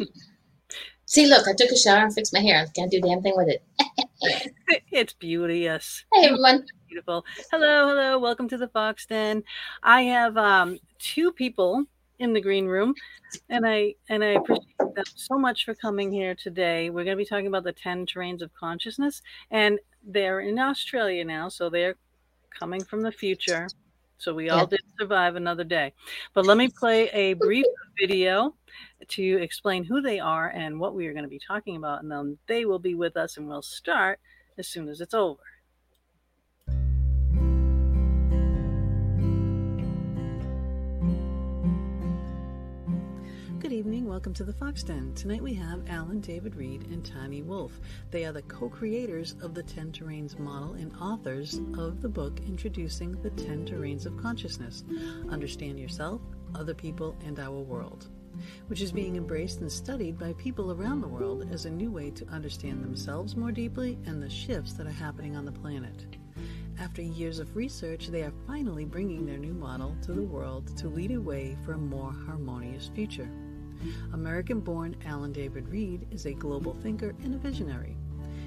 See, look, I took a shower and fixed my hair. I can't do damn thing with it. it's beauteous. Hey, everyone. Beautiful. Hello, hello. Welcome to the Fox Den. I have um, two people in the green room, and I and I appreciate them so much for coming here today. We're going to be talking about the ten terrains of consciousness, and they're in Australia now, so they're coming from the future. So we all yeah. did survive another day. But let me play a brief video to explain who they are and what we are going to be talking about, and then they will be with us, and we'll start as soon as it's over. Evening. Welcome to the Fox Den. Tonight we have Allen David Reed and Tahnee Woolf. They are the co creators of the 10 Terrains model and authors of the book introducing the 10 Terrains of Consciousness Understand Yourself, Other People, and Our World, which is being embraced and studied by people around the world as a new way to understand themselves more deeply and the shifts that are happening on the planet. After years of research, they are finally bringing their new model to the world to lead a way for a more harmonious future. American born Allen David Reed is a global thinker and a visionary.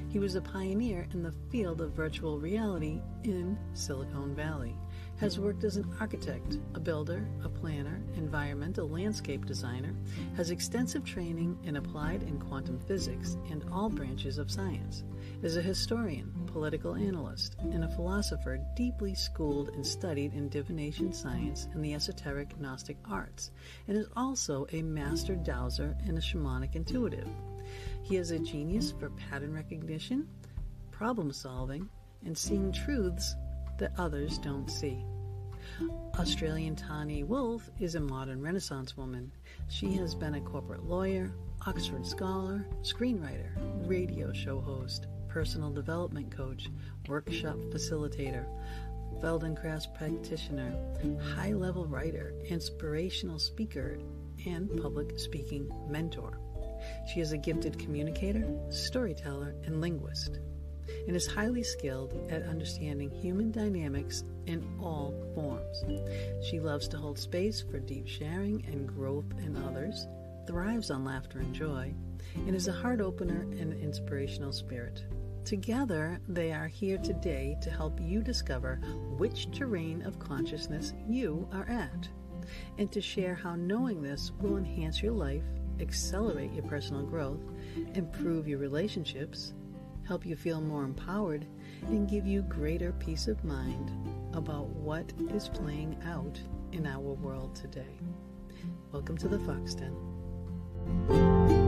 He was a pioneer in the field of virtual reality in Silicon Valley, has worked as an architect, a builder, a planner, environmental landscape designer, has extensive training in applied and quantum physics and all branches of science, is a historian, political analyst, and a philosopher deeply schooled and studied in divination science and the esoteric Gnostic arts, and is also a master dowser and a shamanic intuitive. He is a genius for pattern recognition, problem solving, and seeing truths that others don't see. Australian Tahnee Woolf is a modern Renaissance woman. She has been a corporate lawyer, Oxford scholar, screenwriter, radio show host, personal development coach, workshop facilitator, Feldenkrais practitioner, high level writer, inspirational speaker, and public speaking mentor. She is a gifted communicator, storyteller, and linguist and is highly skilled at understanding human dynamics in all forms. She loves to hold space for deep sharing and growth in others, thrives on laughter and joy, and is a heart opener and inspirational spirit. Together, they are here today to help you discover which terrain of consciousness you are at, and to share how knowing this will enhance your life, accelerate your personal growth, improve your relationships, help you feel more empowered, and give you greater peace of mind about what is playing out in our world today. Welcome to the Fox Den.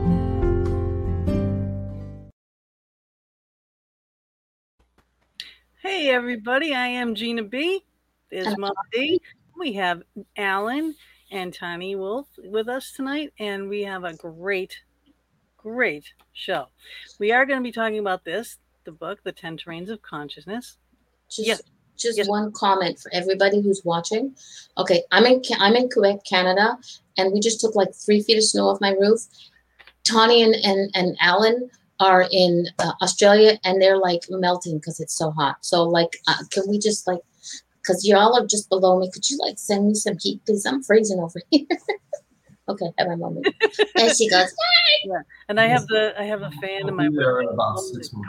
Hey everybody, I am Gina B. There's Mom D. We have Allen and Tahnee Woolf with us tonight, and we have a great great show. We are going to be talking about this, the book, The 10 Terrains of Consciousness. Just, yes. just yes. one comment for everybody who's watching. Okay, I'm in I'm in Quebec, Canada, and we just took like three feet of snow off my roof. Tahnee and, and, and Allen are in uh, Australia, and they're like melting because it's so hot. So, like, uh, can we just like, because y'all are just below me, could you like send me some heat, please? I'm freezing over here. Okay, have my moment. and she goes, yeah. And I have the I have a fan in my room.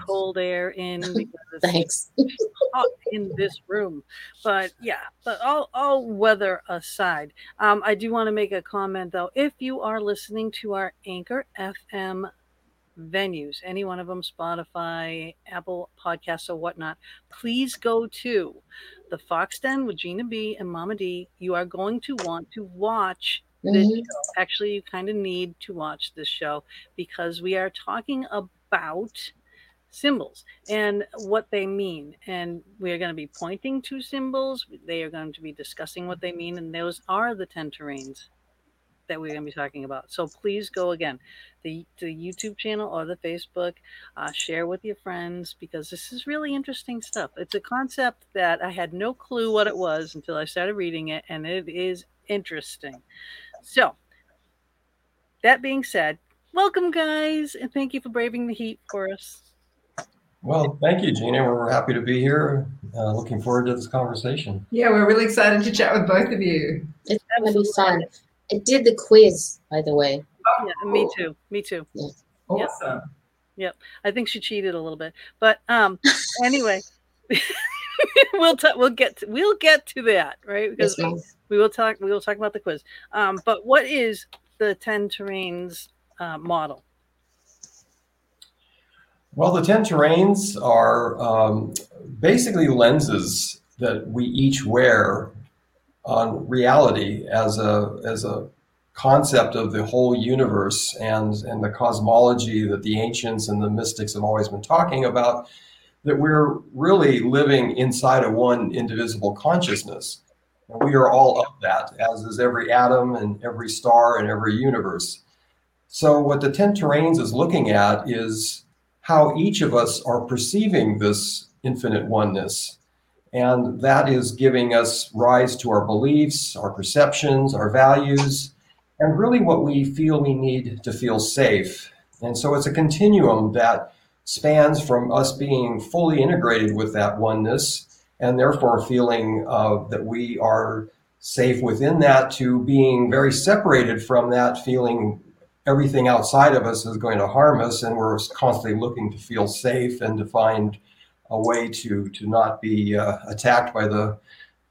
Cold air in because Thanks. hot in this room. But yeah, but all all weather aside, um, I do want to make a comment though. If you are listening to our Anchor FM venues, any one of them, Spotify, Apple Podcasts, or whatnot, please go to the Fox Den with Gina B and Mama D. You are going to want to watch this mm-hmm. show. Actually, you kind of need to watch this show because we are talking about symbols and what they mean. And we are going to be pointing to symbols. They are going to be discussing what they mean. And those are the 10 terrains that we're going to be talking about. So please go again, the, the YouTube channel or the Facebook, uh, share with your friends because this is really interesting stuff. It's a concept that I had no clue what it was until I started reading it, and it is interesting. So, that being said, welcome, guys, and thank you for braving the heat for us. Well, thank you, Gina. We're happy to be here. Uh, looking forward to this conversation. Yeah, we're really excited to chat with both of you. It's going to be fun. I did the quiz, by the way. Yeah, me too. Me too. Awesome. Yep. I think she cheated a little bit, but um, anyway, we'll talk. We'll get to, we'll get to that right because Yes, we will talk. We will talk about the quiz. Um, but what is the ten terrains uh, model? Well, the 10 terrains are um, basically lenses that we each wear on reality as a, as a concept of the whole universe and, and the cosmology that the ancients and the mystics have always been talking about, that we're really living inside of one indivisible consciousness. And we are all of that, as is every atom and every star and every universe. So, what the 10 terrains is looking at is how each of us are perceiving this infinite oneness. And that is giving us rise to our beliefs, our perceptions, our values, and really what we feel we need to feel safe. And so it's a continuum that spans from us being fully integrated with that oneness and therefore feeling uh, that we are safe within that to being very separated from that, feeling everything outside of us is going to harm us, and we're constantly looking to feel safe and to find a way to to not be uh, attacked by the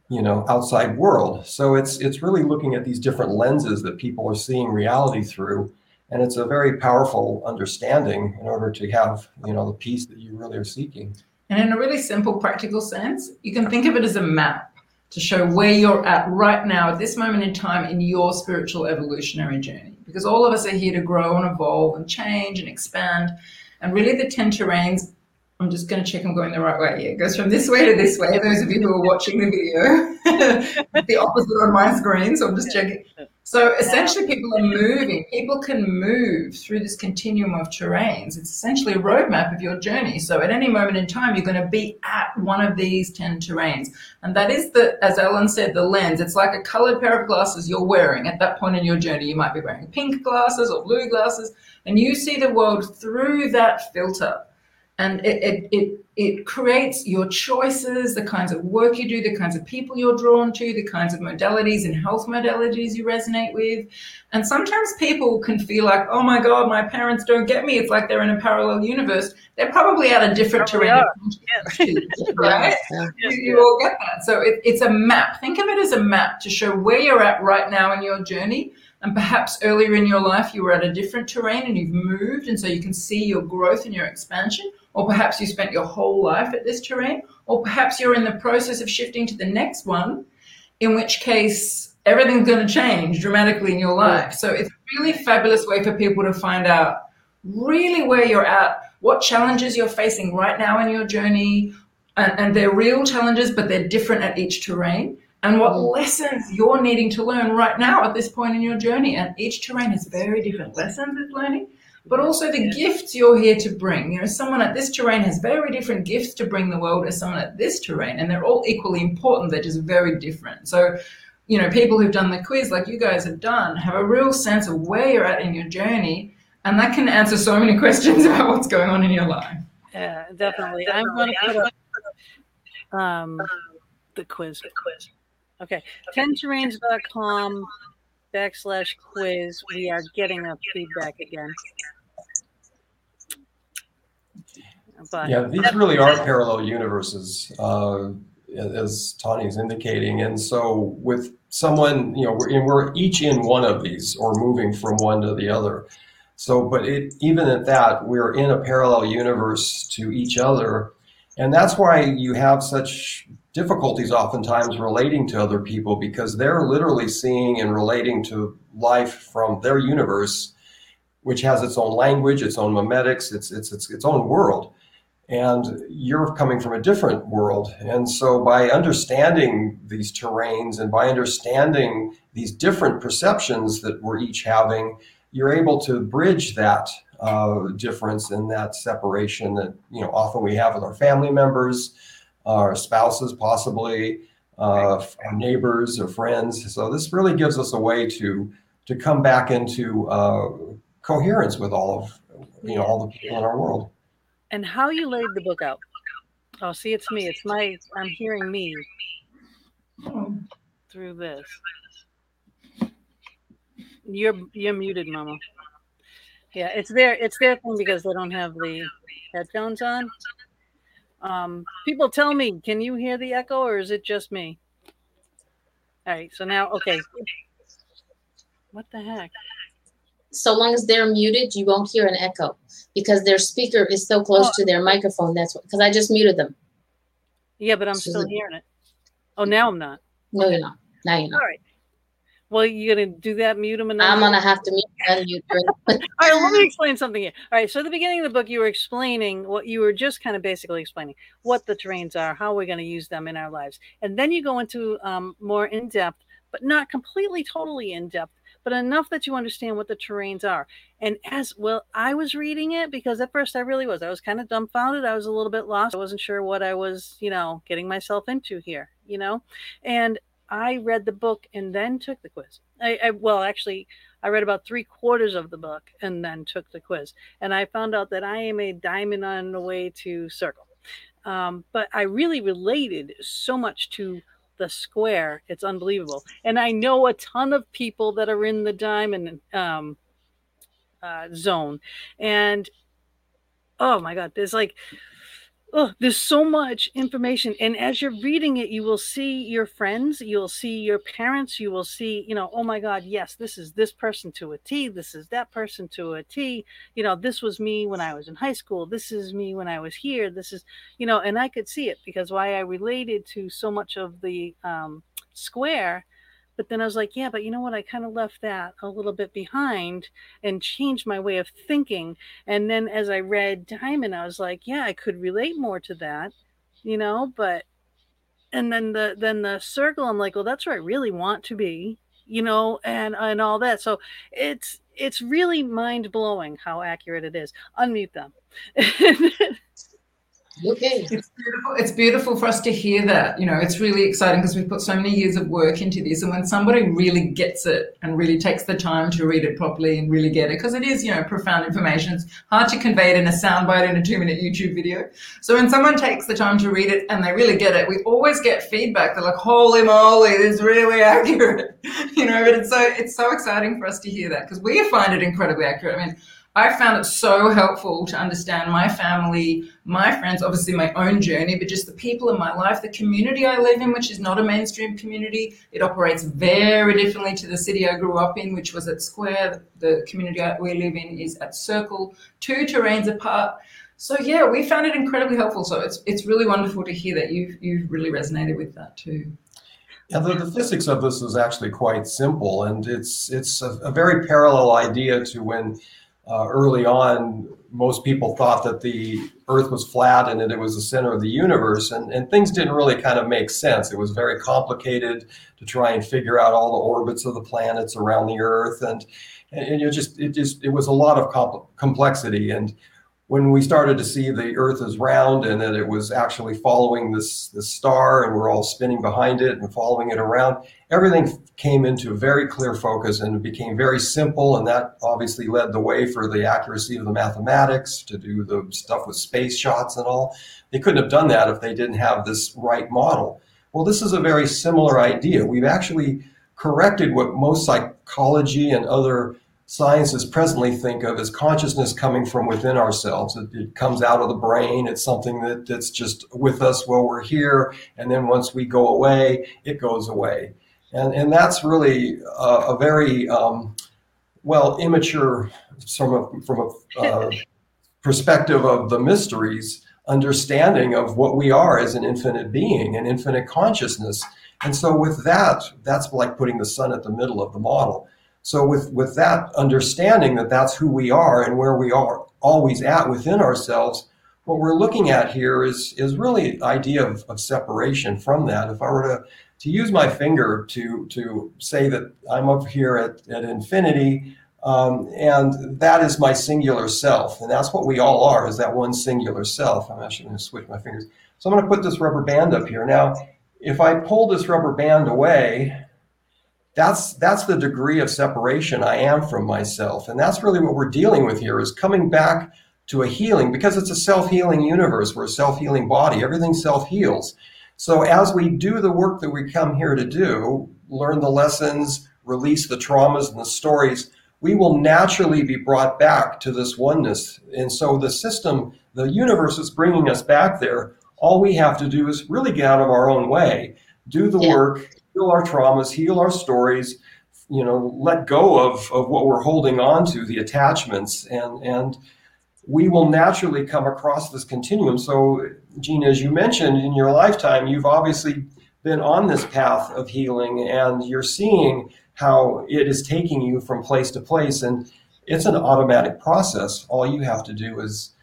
you know outside world. So it's it's really looking at these different lenses that people are seeing reality through, and it's a very powerful understanding in order to have you know the peace that you really are seeking. And in a really simple, practical sense, you can think of it as a map to show where you're at right now at this moment in time in your spiritual evolutionary journey. Because all of us are here to grow and evolve and change and expand. And really, the 10 terrains, I'm just going to check I'm going the right way. It goes from this way to this way. Those of you who are watching the video, the opposite on my screen. So I'm just checking. So essentially, people are moving. People can move through this continuum of terrains. It's essentially a roadmap of your journey. So at any moment in time, you're going to be at one of these 10 terrains. And that is the, as Allen said, the lens. It's like a colored pair of glasses you're wearing at that point in your journey. You might be wearing pink glasses or blue glasses, and you see the world through that filter and it, it, it, it, creates your choices, the kinds of work you do, the kinds of people you're drawn to, the kinds of modalities and health modalities you resonate with. And sometimes people can feel like, oh my God, my parents don't get me. It's like they're in a parallel universe. They're probably at a different terrain, right? Yeah. You, you, all get that. So it, it's a map. Think of it as a map to show where you're at right now in your journey and perhaps earlier in your life you were at a different terrain and you've moved and so you can see your growth and your expansion or perhaps you spent your whole life at this terrain, or perhaps you're in the process of shifting to the next one, in which case everything's going to change dramatically in your life. So it's a really fabulous way for people to find out really where you're at, what challenges you're facing right now in your journey, and, and they're real challenges, but they're different at each terrain. And what mm. lessons you're needing to learn right now at this point in your journey. And each terrain has very different lessons it's learning but also the gifts you're here to bring. You know, someone at this terrain has very different gifts to bring the world as someone at this terrain, and they're all equally important. They're just very different. So, you know, people who've done the quiz, like you guys have done, have a real sense of where you're at in your journey, and that can answer so many questions about what's going on in your life. Yeah, definitely. Yeah, definitely. I'm going to put up um, the quiz. The quiz. Okay, tenterrains.com backslash quiz. We are getting a feedback again. But yeah, these really are parallel universes, uh, as Tahnee is indicating. And so, with someone, you know, we're, we're each in one of these or moving from one to the other. So, but it, even at that, we're in a parallel universe to each other. And that's why you have such difficulties oftentimes relating to other people because they're literally seeing and relating to life from their universe, which has its own language, its own memetics, its its its, its own world. And you're coming from a different world. And so by understanding these terrains and by understanding these different perceptions that we're each having, you're able to bridge that uh, difference and that separation that you know often we have with our family members our spouses, possibly uh, our neighbors or friends. So this really gives us a way to to come back into uh, coherence with all of you know all the people in our world. And how you laid the book out? Oh, see, it's me. It's my. I'm hearing me through this. You're you're muted, Mama. Yeah, it's their it's their thing because they don't have the headphones on. Um, people tell me, can you hear the echo or is it just me? All right, so now okay. What the heck? So long as they're muted, you won't hear an echo because their speaker is so close Oh. to their microphone. That's what because I just muted them. Yeah, but I'm So still hearing it. Oh, now I'm not. No, you're not. Now you're not. right. Well, you're gonna do that? Mute them and I'm gonna have to mute and. All right, let me explain something here. All right, so at the beginning of the book, you were explaining what you were just kind of basically explaining what the terrains are, how we're going to use them in our lives, and then you go into um, more in depth, but not completely, totally in depth, but enough that you understand what the terrains are. And as well, I was reading it because at first I really was. I was kind of dumbfounded. I was a little bit lost. I wasn't sure what I was, you know, getting myself into here, you know, and I read the book and then took the quiz. I, I well, actually, I read about three quarters of the book and then took the quiz. And I found out that I am a diamond on the way to circle. Um, but I really related so much to the square. It's unbelievable. And I know a ton of people that are in the diamond um, uh, zone. And oh my God, there's like, oh, there's so much information. And as you're reading it, you will see your friends, you'll see your parents, you will see, you know, oh my God, yes, this is this person to a T, this is that person to a T. You know, this was me when I was in high school, this is me when I was here, this is, you know, and I could see it because why I related to so much of the um, square. But then I was like, yeah, but you know what? I kind of left that a little bit behind and changed my way of thinking. And then as I read Diamond, I was like, yeah, I could relate more to that, you know, but and then the then the circle, I'm like, well, that's where I really want to be, you know, and and all that. So it's it's really mind blowing how accurate it is. Unmute them. Okay. It's beautiful. It's beautiful for us to hear that. You know, it's really exciting because we've put so many years of work into this. And when somebody really gets it and really takes the time to read it properly and really get it, because it is, you know, profound information. It's hard to convey it in a soundbite in a two minute YouTube video. So when someone takes the time to read it and they really get it, we always get feedback. They're like, holy moly, this is really accurate. You know, but it's so it's so exciting for us to hear that because we find it incredibly accurate. I mean, I found it so helpful to understand my family, my friends, obviously my own journey, but just the people in my life, the community I live in, which is not a mainstream community. It operates very differently to the city I grew up in, which was at Square. The community we live in is at Circle, two terrains apart. So yeah, we found it incredibly helpful. So it's it's really wonderful to hear that you've you've really resonated with that too. Yeah, the, the physics of this is actually quite simple, and it's it's a, a very parallel idea to when uh, early on most people thought that the Earth was flat and that it was the center of the universe, and, and things didn't really kind of make sense. It was very complicated to try and figure out all the orbits of the planets around the Earth, and and, it just it just it was a lot of compl- complexity and when we started to see the earth is round and that it was actually following this this star and we're all spinning behind it and following it around everything came into very clear focus and it became very simple and that obviously led the way for the accuracy of the mathematics to do the stuff with space shots and all they couldn't have done that if they didn't have this right model well this is a very similar idea we've actually corrected what most psychology and other sciences presently think of as consciousness coming from within ourselves. It, it, comes out of the brain. It's something that, that's just with us while we're here. And then once we go away, it goes away. And, and that's really a, a very, um, well, immature from a, from a uh, perspective of the mysteries, understanding of what we are as an infinite being, an infinite consciousness. And so with that, that's like putting the sun at the middle of the model. So with with that understanding that that's who we are and where we are always at within ourselves, what we're looking at here is is really idea of, of separation from that. If I were to to use my finger to to say that I'm up here at, at infinity, um, and that is my singular self, and that's what we all are, is that one singular self. I'm actually going to switch my fingers. So I'm going to put this rubber band up here. Now, if I pull this rubber band away, that's that's the degree of separation I am from myself, and that's really what we're dealing with here: is coming back to a healing because it's a self-healing universe. We're a self-healing body. Everything self-heals. So as we do the work that we come here to do, learn the lessons, release the traumas and the stories, we will naturally be brought back to this oneness. And so the system, the universe is bringing us back there. All we have to do is really get out of our own way, do the Yeah. work, heal our traumas, heal our stories, you know, let go of, of what we're holding on to, the attachments, and, and we will naturally come across this continuum. So, Gina, as you mentioned in your lifetime, you've obviously been on this path of healing and you're seeing how it is taking you from place to place. And it's an automatic process. All you have to do is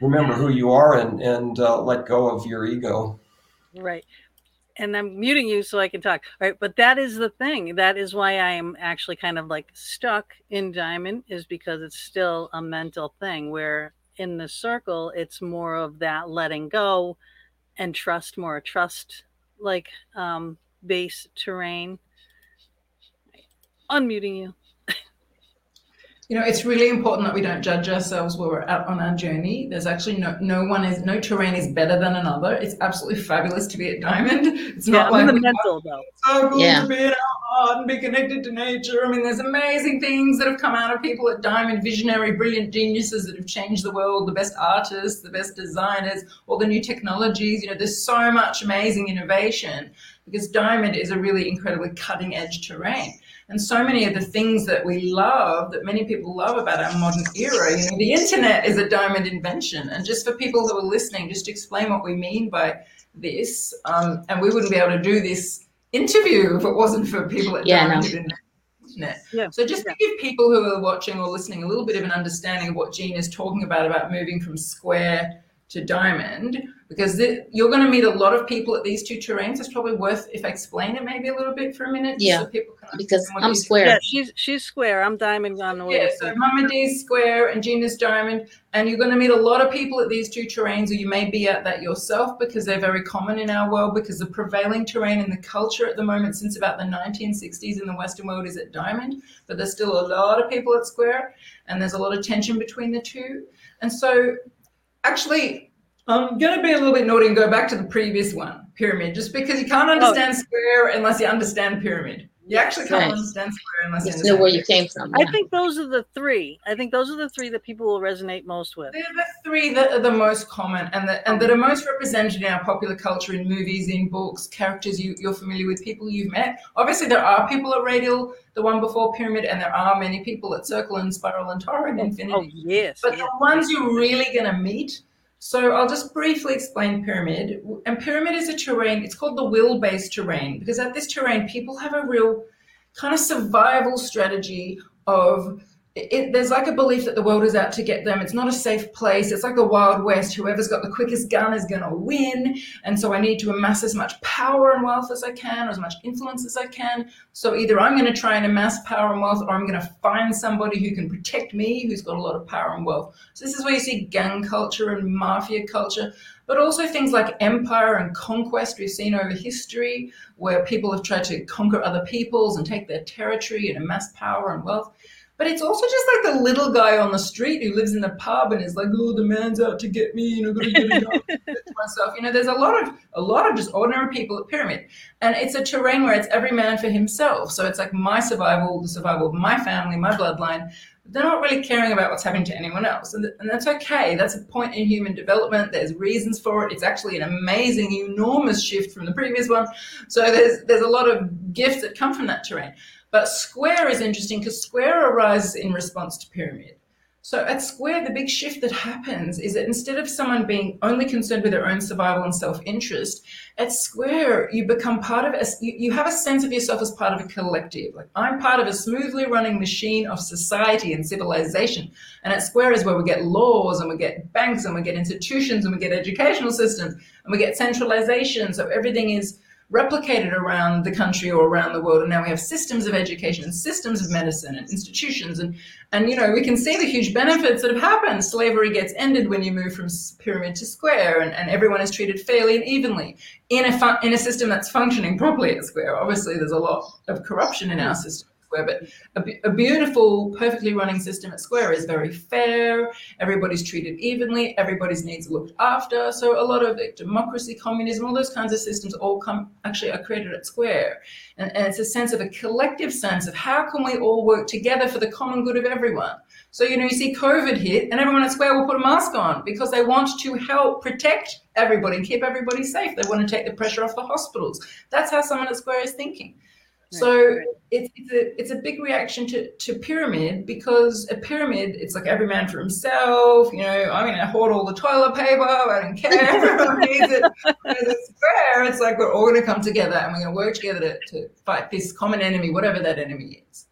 remember who you are and, and uh, let go of your ego. Right. And I'm muting you so I can talk. All right. But that is the thing. That is why I am actually kind of like stuck in diamond, is because it's still a mental thing where in the circle, it's more of that letting go and trust more, trust like um, base terrain. Unmuting you. You know, it's really important that we don't judge ourselves while we're out on our journey. There's actually no no one is no terrain is better than another. It's absolutely fabulous to be at Diamond. It's Yeah, not I'm like the mental though. so good Yeah. to be in our heart and be connected to nature. I mean, there's amazing things that have come out of people at Diamond, visionary, brilliant geniuses that have changed the world, the best artists, the best designers, all the new technologies. You know, there's so much amazing innovation because Diamond is a really incredibly cutting edge terrain. And so many of the things that we love, that many people love about our modern era, you know, the internet is a diamond invention. And just for people who are listening, just to explain what we mean by this, um, and we wouldn't be able to do this interview if it wasn't for people at Yeah, Diamond no. who didn't the internet. Yeah. So just to give people who are watching or listening a little bit of an understanding of what Jean is talking about, about moving from square to diamond, because th- you're going to meet a lot of people at these two terrains. It's probably worth if I explain it maybe a little bit for a minute, Yeah, so people can because understand I'm square. Yeah, she's she's square. I'm diamond on the way. yeah, to so see. Mama D's square and Gina's diamond, and you're going to meet a lot of people at these two terrains, or you may be at that yourself because they're very common in our world. Because the prevailing terrain in the culture at the moment, since about the 1960s in the Western world, is at diamond, but there's still a lot of people at square, and there's a lot of tension between the two. And so, actually, I'm going to be a little bit naughty and go back to the previous one, pyramid, just because you can't understand oh. square unless you understand pyramid. You actually can't Right. understand square unless you Just understand know where you came from. I think those are the three. I think those are the three that people will resonate most with. They're the three that are the most common and that, and that are most represented in our popular culture in movies, in books, characters you, you're familiar with, people you've met. Obviously, there are people at Radial, the one before Pyramid, and there are many people at Circle and Spiral and Torus and oh, Infinity. Oh yes, But yes. the ones you're really going to meet. So I'll just briefly explain pyramid. And pyramid is a terrain. It's called the will-based terrain because at this terrain, people have a real kind of survival strategy of. It, there's like a belief that the world is out to get them. It's not a safe place. It's like the Wild West. Whoever's got the quickest gun is going to win. And so I need to amass as much power and wealth as I can, or as much influence as I can. So either I'm going to try and amass power and wealth, or I'm going to find somebody who can protect me, who's got a lot of power and wealth. So this is where you see gang culture and mafia culture, but also things like empire and conquest we've seen over history, where people have tried to conquer other peoples and take their territory and amass power and wealth. But it's also just like the little guy on the street who lives in the pub and is like, "Oh, the man's out to get me, and I've got to get myself." You know, there's a lot of a lot of just ordinary people at Pyramid, and it's a terrain where it's every man for himself. So it's like my survival, the survival of my family, my bloodline. They're not really caring about what's happening to anyone else, and, and that's okay. That's a point in human development. There's reasons for it. It's actually an amazing, enormous shift from the previous one. So there's there's a lot of gifts that come from that terrain. But square is interesting because square arises in response to pyramid. So at square, the big shift that happens is that instead of someone being only concerned with their own survival and self-interest, at square you become part of a, you have a sense of yourself as part of a collective. Like I'm part of a smoothly running machine of society and civilization. And at square is where we get laws and we get banks and we get institutions and we get educational systems and we get centralization. So everything is replicated around the country or around the world and now we have systems of education and systems of medicine and institutions and and you know we can see the huge benefits that have happened. Slavery gets ended when you move from pyramid to square and, and everyone is treated fairly and evenly in a in a system that's functioning properly at square. Obviously there's a lot of corruption in our system Square, but a, a, beautiful, perfectly running system at Square is very fair. Everybody's treated evenly. Everybody's needs are looked after. So a lot of democracy, communism, all those kinds of systems all come actually are created at Square, and, and it's a sense of a collective sense of how can we all work together for the common good of everyone. So you know, you see COVID hit, and everyone at Square will put a mask on because they want to help protect everybody, and keep everybody safe. They want to take the pressure off the hospitals. That's how someone at Square is thinking. So it's, it's a it's a big reaction to, to pyramid because a pyramid it's like every man for himself. You know, I'm going to hoard all the toilet paper. I don't care. Everyone needs it. it's fair. It's like we're all going to come together and we're going to work together to, to fight this common enemy, whatever that enemy is.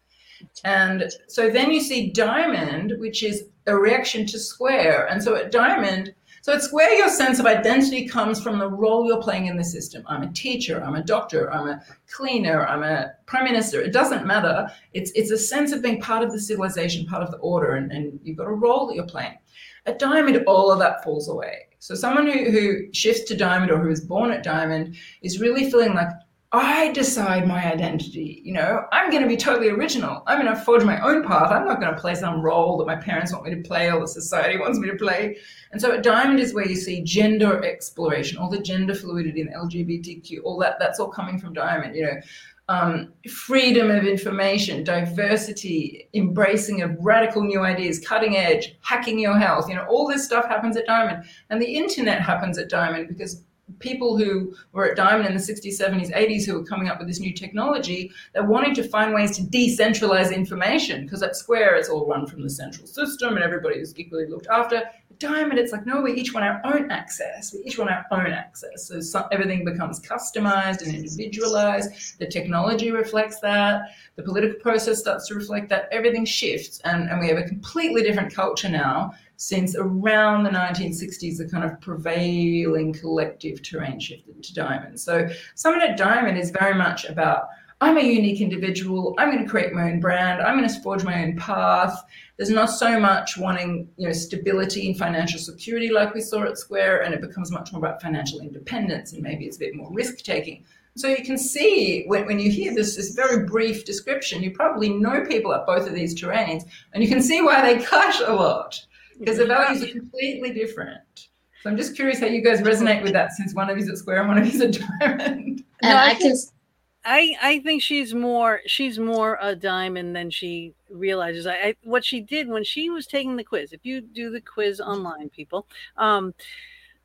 And so then you see diamond, which is a reaction to square. And so at diamond, so it's where your sense of identity comes from the role you're playing in the system. I'm a teacher, I'm a doctor, I'm a cleaner, I'm a prime minister. It doesn't matter. It's it's a sense of being part of the civilization, part of the order, and, and you've got a role that you're playing. At diamond, all of that falls away. So someone who, who shifts to diamond or who is born at diamond is really feeling like I decide my identity. You know, I'm going to be totally original. I'm going to forge my own path. I'm not going to play some role that my parents want me to play or the society wants me to play. And so at Diamond is where you see gender exploration, all the gender fluidity and LGBTQ, all that, that's all coming from Diamond, you know. Um, freedom of information, diversity, embracing of radical new ideas, cutting edge, hacking your health, you know, all this stuff happens at Diamond. And the internet happens at Diamond because people who were at Diamond in the 60s, 70s, 80s who were coming up with this new technology, they're wanting to find ways to decentralize information because at Square it's all run from the central system and everybody is equally looked after. At Diamond, it's like, no, we each want our own access. We each want our own access. So some, everything becomes customized and individualized. The technology reflects that. The political process starts to reflect that. Everything shifts. And, and we have a completely different culture now since around the 1960s, the kind of prevailing collective terrain shifted to diamond. So Summit at Diamond is very much about I'm a unique individual. I'm going to create my own brand. I'm going to forge my own path. There's not so much wanting, you know, stability and financial security like we saw at Square, and it becomes much more about financial independence and maybe it's a bit more risk taking. So you can see when, when you hear this, this very brief description, you probably know people at both of these terrains, and you can see why they clash a lot because the values are completely different. So I'm just curious how you guys resonate with that since one of you's at square and one of you's at diamond. And no, I, I can I, I think she's more she's more a diamond than she realizes. I, I, what she did when she was taking the quiz. If you do the quiz online, people, um,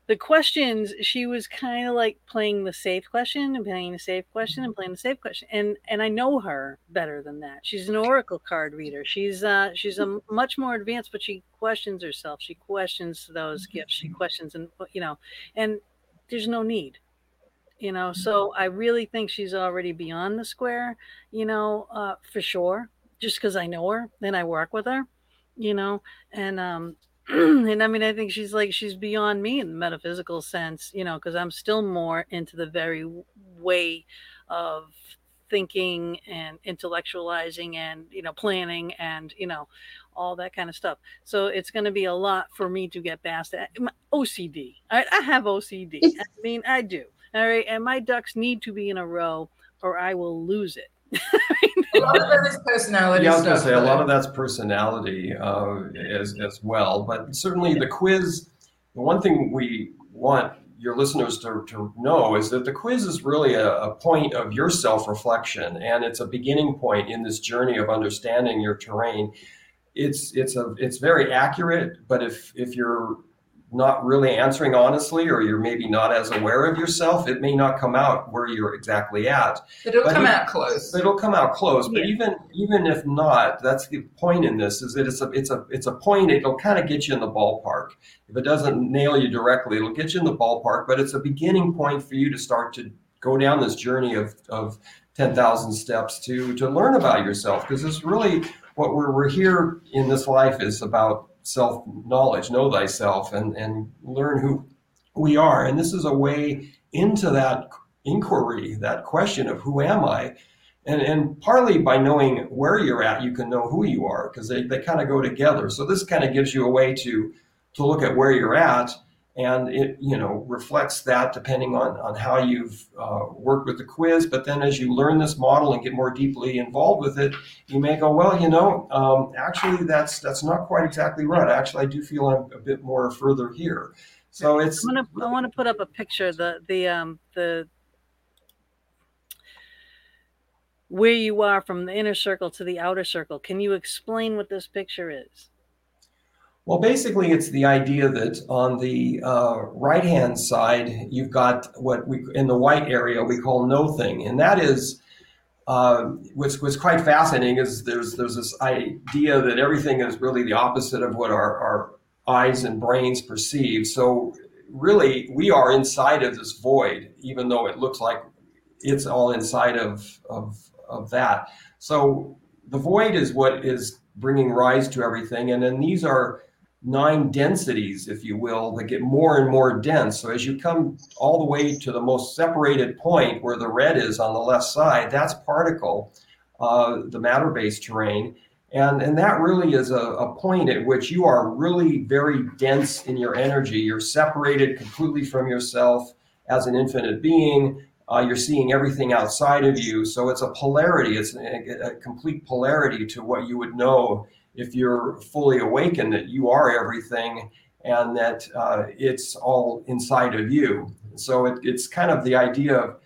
the questions she was kind of like playing the safe question and playing the safe question and playing the safe question and and i know her better than that. She's an oracle card reader. She's uh she's a much more advanced but she questions herself. She questions those gifts. She questions and you know and there's no need you know? So i really think she's already beyond the square you know uh for sure. Just because i know her and i work with her you know? And um and I mean, I think she's like she's beyond me in the metaphysical sense, you know, because I'm still more into the very way of thinking and intellectualizing and you know planning and you know all that kind of stuff. So it's going to be a lot for me to get past that. OCD. I, I have OCD. I mean, I do. All right, and my ducks need to be in a row, or I will lose it a lot of that is personality. Yeah, I was going to say a lot of that's personality uh, as as well, but certainly the quiz. The one thing we want your listeners to, to know is that the quiz is really a, a point of your self reflection, and it's a beginning point in this journey of understanding your terrain. It's it's a it's very accurate, but if if you're not really answering honestly or you're maybe not as aware of yourself it may not come out where you're exactly at. It'll but come it, out close. it'll come out close yeah. but even even if not that's the point in this is that it's a it's a it's a point it'll kind of get you in the ballpark. If it doesn't nail you directly it'll get you in the ballpark but it's a beginning point for you to start to go down this journey of of 10,000 steps to to learn about yourself because it's really what we're, we're here in this life is about self knowledge, know thyself, and, and learn who we are. And this is a way into that inquiry, that question of who am I? And, and partly by knowing where you're at, you can know who you are because they, they kind of go together. So this kind of gives you a way to, to look at where you're at and it you know reflects that depending on on how you've uh, worked with the quiz. But then as you learn this model and get more deeply involved with it you may go well you know um, actually that's that's not quite exactly right. Actually i do feel i'm a bit more further here. So it's gonna, i want to put up a picture the the um the where you are from the inner circle to the outer circle. Can you explain what this picture is well, basically, it's the idea that on the uh, right hand side, you've got what we, in the white area, we call nothing. And that is, uh, what's, what's quite fascinating is there's, there's this idea that everything is really the opposite of what our, our eyes and brains perceive. So, really, we are inside of this void, even though it looks like it's all inside of, of, of that. So, the void is what is bringing rise to everything. And then these are nine densities, if you will, that get more and more dense. So as you come all the way to the most separated point where the red is on the left side, that's particle, uh, the matter-based terrain. And, and that really is a, a point at which you are really very dense in your energy. You're separated completely from yourself as an infinite being. Uh, you're seeing everything outside of you. So it's a polarity, it's a, a complete polarity to what you would know if you're fully awakened that you are everything and that uh, it's all inside of you. So it, it's kind of the idea of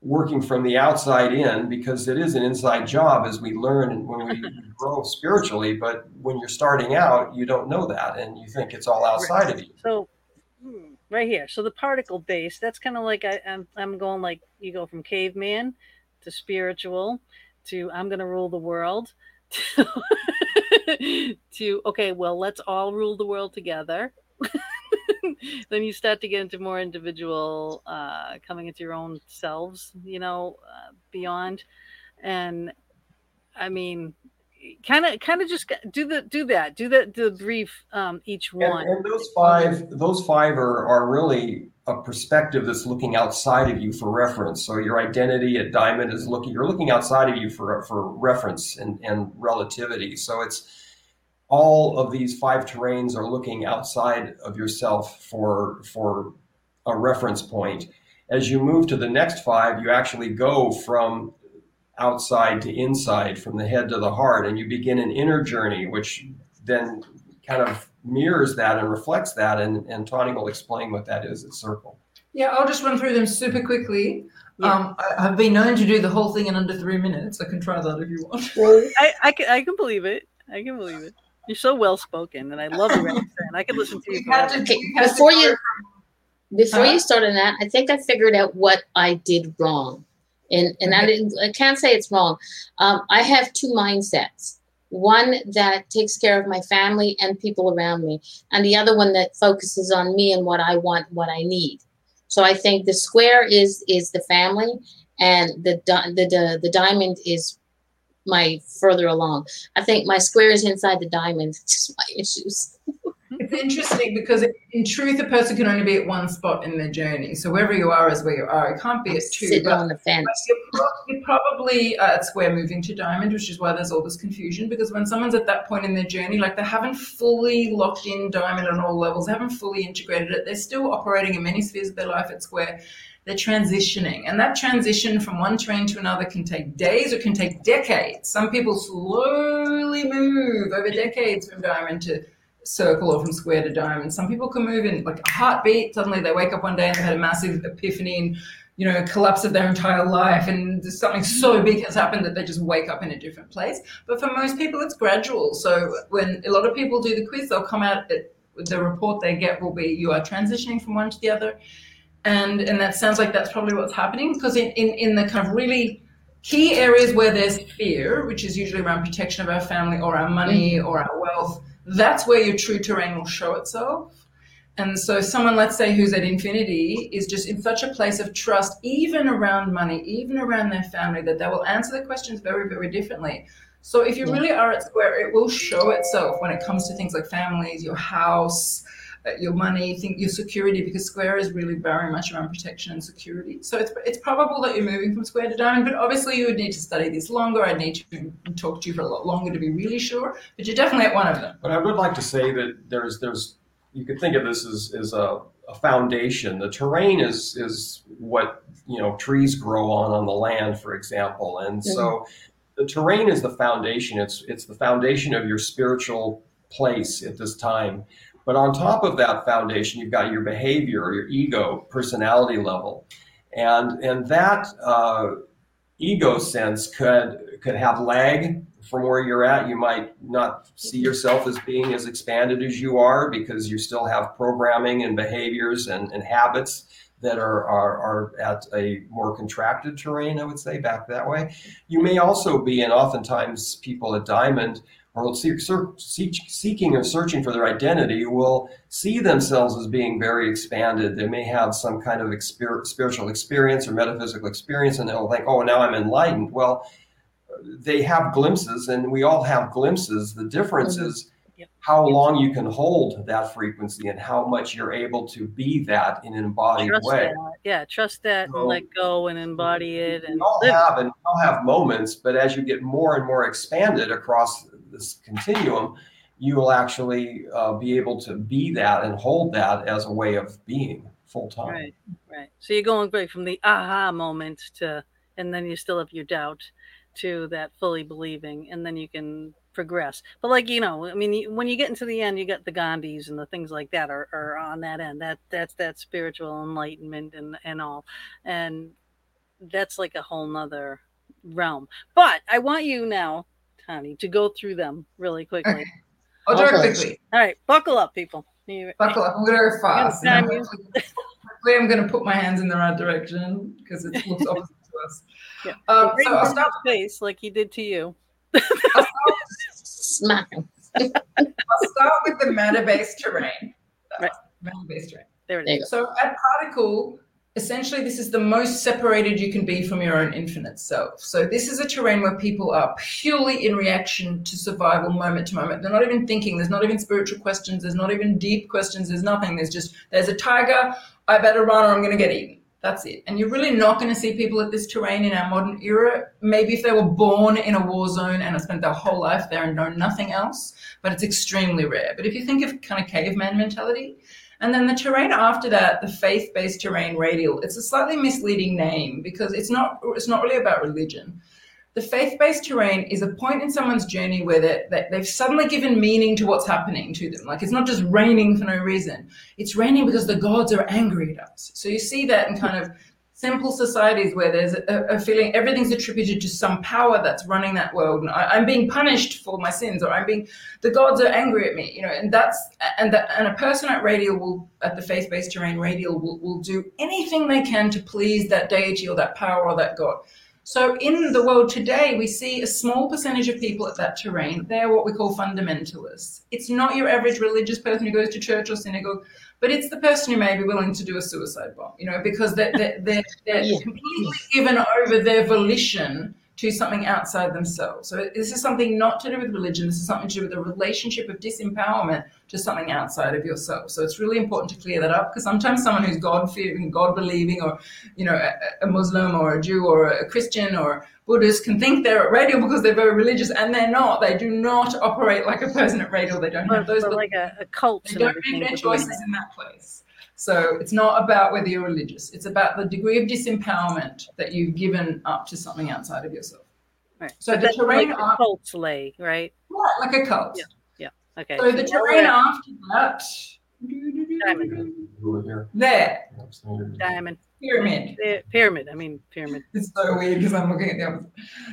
working from the outside in because it is an inside job as we learn when we grow spiritually. But when you're starting out, you don't know that and you think it's all outside of you. So, hmm, right here. So the particle base, that's kind of like I, I'm, I'm going like you go from caveman to spiritual to I'm going to rule the world. to okay, well, let's all rule the world together. then you start to get into more individual, uh, coming into your own selves, you know, uh, beyond. And I mean, kind of, kind of just do the do that, do the the brief um, each one. And, and those five, those five are are really a perspective that's looking outside of you for reference. So your identity at Diamond is looking, you're looking outside of you for, for reference and, and relativity. So it's all of these five terrains are looking outside of yourself for, for a reference point. As you move to the next five, you actually go from outside to inside, from the head to the heart, and you begin an inner journey, which then kind of mirrors that and reflects that. And, and Tahnee will explain what that is at Circle. Yeah, I'll just run through them super quickly. Yeah. Um, I, have been known to do the whole thing in under three minutes. I can try that if you want. I, I, can, I can believe it. I can believe it. You're so well spoken, and I love your accent. I could listen to you. To, okay, before you before huh? you started that, I think I figured out what I did wrong, and and okay. I didn't. I can't say it's wrong. Um, I have two mindsets one that takes care of my family and people around me, and the other one that focuses on me and what I want, what I need. So I think the square is is the family, and the the the, the diamond is my further along. I think my square is inside the diamond. It's Just my issues. It's interesting because in truth, a person can only be at one spot in their journey. So wherever you are is where you are. It can't be at two. But, on the fence. You're, you're, probably uh, at square moving to diamond, which is why there's all this confusion. Because when someone's at that point in their journey, like they haven't fully locked in diamond on all levels, they haven't fully integrated it. They're still operating in many spheres of their life at square they're transitioning. And that transition from one terrain to another can take days or can take decades. Some people slowly move over decades from diamond to circle or from square to diamond. Some people can move in like a heartbeat. Suddenly they wake up one day and they've had a massive epiphany and you know, collapse of their entire life, and something so big has happened that they just wake up in a different place. But for most people, it's gradual. So when a lot of people do the quiz, they'll come out. At, the report they get will be you are transitioning from one to the other, and and that sounds like that's probably what's happening because in, in in the kind of really key areas where there's fear, which is usually around protection of our family or our money mm. or our wealth that's where your true terrain will show itself. And so, someone, let's say, who's at infinity is just in such a place of trust, even around money, even around their family, that they will answer the questions very, very differently. So, if you really are at square, it will show itself when it comes to things like families, your house, your money, think your security, because Square is really very much around protection and security. So it's it's probable that you're moving from Square to Diamond, but obviously you would need to study this longer. I'd need to talk to you for a lot longer to be really sure. But you're definitely at one of them. But I would like to say that there's there's you could think of this as, as a, a foundation. The terrain is is what you know trees grow on on the land, for example, and so the terrain is the foundation. It's it's the foundation of your spiritual place at this time. But on top of that foundation, you've got your behavior, your ego, personality level, and and that uh, ego sense could could have lag from where you're at. You might not see yourself as being as expanded as you are because you still have programming and behaviors and, and habits that are, are, are at a more contracted terrain, I would say, back that way. You may also be, and oftentimes people at Diamond or seek, seek, seeking or searching for their identity will see themselves as being very expanded. They may have some kind of exper- spiritual experience or metaphysical experience, and they'll think, oh, now I'm enlightened. Well, they have glimpses, and we all have glimpses. The difference mm-hmm. is how long you can hold that frequency and how much you're able to be that in an embodied trust way. That. Yeah, trust that so, and let go and embody it. And we all live. have and we all have moments, but as you get more and more expanded across this continuum, you will actually uh, be able to be that and hold that as a way of being full time. Right, right. So you're going right from the aha moment to, and then you still have your doubt to that fully believing, and then you can progress. But like you know, I mean, when you get into the end, you get the Gandhis and the things like that are, are on that end. That that's that spiritual enlightenment and and all, and that's like a whole nother realm. But I want you now, Tahnee, to go through them really quickly. Okay. I'll do it quickly. All right, buckle up, people. Buckle up. I'm going to go fast. Hopefully, I'm going to put my hands in the right direction because it looks opposite to us. Yeah. Um, so I'll start face like he did to you. Smack him. I'll start with the matter-based terrain. Right. Matter-based terrain. There it is. So at particle, essentially this is the most separated you can be from your own infinite self. So this is a terrain where people are purely in reaction to survival moment to moment. They're not even thinking. There's not even spiritual questions. There's not even deep questions. There's nothing. There's just there's a tiger. I better run or I'm going to get eaten. That's it. And you're really not going to see people at this terrain in our modern era. Maybe if they were born in a war zone and have spent their whole life there and know nothing else, but it's extremely rare. But if you think of kind of caveman mentality, and then the terrain after that, the faith-based terrain radial, it's a slightly misleading name because it's not it's not really about religion. The faith based terrain is a point in someone's journey where they, they've suddenly given meaning to what's happening to them. Like it's not just raining for no reason, it's raining because the gods are angry at us. So you see that in kind of simple societies where there's a, a feeling everything's attributed to some power that's running that world and I, am being punished for my sins or i'm being the gods are angry at me you know and that's and that and a person at radial will at the faith-based terrain radial will, will do anything they can to please that deity or that power or that god so in the world today, we see a small percentage of people at that terrain. They're what we call fundamentalists. It's not your average religious person who goes to church or synagogue, but it's the person who may be willing to do a suicide bomb, you know, because they're, they're, they're, they're yeah. completely given over their volition to something outside themselves. So this is something not to do with religion. This is something to do with the relationship of disempowerment to something outside of yourself. So it's really important to clear that up because sometimes someone who's God fearing, God believing, or you know, a, a, Muslim or a Jew or a Christian or Buddhist can think they're at radial because they're very religious, and they're not. They do not operate like a person at radial. They don't have those. like a, a cult. They don't make their choices in that place. So it's not about whether you're religious. It's about the degree of disempowerment that you've given up to something outside of yourself. Right. So but the terrain like after, cult slay, right? Yeah, like a cult. Yeah. Yeah. Okay. So, so the terrain after that. Diamond. There. Diamond. Pyramid. pyramid. I mean pyramid. It's so weird because I'm looking at the opposite.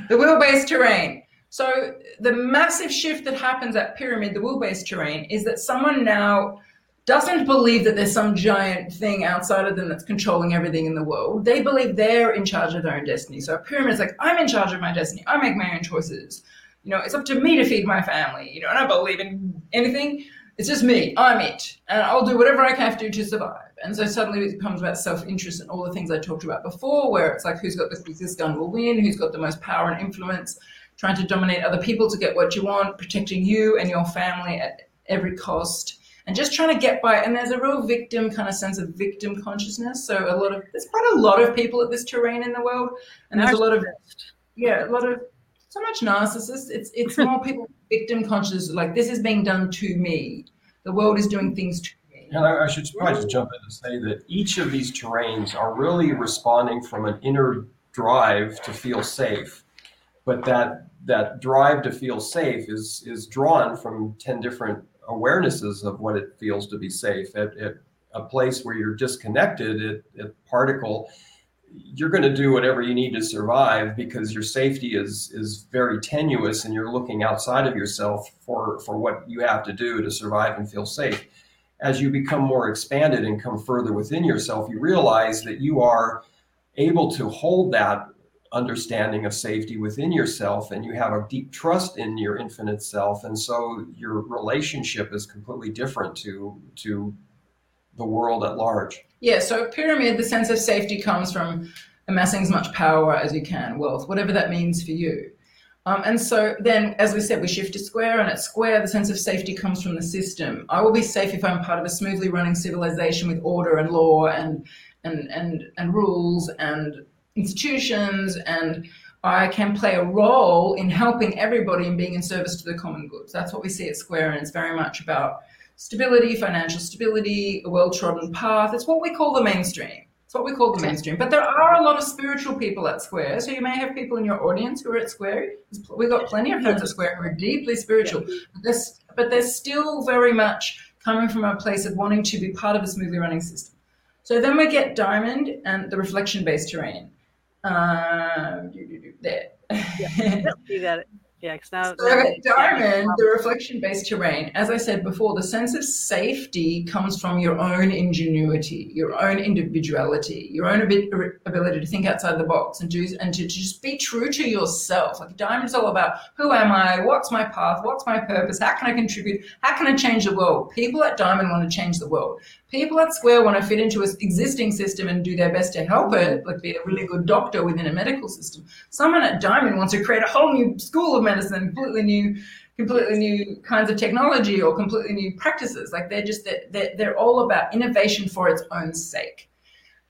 The wheel-based terrain. So the massive shift that happens at pyramid, the wheel-based terrain, is that someone now doesn't believe that there's some giant thing outside of them that's controlling everything in the world. They believe they're in charge of their own destiny. So a pyramid is like, I'm in charge of my destiny. I make my own choices. You know, it's up to me to feed my family. You know, I don't believe in anything. It's just me. I'm it. And I'll do whatever I have to to survive. And so suddenly it becomes about self-interest and all the things I talked about before, where it's like who's got the quickest gun will win, who's got the most power and influence, trying to dominate other people to get what you want, protecting you and your family at every cost and just trying to get by. And there's a real victim kind of sense of victim consciousness. So a lot of there's quite a lot of people at this terrain in the world, and there's a lot of yeah, a lot of so much narcissists. It's it's more people victim conscious, like this is being done to me. The world is doing things to me. And I, I should probably just jump in and say that each of these terrains are really responding from an inner drive to feel safe, but that that drive to feel safe is is drawn from ten different awarenesses of what it feels to be safe. At, at a place where you're disconnected, at, at particle, you're going to do whatever you need to survive because your safety is is very tenuous and you're looking outside of yourself for for what you have to do to survive and feel safe as you become more expanded and come further within yourself you realize that you are able to hold that understanding of safety within yourself and you have a deep trust in your infinite self and so your relationship is completely different to to the world at large yeah, so pyramid, the sense of safety comes from amassing as much power as you can, wealth, whatever that means for you. Um, and so then, as we said, we shift to square, and at square, the sense of safety comes from the system. I will be safe if I'm part of a smoothly running civilization with order and law and and and and rules and institutions, and I can play a role in helping everybody and being in service to the common goods. That's what we see at square, and it's very much about stability, financial stability, a well trodden path. It's what we call the mainstream. It's what we call the mainstream. But there are a lot of spiritual people at Square. So you may have people in your audience who are at Square. We've got plenty of friends at Square who are deeply spiritual. But they're, but they're still very much coming from a place of wanting to be part of a smoothly running system. So then we get Diamond and the reflection based terrain. Uh, there. Yeah, you got it. Yeah, because now, so now diamond, the reflection-based terrain, as I said before, the sense of safety comes from your own ingenuity, your own individuality, your own ability to think outside the box and do and to just be true to yourself. Like diamond is all about who am I, what's my path, what's my purpose, how can I contribute, how can I change the world. People at Diamond want to change the world people at Square want to fit into an existing system and do their best to help it, like be a really good doctor within a medical system. Someone at Diamond wants to create a whole new school of medicine, completely new, completely new kinds of technology or completely new practices. Like they're just they're, they're all about innovation for its own sake.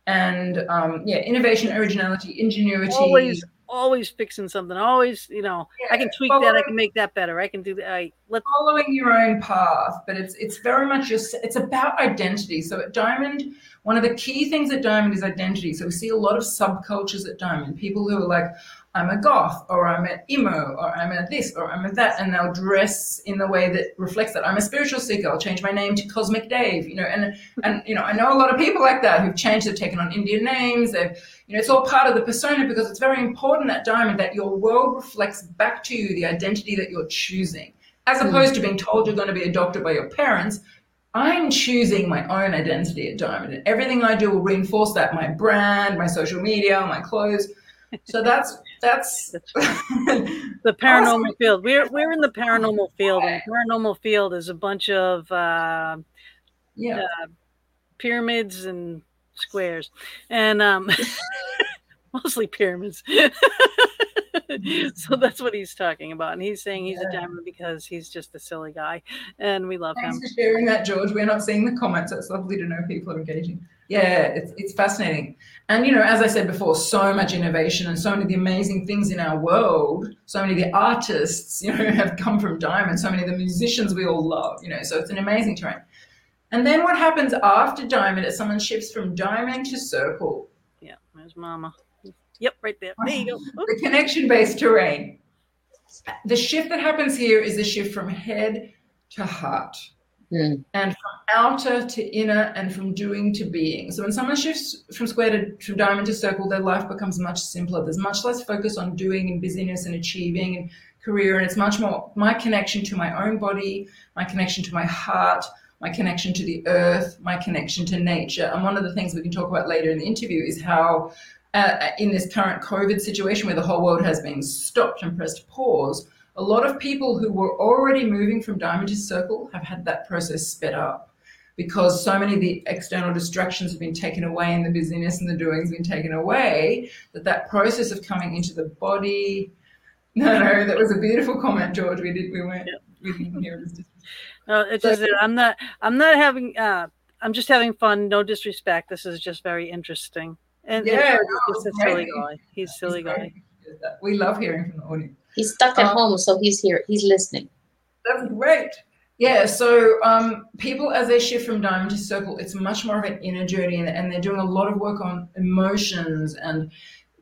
And um, yeah, innovation, originality, ingenuity. Always always fixing something. Always, you know, yeah, I can tweak that. I can make that better. I can do that. I let following your own path, but it's it's very much just it's about identity. So at Diamond, one of the key things at Diamond is identity. So we see a lot of subcultures at Diamond. People who are like, I'm a goth, or I'm an emo, or I'm a this, or I'm a that, and they'll dress in the way that reflects that. I'm a spiritual seeker. I'll change my name to Cosmic Dave. You know, and and you know, I know a lot of people like that who've changed. They've taken on Indian names. They've, you know, it's all part of the persona because it's very important at Diamond that your world reflects back to you the identity that you're choosing, as hmm. opposed mm. to being told you're going to be a doctor by your parents. I'm choosing my own identity at Diamond, and everything I do will reinforce that. My brand, my social media, my clothes so that's that's the paranormal awesome. field. We're we're in the paranormal field, and the paranormal field is a bunch of uh, yeah uh, pyramids and squares, and um, mostly pyramids. so mm-hmm. that's what he's talking about, and he's saying he's yeah. a diamond because he's just a silly guy, and we love Thanks him. Thanks for sharing that, George. We're not seeing the comments. It's lovely to know people are engaging yeah, it's, it's fascinating. And, you know, as I said before, so much innovation and so many of the amazing things in our world, so many of the artists, you know, have come from Diamond, so many of the musicians we all love, you know, so it's an amazing terrain. And then what happens after Diamond is someone shifts from Diamond to Circle. Yeah, there's Mama. Yep, right there. There you go. the connection based terrain. The shift that happens here is the shift from head to heart. Mm. And from outer to inner and from doing to being. So when someone shifts from square to from diamond to circle, their life becomes much simpler. There's much less focus on doing and busyness and achieving and career. And it's much more my connection to my own body, my connection to my heart, my connection to the earth, my connection to nature. And one of the things we can talk about later in the interview is how uh, in this current COVID situation where the whole world has been stopped and pressed pause, a lot of people who were already moving from diamond to circle have had that process sped up because so many of the external distractions have been taken away and the busyness and the doing has been taken away that that process of coming into the body no no that was a beautiful comment george. We did we weren't yeah. we didn't hear it. No, it's just i'm not i'm not having uh i'm just having fun. No disrespect. This is just very interesting and yeah, he's a silly guy he's a silly guy we love hearing from the audience He's stuck at um, home, so he's here. He's listening. That's great. Yeah, so um, people as they shift from diamond to circle, it's much more of an inner journey, and, and they're doing a lot of work on emotions and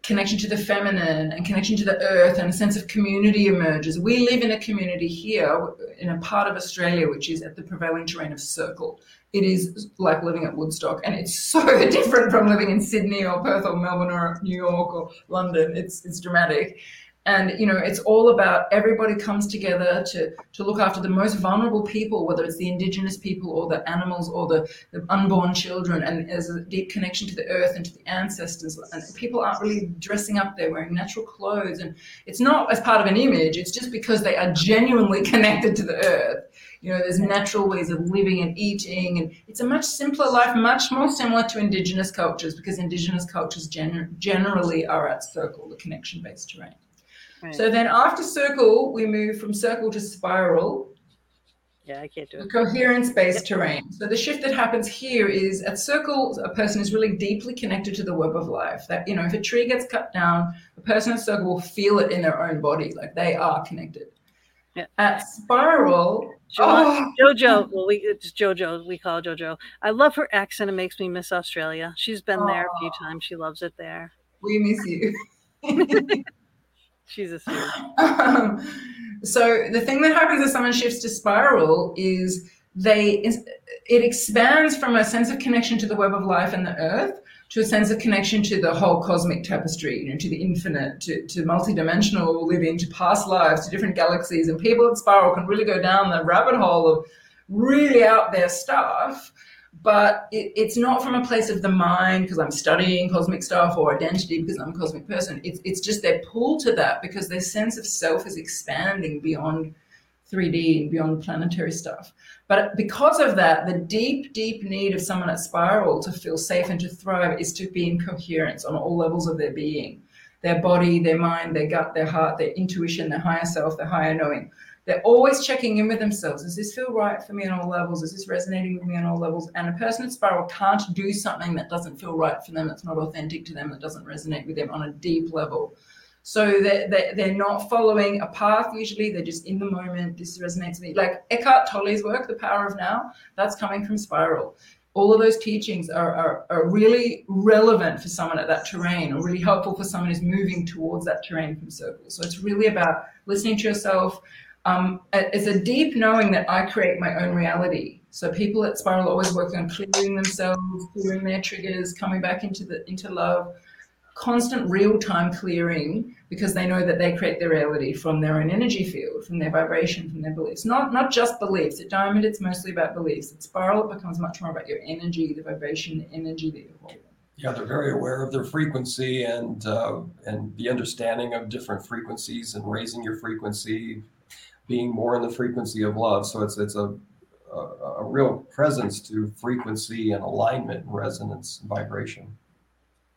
connection to the feminine and connection to the earth and a sense of community emerges. We live in a community here in a part of Australia which is at the prevailing terrain of circle. It is like living at Woodstock, and it's so different from living in Sydney or Perth or Melbourne or New York or London. It's it's dramatic. And you know it's all about everybody comes together to to look after the most vulnerable people whether it's the indigenous people or the animals or the, the unborn children. And there's a deep connection to the earth and to the ancestors. And people aren't really dressing up they're wearing natural clothes. And it's not as part of an image it's just because they are genuinely connected to the earth you know there's natural ways of living and eating and it's a much simpler life much more similar to indigenous cultures because indigenous cultures gen- generally are at circle the connection based terrain so then after circle, we move from circle to spiral. Yeah, I can't do it. Coherence based terrain. So the shift that happens here is at circle, a person is really deeply connected to the web of life. That, you know, if a tree gets cut down, a person at circle will feel it in their own body, like they are connected. Yeah. At spiral, jo- oh. Jojo, well, we it's Jojo. We call Jojo. I love her accent. It makes me miss Australia. She's been oh. there a few times. She loves it there. We miss you. She's a sweet. Um, so the thing that happens as someone shifts to spiral is they it expands from a sense of connection to the web of life and the earth to a sense of connection to the whole cosmic tapestry, you know, to the infinite, to, to multidimensional living, to past lives, to different galaxies. And people at Spiral can really go down the rabbit hole of really out there stuff but it, it's not from a place of the mind because I'm studying cosmic stuff or identity because I'm a cosmic person. It's, it's just their pull to that because their sense of self is expanding beyond 3D and beyond planetary stuff. But because of that, the deep, deep need of someone at Spiral to feel safe and to thrive is to be in coherence on all levels of their being their body, their mind, their gut, their heart, their intuition, their higher self, their higher knowing. They're always checking in with themselves. Does this feel right for me on all levels? Is this resonating with me on all levels? And a person at spiral can't do something that doesn't feel right for them, that's not authentic to them, that doesn't resonate with them on a deep level. So they're, they're, they're not following a path usually, they're just in the moment. This resonates with me. Like Eckhart Tolle's work, The Power of Now, that's coming from Spiral all of those teachings are, are, are, really relevant for someone at that terrain or really helpful for someone who's moving towards that terrain from circle. So it's really about listening to yourself, um, it's a deep knowing that I create my own reality. So people at Spiral always work on clearing themselves, clearing their triggers, coming back into the into love, constant real time clearing because they know that they create their reality from their own energy field, from their vibration, from their beliefs. Not not just beliefs. At Diamond, it's mostly about beliefs. At Spiral, it becomes much more about your energy, the vibration, the energy that you're holding. Yeah, they're very aware of their frequency and uh, and the understanding of different frequencies and raising your frequency, being more in the frequency of love. So it's it's a a, a real presence to frequency and alignment, and resonance, and vibration.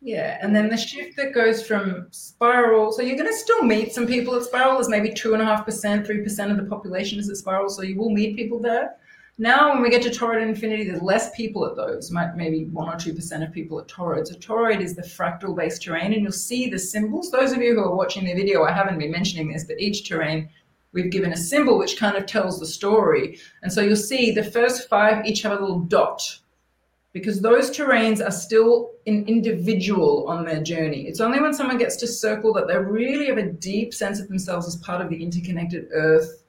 Yeah, and then the shift that goes from spiral. So you're going to still meet some people at spiral. There's maybe two and a half percent, three percent of the population is at spiral. So you will meet people there. Now, when we get to toroid infinity, there's less people at those, maybe one or two percent of people at toroid. So toroid is the fractal based terrain, and you'll see the symbols. Those of you who are watching the video, I haven't been mentioning this, but each terrain we've given a symbol which kind of tells the story. And so you'll see the first five each have a little dot because those terrains are still an individual on their journey. It's only when someone gets to circle that they really have a deep sense of themselves as part of the interconnected earth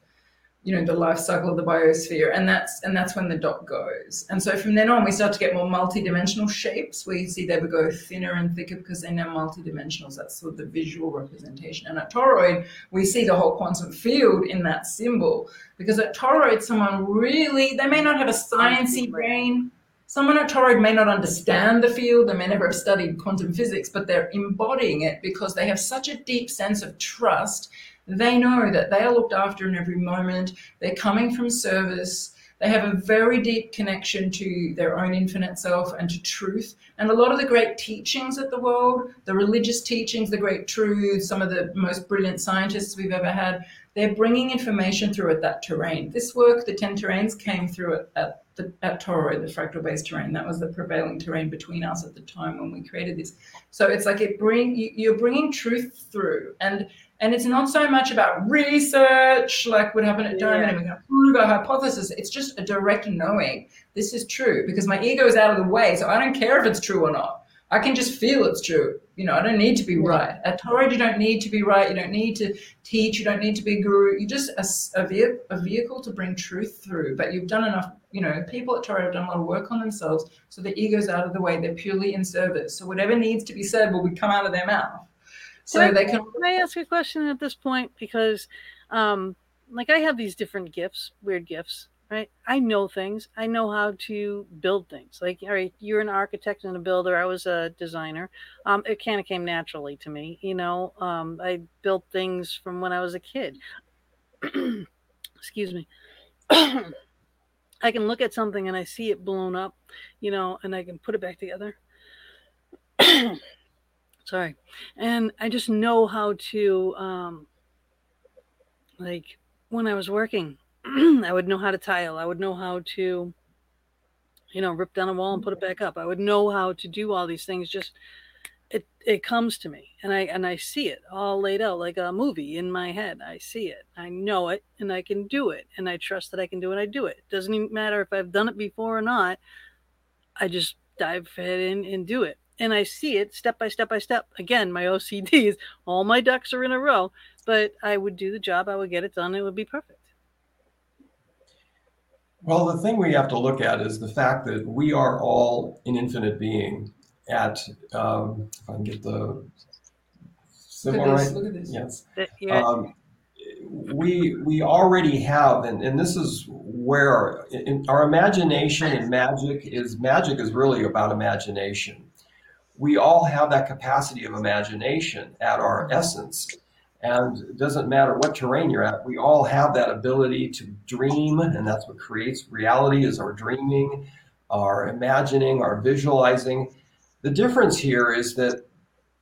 you know the life cycle of the biosphere and that's and that's when the dot goes. And so from then on we start to get more multi-dimensional shapes. Where you see they would go thinner and thicker because they're now multi-dimensionals. That's sort of the visual representation. And at toroid we see the whole quantum field in that symbol. Because at toroid someone really they may not have a sciencey brain someone at toroid may not understand the field they may never have studied quantum physics but they're embodying it because they have such a deep sense of trust they know that they are looked after in every moment. They're coming from service. They have a very deep connection to their own infinite self and to truth. And a lot of the great teachings of the world, the religious teachings, the great truths, some of the most brilliant scientists we've ever had, they're bringing information through at that terrain. This work, the 10 terrains, came through at, at, the, at Toroid, the fractal based terrain. That was the prevailing terrain between us at the time when we created this. So it's like it bring you, you're bringing truth through. And And it's not so much about research, like what happened at Diamond, and we can prove our hypothesis. It's just a direct knowing this is true because my ego is out of the way. So I don't care if it's true or not. I can just feel it's true. You know, I don't need to be right. At Toroid, you don't need to be right. You don't need to teach. You don't need to be a guru. You're just a, a, ve- a vehicle to bring truth through. But you've done enough, you know, people at Toroid have done a lot of work on themselves. So the ego's out of the way. They're purely in service. So whatever needs to be said will be come out of their mouth. So can they can. Can I ask a question at this point? Because, um, like, I have these different gifts, weird gifts, right? I know things. I know how to build things. Like, all right, you're an architect and a builder. I was a designer. Um, it kind of came naturally to me. You know, um, I built things from when I was a kid. Excuse me. I can look at something and I see it blown up, you know, and I can put it back together. Sorry. And I just know how to, um, like, when I was working, I would know how to tile. I would know how to, you know, rip down a wall and put it mm-hmm. back up. I would know how to do all these things. Just it it comes to me, and I and I see it all laid out like a movie in my head. I see it, I know it, and I can do it, and I trust that I can do it. I do it. it doesn't even matter if I've done it before or not. I just dive head in and do it, and I see it step by step by step. Again, my OCD is all my ducks are in a row, but I would do the job. I would get it done. It would be perfect. Well, the thing we have to look at is the fact that we are all an infinite being. At um, if I can get the symbol Look at this, right, look at this. yes. That- yeah, Um, we we already have, and, and this is where in, our imagination and magic is magic is really about imagination. We all have that capacity of imagination at our essence. And it doesn't matter what terrain you're at, we all have that ability to dream, and that's what creates reality is our dreaming, our imagining, our visualizing. The difference here is that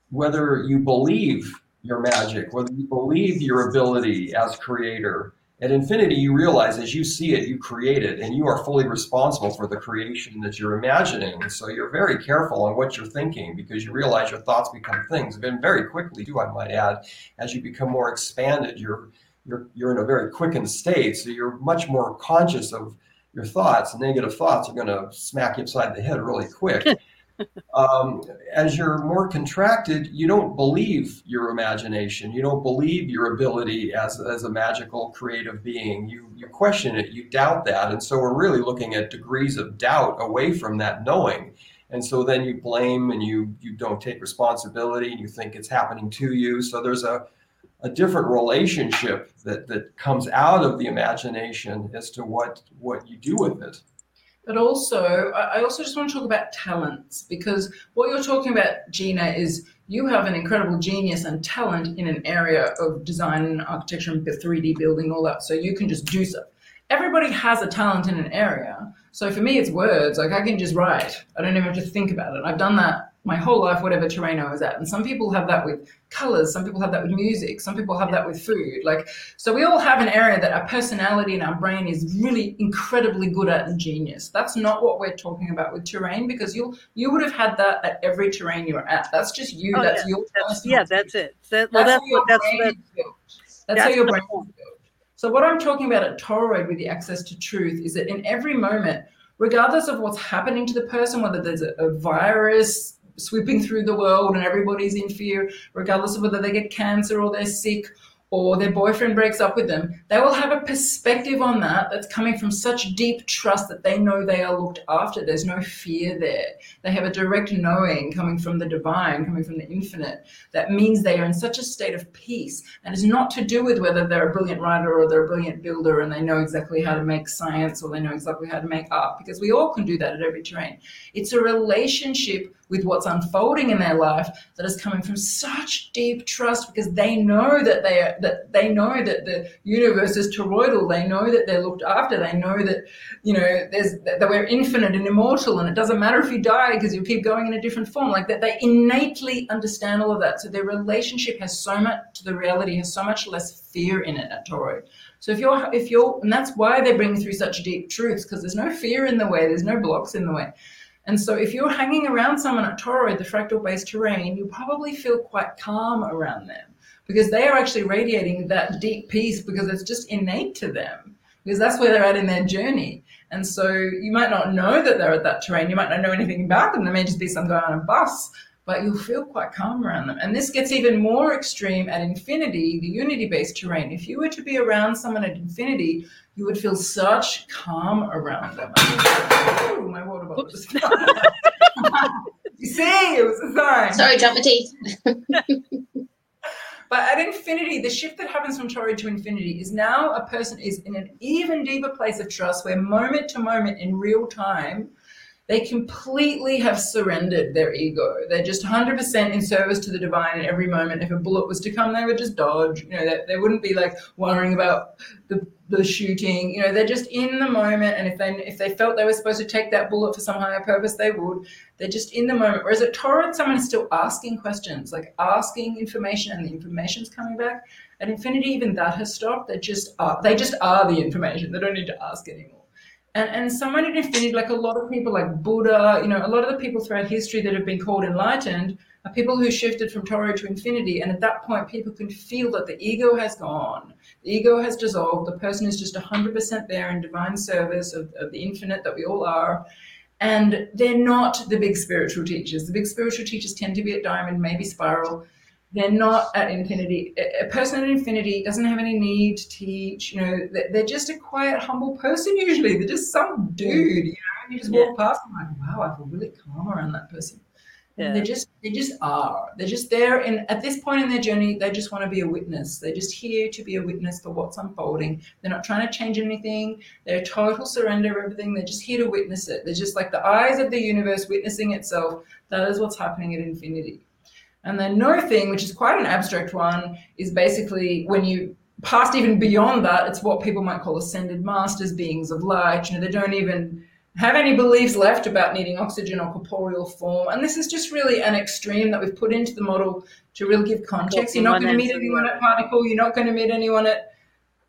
whether you believe your magic, whether you believe your ability as creator, at infinity you realize as you see it, you create it, and you are fully responsible for the creation that you're imagining. So you're very careful on what you're thinking because you realize your thoughts become things. And very quickly, too, I might add, as you become more expanded, you're you're you're in a very quickened state. So you're much more conscious of your thoughts. Negative thoughts are going to smack you upside the head really quick um, as you're more contracted, you don't believe your imagination. You don't believe your ability as, as a magical creative being. You, you question it, you doubt that. And so we're really looking at degrees of doubt away from that knowing. And so then you blame and you, you don't take responsibility and you think it's happening to you. So there's a, a different relationship that, that comes out of the imagination as to what, what you do with it. But also, I also just want to talk about talents because what you're talking about, Gina, is you have an incredible genius and talent in an area of design and architecture and 3D building, all that. So you can just do stuff. Everybody has a talent in an area. So for me, it's words. Like I can just write. I don't even have to think about it. I've done that my whole life, whatever terrain I was at. And some people have that with colors. Some people have that with music. Some people have that with food. Like, so we all have an area that our personality and our brain is really incredibly good at and genius. That's not what we're talking about with terrain because you you would have had that at every terrain you're at. That's just you. Oh, that's yeah. your That's, yeah, that's it. That, well, that's that's how your that's brain that, is built. That's, how your brain is built. So what I'm talking about at Toroid with the access to truth is that in every moment, regardless of what's happening to the person, whether there's a, a virus sweeping through the world and everybody's in fear, regardless of whether they get cancer or they're sick or their boyfriend breaks up with them, they will have a perspective on that that's coming from such deep trust that they know they are looked after. There's no fear there. They have a direct knowing coming from the divine, coming from the infinite. That means they are in such a state of peace. And it's not to do with whether they're a brilliant writer or they're a brilliant builder and they know exactly how to make science or they know exactly how to make art, because we all can do that at every terrain. It's a relationship with what's unfolding in their life that is coming from such deep trust because they know that they are, that they know that the universe is toroidal. They know that they're looked after. They know that you know there's that we're infinite and immortal, and it doesn't matter if you die because you keep going in a different form. Like that, they innately understand all of that. So their relationship has so much to the reality has so much less fear in it at Toro. So if you're if you're and that's why they bring through such deep truths because there's no fear in the way. There's no blocks in the way. And so if you're hanging around someone at Toroid, the fractal based terrain, you probably feel quite calm around them because they are actually radiating that deep peace because it's just innate to them because that's where they're at in their journey. And so you might not know that they're at that terrain. You might not know anything about them. There may just be some guy on a bus, but you'll feel quite calm around them. And this gets even more extreme at infinity, the unity based terrain. If you were to be around someone at infinity, you would feel such calm around them. My water bottle just You see, it was a sign. Sorry, drop my teeth. But at infinity, the shift that happens from Tori to infinity is now a person is in an even deeper place of trust where moment to moment in real time, they completely have surrendered their ego. They're just 100% in service to the divine in every moment. If a bullet was to come, they would just dodge. You know, they, they wouldn't be like worrying about the the shooting. You know, they're just in the moment, and if they if they felt they were supposed to take that bullet for some higher purpose, they would. They're just in the moment. Whereas at Torah, someone is still asking questions, like asking information, and the information's coming back. At Infinity, even that has stopped. They just are. They just are the information. They don't need to ask anymore. And, and someone in Infinity, like a lot of people, like Buddha, you know, a lot of the people throughout history that have been called enlightened are people who shifted from Torah to Infinity. And at that point, people can feel that the ego has gone the ego has dissolved. The person is just 100% there in divine service of, of the infinite that we all are. And they're not the big spiritual teachers. The big spiritual teachers tend to be at diamond, maybe spiral. They're not at infinity. A person at infinity doesn't have any need to teach. You know, they're just a quiet, humble person usually. They're just some dude. You know, and you just walk yeah. past them like, wow, I feel really calm around that person. Yeah. They just they just are. They're just there and at this point in their journey, they just want to be a witness. They're just here to be a witness for what's unfolding. They're not trying to change anything. They're total surrender of everything. They're just here to witness it. They're just like the eyes of the universe witnessing itself. That is what's happening at infinity. And the no thing, which is quite an abstract one, is basically when you past even beyond that, it's what people might call ascended masters, beings of light. You know, they don't even have any beliefs left about needing oxygen or corporeal form. And this is just really an extreme that we've put into the model to really give context. You're not going to meet anyone at particle. You're not going to meet anyone at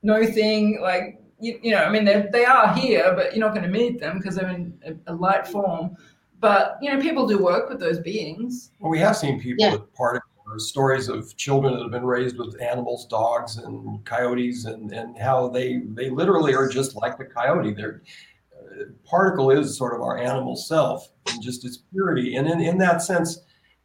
no thing. Like, you, you know, I mean, they are here, but you're not going to meet them because they're in a, a, light form. But, you know, people do work with those beings. Well, we have seen people yeah. at particle stories of children that have been raised with animals, dogs and coyotes, and, and how they, they literally are just like the coyote. They're particle is sort of our animal self and just its purity. And in, in that sense,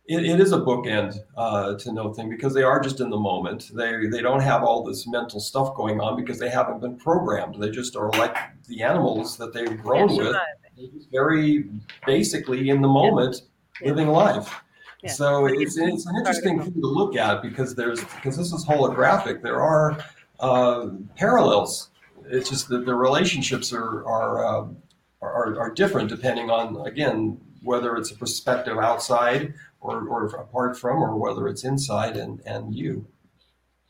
it, it is a bookend uh, to no thing because they are just in the moment. They they don't have all this mental stuff going on because they haven't been programmed. They just are like the animals that they've grown yeah, with. They're just very basically in the moment, yeah. living life. Yeah. So it's, it's an interesting thing to look at because there's because this is holographic. There are uh, parallels it's just that the relationships are are, uh, are, are different depending on again whether it's a perspective outside or, or apart from or whether it's inside and and you.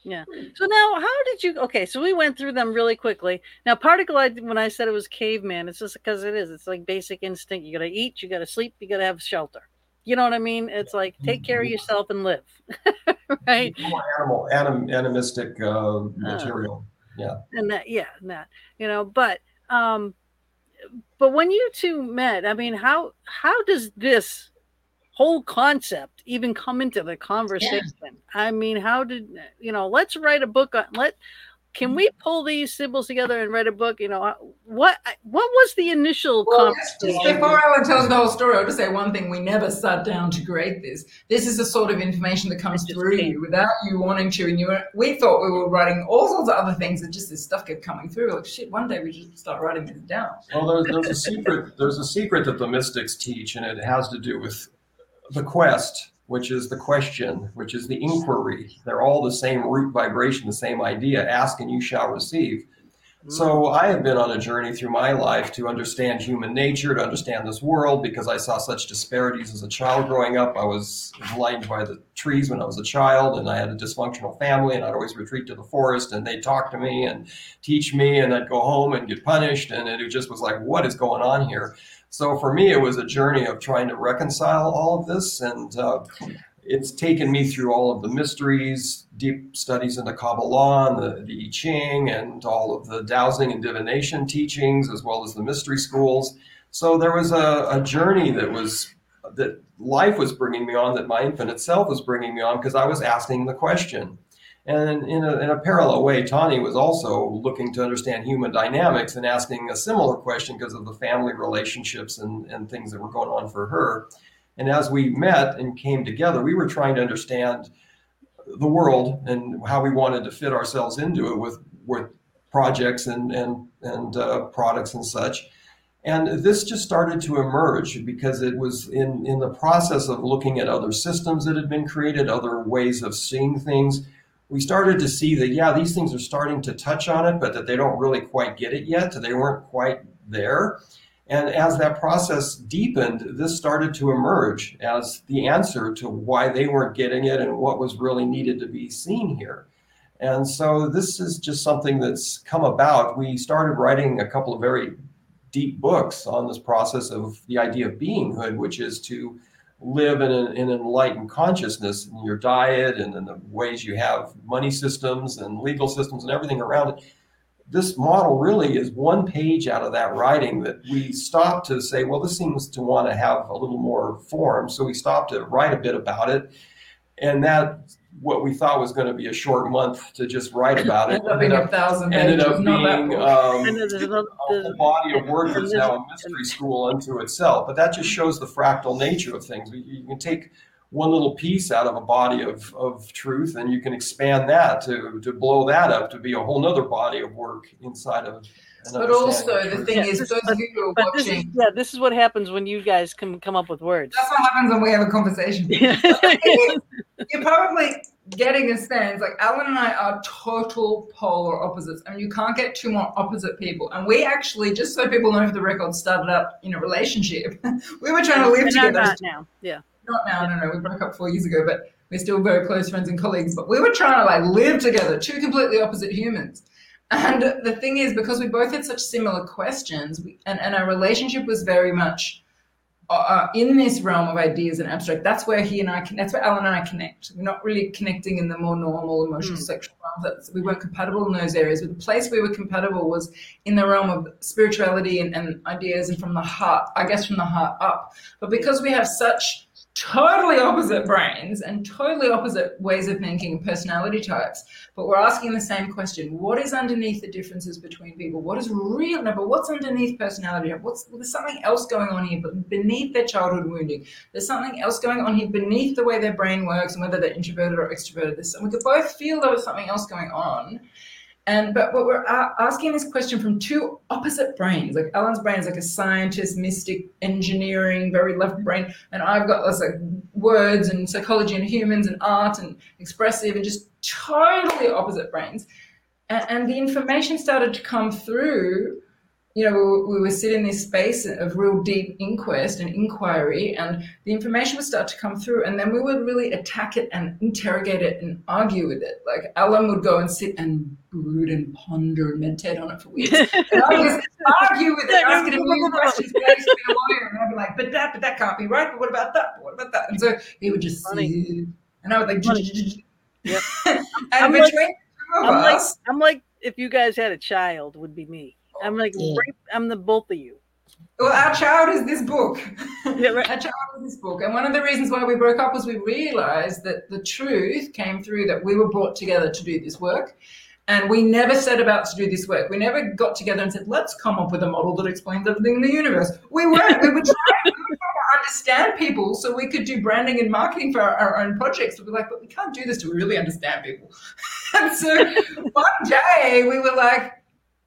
Yeah. So now how did you okay so we went through them really quickly. Now particle I, when i said it was caveman it's just because it is. It's like basic instinct. You gotta eat you gotta sleep you gotta have shelter. You know what i mean? It's like take care of yourself and live right? Animal anim, animistic uh, material. Yeah. And that yeah and that you know but um but when you two met i mean how how does this whole concept even come into the conversation yeah. i mean how did you know let's write a book on let can we pull these symbols together and write a book? You know, uh, what what was the initial well, conversation? Before Allen tells the whole story, I'll just say one thing: we never sat down to create this. This is the sort of information that comes through you without you wanting to. And you, were, we thought we were writing all sorts of other things, and just this stuff kept coming through. Like shit, one day we just start writing this down. Well, there's, there's a secret. There's a secret that the mystics teach, and it has to do with the quest which is the question, which is the inquiry. They're all the same root vibration, the same idea ask and you shall receive. So mm. I have been on a journey through my life to understand human nature, to understand this world, because I saw such disparities as a child growing up. I was enlightened by the trees when I was a child, and I had a dysfunctional family, and I'd always retreat to the forest, and they'd talk to me and teach me, and I'd go home and get punished, and it just was like, what is going on here? So for me, it was a journey of trying to reconcile all of this, and uh, it's taken me through all of the mysteries, deep studies into Kabbalah and the, the I Ching, and all of the dowsing and divination teachings, as well as the mystery schools. So there was a, a journey that was that life was bringing me on, that my infinite self was bringing me on, because I was asking the question. And in a, in a parallel way, Tahnee was also looking to understand human dynamics and asking a similar question because of the family relationships and, and things that were going on for her. And as we met and came together, we were trying to understand the world and how we wanted to fit ourselves into it with, with projects and, and, and uh, products and such. And this just started to emerge because it was in, in the process of looking at other systems that had been created, other ways of seeing things we started to see that yeah these things are starting to touch on it but that they don't really quite get it yet they weren't quite there. And as that process deepened this started to emerge as the answer to why they weren't getting it and what was really needed to be seen here. And so this is just something that's come about. We started writing a couple of very deep books on this process of the idea of beinghood which is to live in an, enlightened consciousness in your diet and in the ways you have money systems and legal systems and everything around it. This model really is one page out of that writing that we stopped to say, well, this seems to want to have a little more form. So we stopped to write a bit about it. And that what we thought was going to be a short month to just write about it. ended up being a thousand ended up being um, And there's a whole body of work and that's now a mystery school unto itself. But that just shows the fractal nature of things. You you can take one little piece out of a body of, of truth and you can expand that to, to blow that up to be a whole nother body of work inside of an But also the thing Yeah, is, this- those of you who are But this is watching, yeah, this is what happens when you guys can come up with words. that's what happens when we have a conversation. You're probably getting a sense like Allen and I are total polar opposites. I mean, you can't get two more opposite people. And we actually, just so people know for the record, started up in a relationship. we were trying to live And together. not, not now. Yeah. Not now, no, no. We broke up four years ago, but we're still very close friends and colleagues. But we were trying to like live together, two completely opposite humans. And the thing is, because we both had such similar questions, we, and, and our relationship was very much uh, in this realm of ideas and abstract. That's where he and I, can, that's where Allen and I connect. We're not really connecting in the more normal emotional Mm. sexual realm. That's, we weren't compatible in those areas. But the place we were compatible was in the realm of spirituality and, and ideas and from the heart, I guess from the heart up. But because we have such totally opposite brains and totally opposite ways of thinking and personality types, but we're asking the same question: What is underneath the differences between people? What is real? But what's underneath personality? What's there's something else going on here, but beneath their childhood wounding, there's something else going on here beneath the way their brain works and whether they're introverted or extroverted. And we could both feel there was something else going on. And but what we're asking this question from two opposite brains. Like Allen's brain is like a scientist, mystic, engineering, very left brain, and I've got this like words and psychology and humans and art and expressive and just totally opposite brains. And, and the information started to come through. You know, we, we were sitting in this space of real deep inquest and inquiry, and the information would start to come through, and then we would really attack it and interrogate it and argue with it. Like Allen would go and sit and brood and ponder and meditate on it for weeks. And I would argue with it, asking him new questions, based on a lawyer, and I'd be like, "But that, but that can't be right. But what about that? But what about that?" And so he would just sit, and I would like, Yep. and I'm between like- two of I'm like I'm like if you guys had a child would be me. I'm like Yeah. right, I'm the both of you. well, our child is this book. Yeah, right. Our child is this book, and one of the reasons why we broke up was we realized that the truth came through that we were brought together to do this work. And we never set about to do this work. We never got together and said, let's come up with a model that explains everything in the universe. We weren't. We were trying, we were trying to understand people so we could do branding and marketing for our, our own projects. But we're like, but we can't do this to really understand people. and so one day we were like,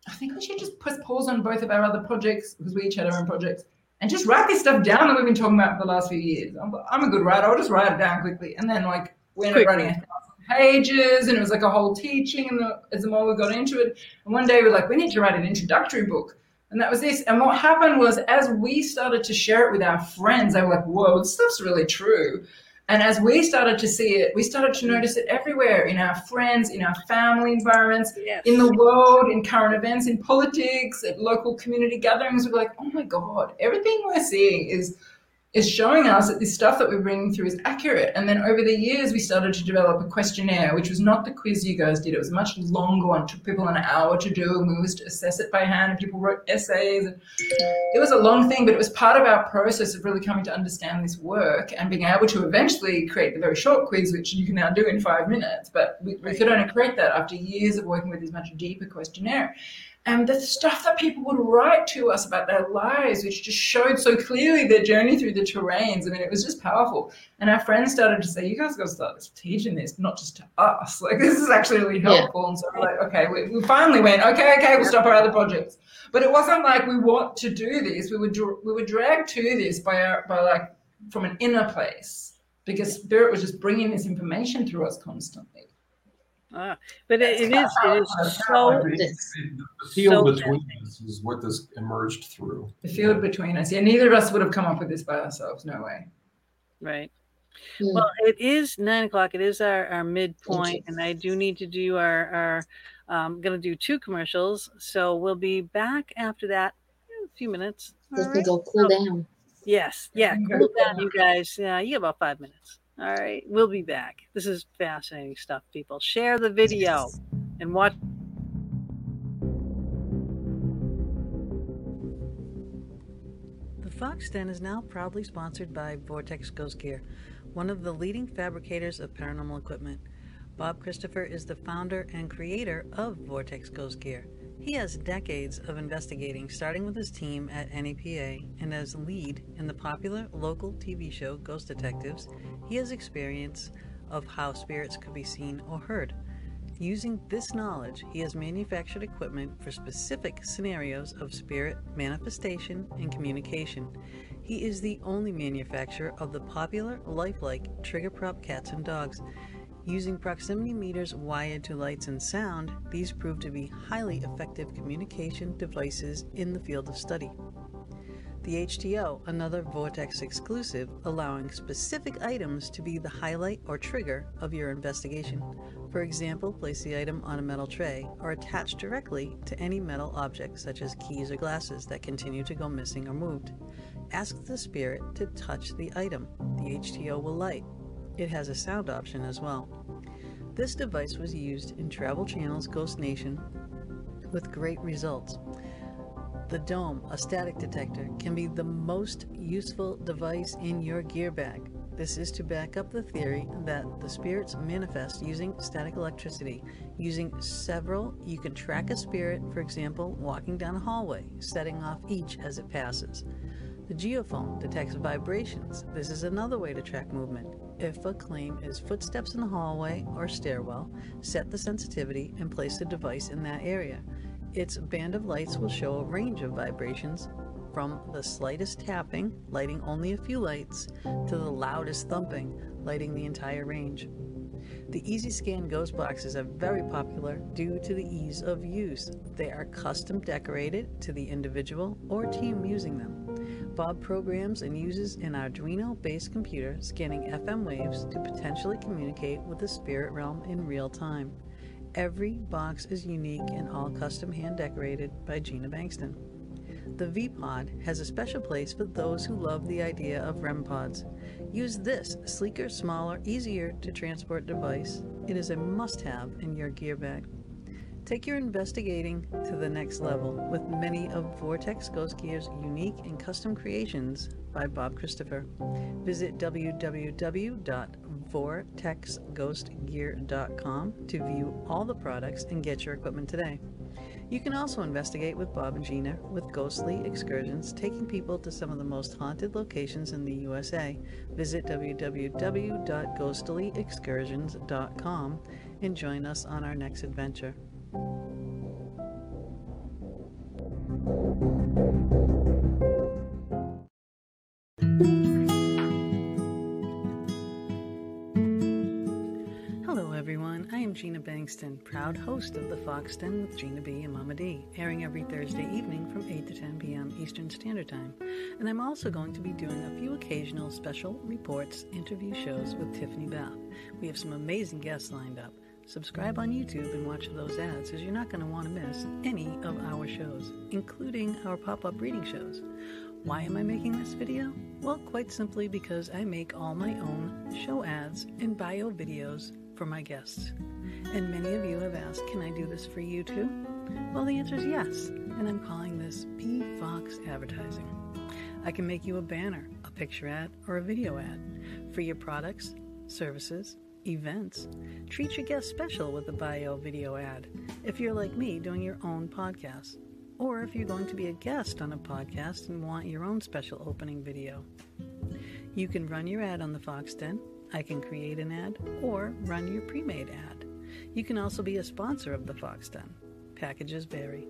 I think we should just press pause on both of our other projects because we each had our own projects and just write this stuff down that we've been talking about for the last few years. I'm, I'm a good writer. I'll just write it down quickly. And then like we ended up Quickly. writing a thousand pages and it was like a whole teaching and the, as the more we got into it. And one day we're like, we need to write an introductory book. And that was this. And what happened was as we started to share it with our friends, they were like, whoa, this stuff's really true. And as we started to see it, we started to notice it everywhere in our friends, in our family environments, Yes. in the world, in current events, in politics, at local community gatherings. We're like, oh my God, everything we're seeing is is showing us that this stuff that we're bringing through is accurate. And then over the years, we started to develop a questionnaire, which was not the quiz you guys did. It was a much longer one. It took people an hour to do, and we used to assess it by hand. And people wrote essays. And it was a long thing, but it was part of our process of really coming to understand this work and being able to eventually create the very short quiz, which you can now do in five minutes. But we, we could only create that after years of working with this much deeper questionnaire and the stuff that people would write to us about their lives, which just showed so clearly their journey through the terrains. I mean, it was just powerful. And our friends started to say, "You guys got to start teaching this, not just to us. Like this is actually really helpful." Yeah. And so we're like, "Okay." We, we, finally went, "Okay, okay, we'll stop our other projects." But it wasn't like we want to do this. We were we were dragged to this by our by like from an inner place because spirit was just bringing this information through us constantly. Ah, but it, it is it is so the field so between us is what this emerged through. The field between us. Yeah, neither of us would have come up with this by ourselves. No way. Right. Hmm. Well, it is nine o'clock. It is our, our midpoint, and I do need to do our our. I'm um, going to do two commercials, so we'll be back after that in a few minutes. Just right? go cool so, down. Yes, yeah, cool down, you guys. Yeah, you have about five minutes. All right, we'll be back. This is fascinating stuff, people. Share the video and watch. The Fox Den is now proudly sponsored by Vortex Ghost Gear, one of the leading fabricators of paranormal equipment. Bob Christopher is the founder and creator of Vortex Ghost Gear. He has decades of investigating, starting with his team at NEPA, and as lead in the popular local TV show Ghost Detectives. He has experience of how spirits could be seen or heard. Using this knowledge, he has manufactured equipment for specific scenarios of spirit manifestation and communication. He is the only manufacturer of the popular lifelike trigger prop cats and dogs. Using proximity meters wired to lights and sound, these prove to be highly effective communication devices in the field of study. The HTO, another Vortex exclusive, allowing specific items to be the highlight or trigger of your investigation. For example, place the item on a metal tray or attach directly to any metal object such as keys or glasses that continue to go missing or moved. Ask the spirit to touch the item. The HTO will light. It has a sound option as well. This device was used in Travel Channel's Ghost Nation with great results. The Dome, a static detector, can be the most useful device in your gear bag. This is to back up the theory that the spirits manifest using static electricity. Using several, you can track a spirit, for example, walking down a hallway, setting off each as it passes. The geophone detects vibrations. This is another way to track movement. If a claim is footsteps in the hallway or stairwell, set the sensitivity and place the device in that area. Its band of lights will show a range of vibrations from the slightest tapping, lighting only a few lights, to the loudest thumping, lighting the entire range. The Easy Scan ghost boxes are very popular due to the ease of use. They are custom decorated to the individual or team using them. Bob programs and uses an Arduino based computer scanning FM waves to potentially communicate with the spirit realm in real time. Every box is unique and all custom hand decorated by Gina Bengtson. The V-Pod has a special place for those who love the idea of REM pods. Use this sleeker, smaller, easier to transport device. It is a must have in your gear bag. Take your investigating to the next level with many of Vortex Ghost Gear's unique and custom creations by Bob Christopher. Visit www.vortexghostgear.com to view all the products and get your equipment today. You can also investigate with Bob and Gina with ghostly excursions, taking people to some of the most haunted locations in the USA. Visit www.ghostlyexcursions.com and join us on our next adventure. Hello, everyone. I am Gina Bengtson, proud host of the Fox Den with Gina B and Mama D, airing every Thursday evening from 8 to 10 p.m. Eastern Standard Time. And I'm also going to be doing a few occasional special reports, interview shows with Tiffany Beth. We have some amazing guests lined up. Subscribe on YouTube and watch those ads as you're not going to want to miss any of our shows, including our pop up reading shows. Why am I making this video? Well, quite simply because I make all my own show ads and bio videos for my guests. And many of you have asked, can I do this for you too? Well, the answer is yes, and I'm calling this P Fox Advertising. I can make you a banner, a picture ad, or a video ad for your products, services, events. Treat your guests special with a bio video ad if you're like me doing your own podcast, or if you're going to be a guest on a podcast and want your own special opening video. You can run your ad on the Fox Den. I can create an ad or run your pre made ad. You can also be a sponsor of the Fox Den. Packages vary.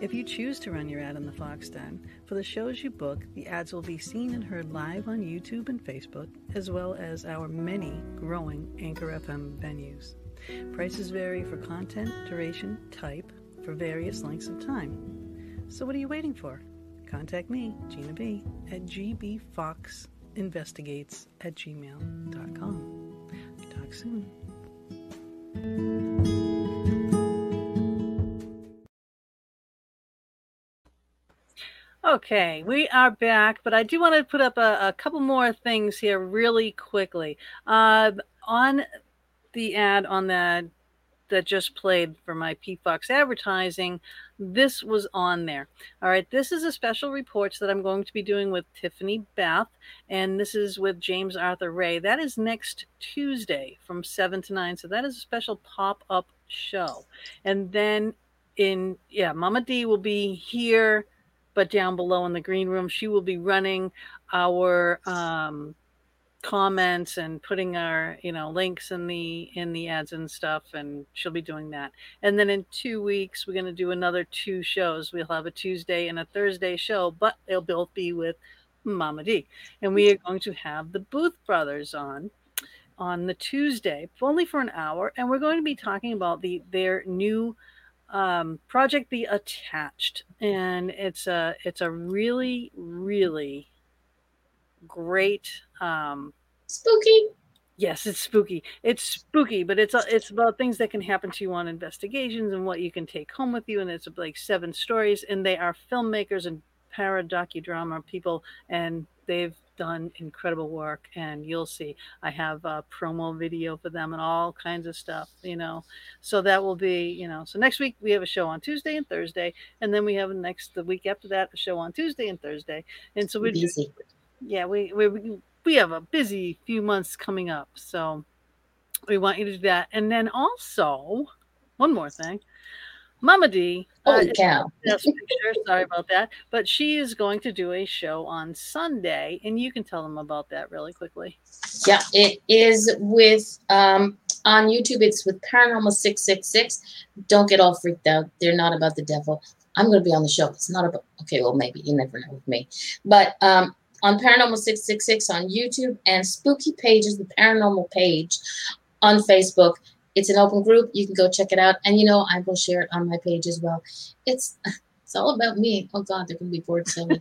If you choose to run your ad on the Fox Den, for the shows you book, the ads will be seen and heard live on YouTube and Facebook, as well as our many growing Anchor FM venues. Prices vary for content, duration, type, for various lengths of time. So what are you waiting for? Contact me, Gina B, at gbfoxinvestigates at gmail.com. Talk soon. Okay, we are back, but I do want to put up a, a couple more things here really quickly. Uh, on the ad on that that just played for my PFox advertising, this was on there. All right, this is a special reports that I'm going to be doing with Tiffany Beth, and this is with James Arthur Ray. That is next Tuesday from 7 to 9. So that is a special pop up show. And then in, yeah, Mama D will be here but down below in the green room, she will be running our um, comments and putting our you know links in the in the ads and stuff and she'll be doing that. And then in two weeks we're going to do another two shows. We'll have a tuesday and a thursday show but they'll both be with mama d. And we are going to have the booth brothers on on the tuesday only for an hour and we're going to be talking about the their new um, project the attached and it's a it's a really really great um Spooky. yes it's spooky it's spooky but it's a, it's about things that can happen to you on investigations and what you can take home with you and it's like seven stories and they are filmmakers and para docudrama people and they've done incredible work and you'll see. I have a promo video for them and all kinds of stuff you know? So that will be you know so next week we have a show on tuesday and thursday and then we have next the week after that a show on tuesday and thursday. And so we're Busy. yeah we, we we have a busy few months coming up so we want you to do that. And then also one more thing mama d uh, Holy cow. Yes, picture. Sorry about that. But she is going to do a show on Sunday, and you can tell them about that really quickly. Yeah, it is with um on YouTube. It's with Paranormal Six Six Six. Don't get all freaked out. They're not about the devil. I'm going to be on the show. It's not about. Okay, well maybe you never know with me. But um on Paranormal Six Six Six on YouTube and Spooky Pages, the Paranormal page on Facebook. It's an open group. You can go check it out, and you know I will share it on my page as well. It's it's all about me. Oh God, they're to be bored silly.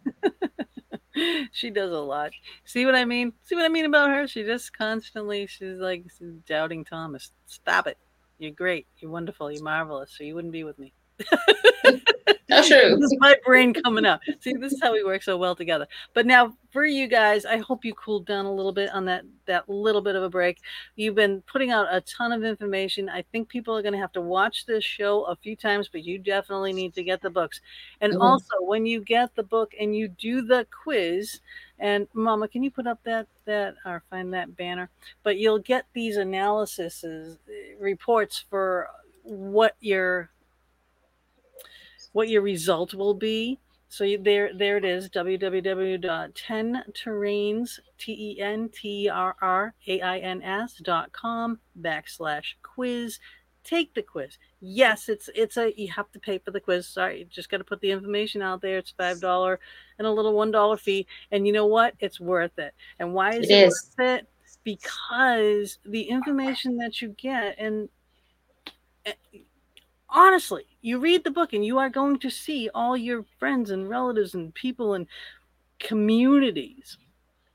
she does a lot. See what I mean? See what I mean about her? She just constantly, she's like doubting Thomas. Stop it. You're great. You're wonderful. You're marvelous. So you wouldn't be with me. Not true. this is my brain coming up. See, this is how we work so well together. But now for you guys, I hope you cooled down a little bit on that that little bit of a break. You've been putting out a ton of information. I think people are going to have to watch this show a few times, but you definitely need to get the books. And Mhm. also, when you get the book and you do the quiz, and Mama, can you put up that that or find that banner? But you'll get these analyses uh, reports for what your what your result will be. So you, there, there it is. www.10terrains t e n t r r a i n s dot com backslash quiz. Take the quiz. Yes, it's it's a you have to pay for the quiz. Sorry, you just got to put the information out there. It's five dollar and a little one dollar fee. And you know what? It's worth it. And why is It it, is. worth it? Because the information that you get and eh, honestly, you read the book and you are going to see all your friends and relatives and people and communities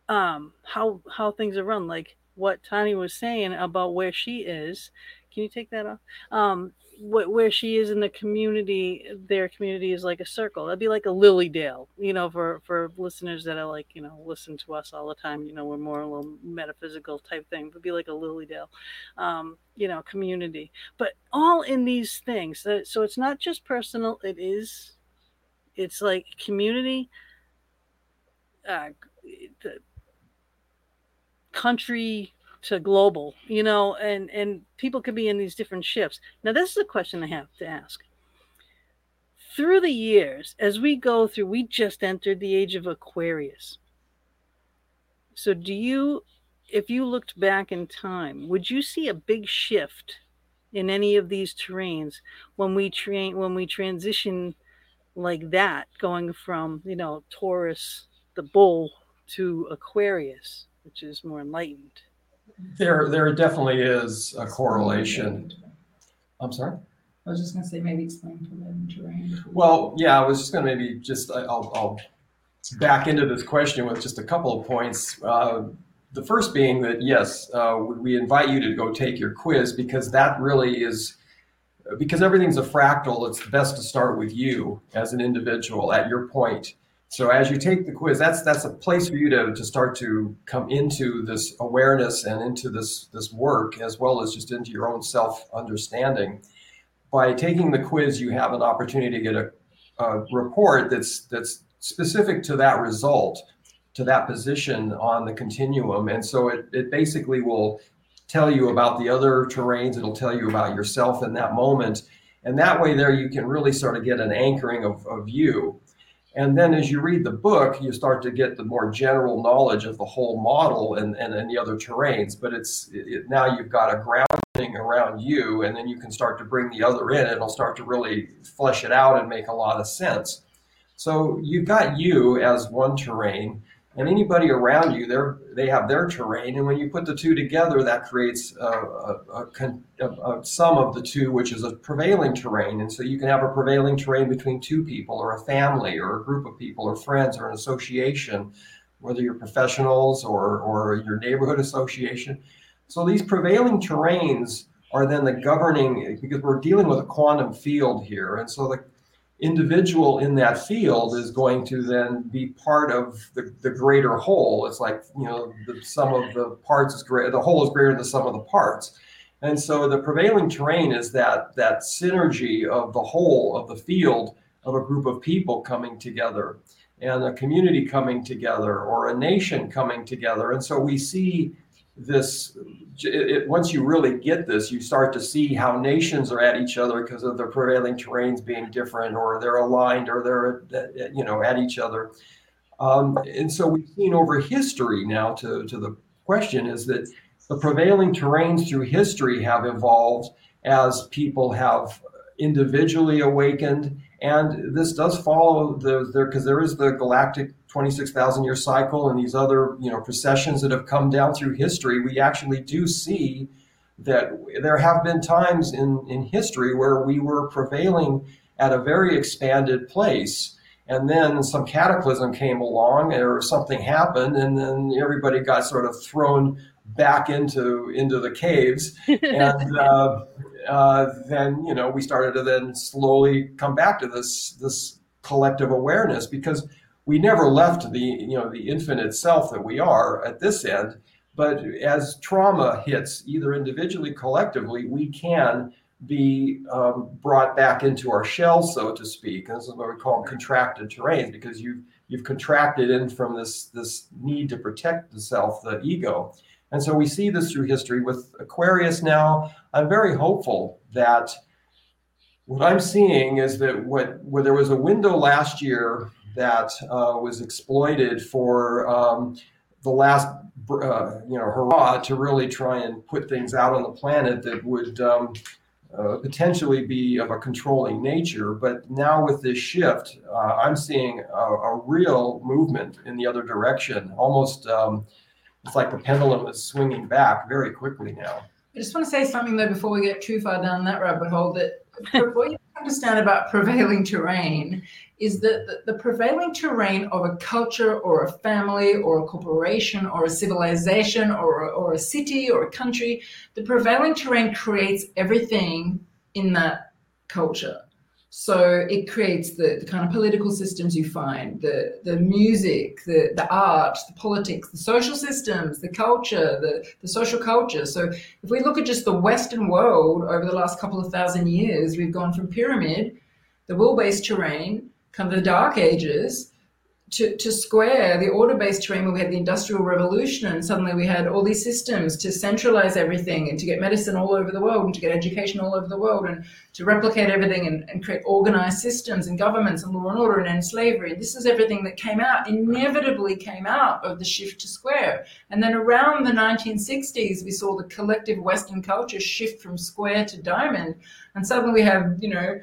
um how how things are run. Like what Tahnee was saying about where she is can you take that off? Um wh- where she is in the community, their community is like a circle. That'd be like a lily dale, you know, for for listeners that are like, you know, listen to us all the time. You know, we're more a little metaphysical type thing. It'd be like a lily dale, um, you know, community. But all in these things. So, so it's not just personal. It is. It's like community. Uh, the country to global, you know, and and people could be in these different shifts. Now, this is a question I have to ask. Through the years, as we go through, we just entered the age of Aquarius. So, do you, if you looked back in time, would you see a big shift in any of these terrains when we train when we transition like that, going from you know Taurus, the bull, to Aquarius, which is more enlightened? There, there definitely is a correlation. I'm sorry. I was just going to say maybe explain prevailing terrain. Well, yeah, I was just going to maybe just I'll, I'll back into this question with just a couple of points. Uh, the first being that yes, uh, we invite you to go take your quiz because that really is because everything's a fractal. It's best to start with you as an individual at your point so as you take the quiz, that's that's a place for you to, to start to come into this awareness and into this this work as well as just into your own self understanding. By taking the quiz, you have an opportunity to get a, a report that's that's specific to that result, to that position on the continuum. And so it, it basically will tell you about the other terrains, it'll tell you about yourself in that moment. And that way there you can really sort of get an anchoring of, of you and then as you read the book, you start to get the more general knowledge of the whole model and, and any other terrains. But it's it, now you've got a grounding around you, and then you can start to bring the other in. It'll start to really flesh it out and make a lot of sense. So you've got you as one terrain, and anybody around you, they they have their terrain, and when you put the two together, that creates a, a, a, a, sum of the two, which is a prevailing terrain. And so you can have a prevailing terrain between two people, or a family, or a group of people, or friends, or an association, whether you're professionals or or your neighborhood association. So these prevailing terrains are then the governing because we're dealing with a quantum field here, and so the individual in that field is going to then be part of the, the greater whole. It's like, you know, the sum of the parts is greater, the whole is greater than the sum of the parts. And so the prevailing terrain is that that synergy of the whole of the field of a group of people coming together and a community coming together or a nation coming together. And so we see this it, it, once you really get this you start to see how nations are at each other because of the prevailing terrains being different or they're aligned or they're you know at each other. Um, and so we've seen over history now to, to the question is that the prevailing terrains through history have evolved as people have individually awakened and this does follow the there because there is the galactic 26,000 year cycle and these other you know precessions that have come down through history, we actually do see that there have been times in, in history where we were prevailing at a very expanded place. And then some cataclysm came along or something happened, and then everybody got sort of thrown back into into the caves. and uh, uh, then you know we started to then slowly come back to this this collective awareness because we never left the you know the infinite self that we are at this end but as trauma hits either individually collectively we can be um, brought back into our shell so to speak. And this is what we call contracted terrains because you've you've contracted in from this this need to protect the self the ego. And so we see this through history with aquarius now. I'm very hopeful that what i'm seeing is that what where there was a window last year that uh, was exploited for um, the last uh, you know hurrah to really try and put things out on the planet that would um, uh, potentially be of a controlling nature. But now with this shift, uh, I'm seeing a, a, real movement in the other direction. Almost, um, it's like the pendulum is swinging back very quickly now. I just want to say something though before we get too far down that rabbit hole. That understand about prevailing terrain is that the, prevailing terrain of a culture or a family or a corporation or a civilization or, or a city or a country, the prevailing terrain creates everything in that culture. So it creates the, the kind of political systems you find, the, the music, the, the art, the politics, the social systems, the culture, the, the social culture. So if we look at just the Western world over the last couple of thousand years, we've gone from pyramid, the wheel-based terrain, kind of the dark ages, to, to square the order-based terrain where we had the industrial revolution and suddenly we had all these systems to centralize everything and to get medicine all over the world and to get education all over the world and to replicate everything and, and create organized systems and governments and law and order and end slavery. This is everything that came out, inevitably came out of the shift to square. And then around the 1960s, we saw the collective Western culture shift from square to diamond. And suddenly we have, you know,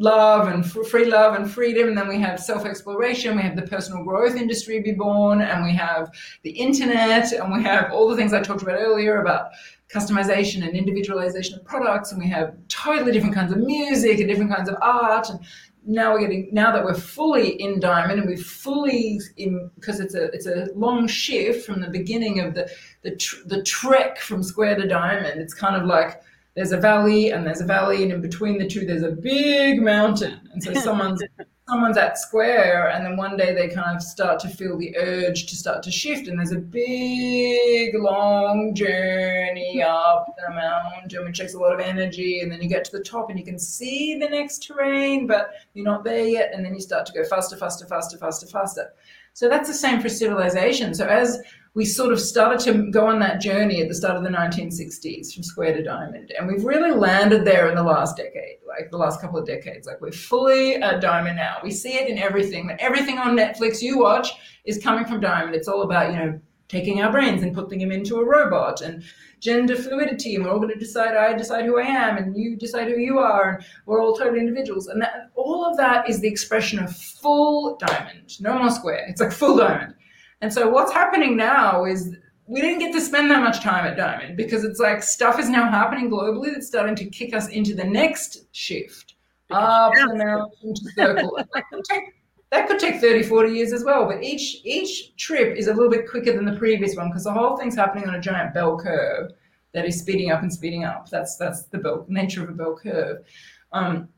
love and free love and freedom. And then we have self exploration, we have the personal growth industry be born, and we have the internet, and we have all the things I talked about earlier about customization and individualization of products. And we have totally different kinds of music and different kinds of art. And now we're getting now that we're fully in diamond and we're fully in because it's a it's a long shift from the beginning of the the, tr- the trek from square to diamond it's kind of like there's a valley and there's a valley and in between the two there's a big mountain. And so someone's someone's at square and then one day they kind of start to feel the urge to start to shift and there's a big long journey up the mountain which takes a lot of energy and then you get to the top and you can see the next terrain but you're not there yet and then you start to go faster faster faster faster faster. So that's the same for civilization. So as we sort of started to go on that journey at the start of the 1960s from square to diamond. And we've really landed there in the last decade, like the last couple of decades. Like we're fully at diamond now. We see it in everything. Everything on Netflix you watch is coming from diamond. It's all about, you know, taking our brains and putting them into a robot and gender fluidity and we're all going to decide i decide who i am and you decide who you are and we're all totally individuals and that, all of that is the expression of full diamond no more square it's like full diamond and so what's happening now is we didn't get to spend that much time at Diamond because it's like stuff is now happening globally that's starting to kick us into the next shift up the mountain to circle. that, could take, that could take 30, 40 years as well. But each each trip is a little bit quicker than the previous one because the whole thing's happening on a giant bell curve that is speeding up and speeding up. That's that's the bell, nature of a bell curve. Um,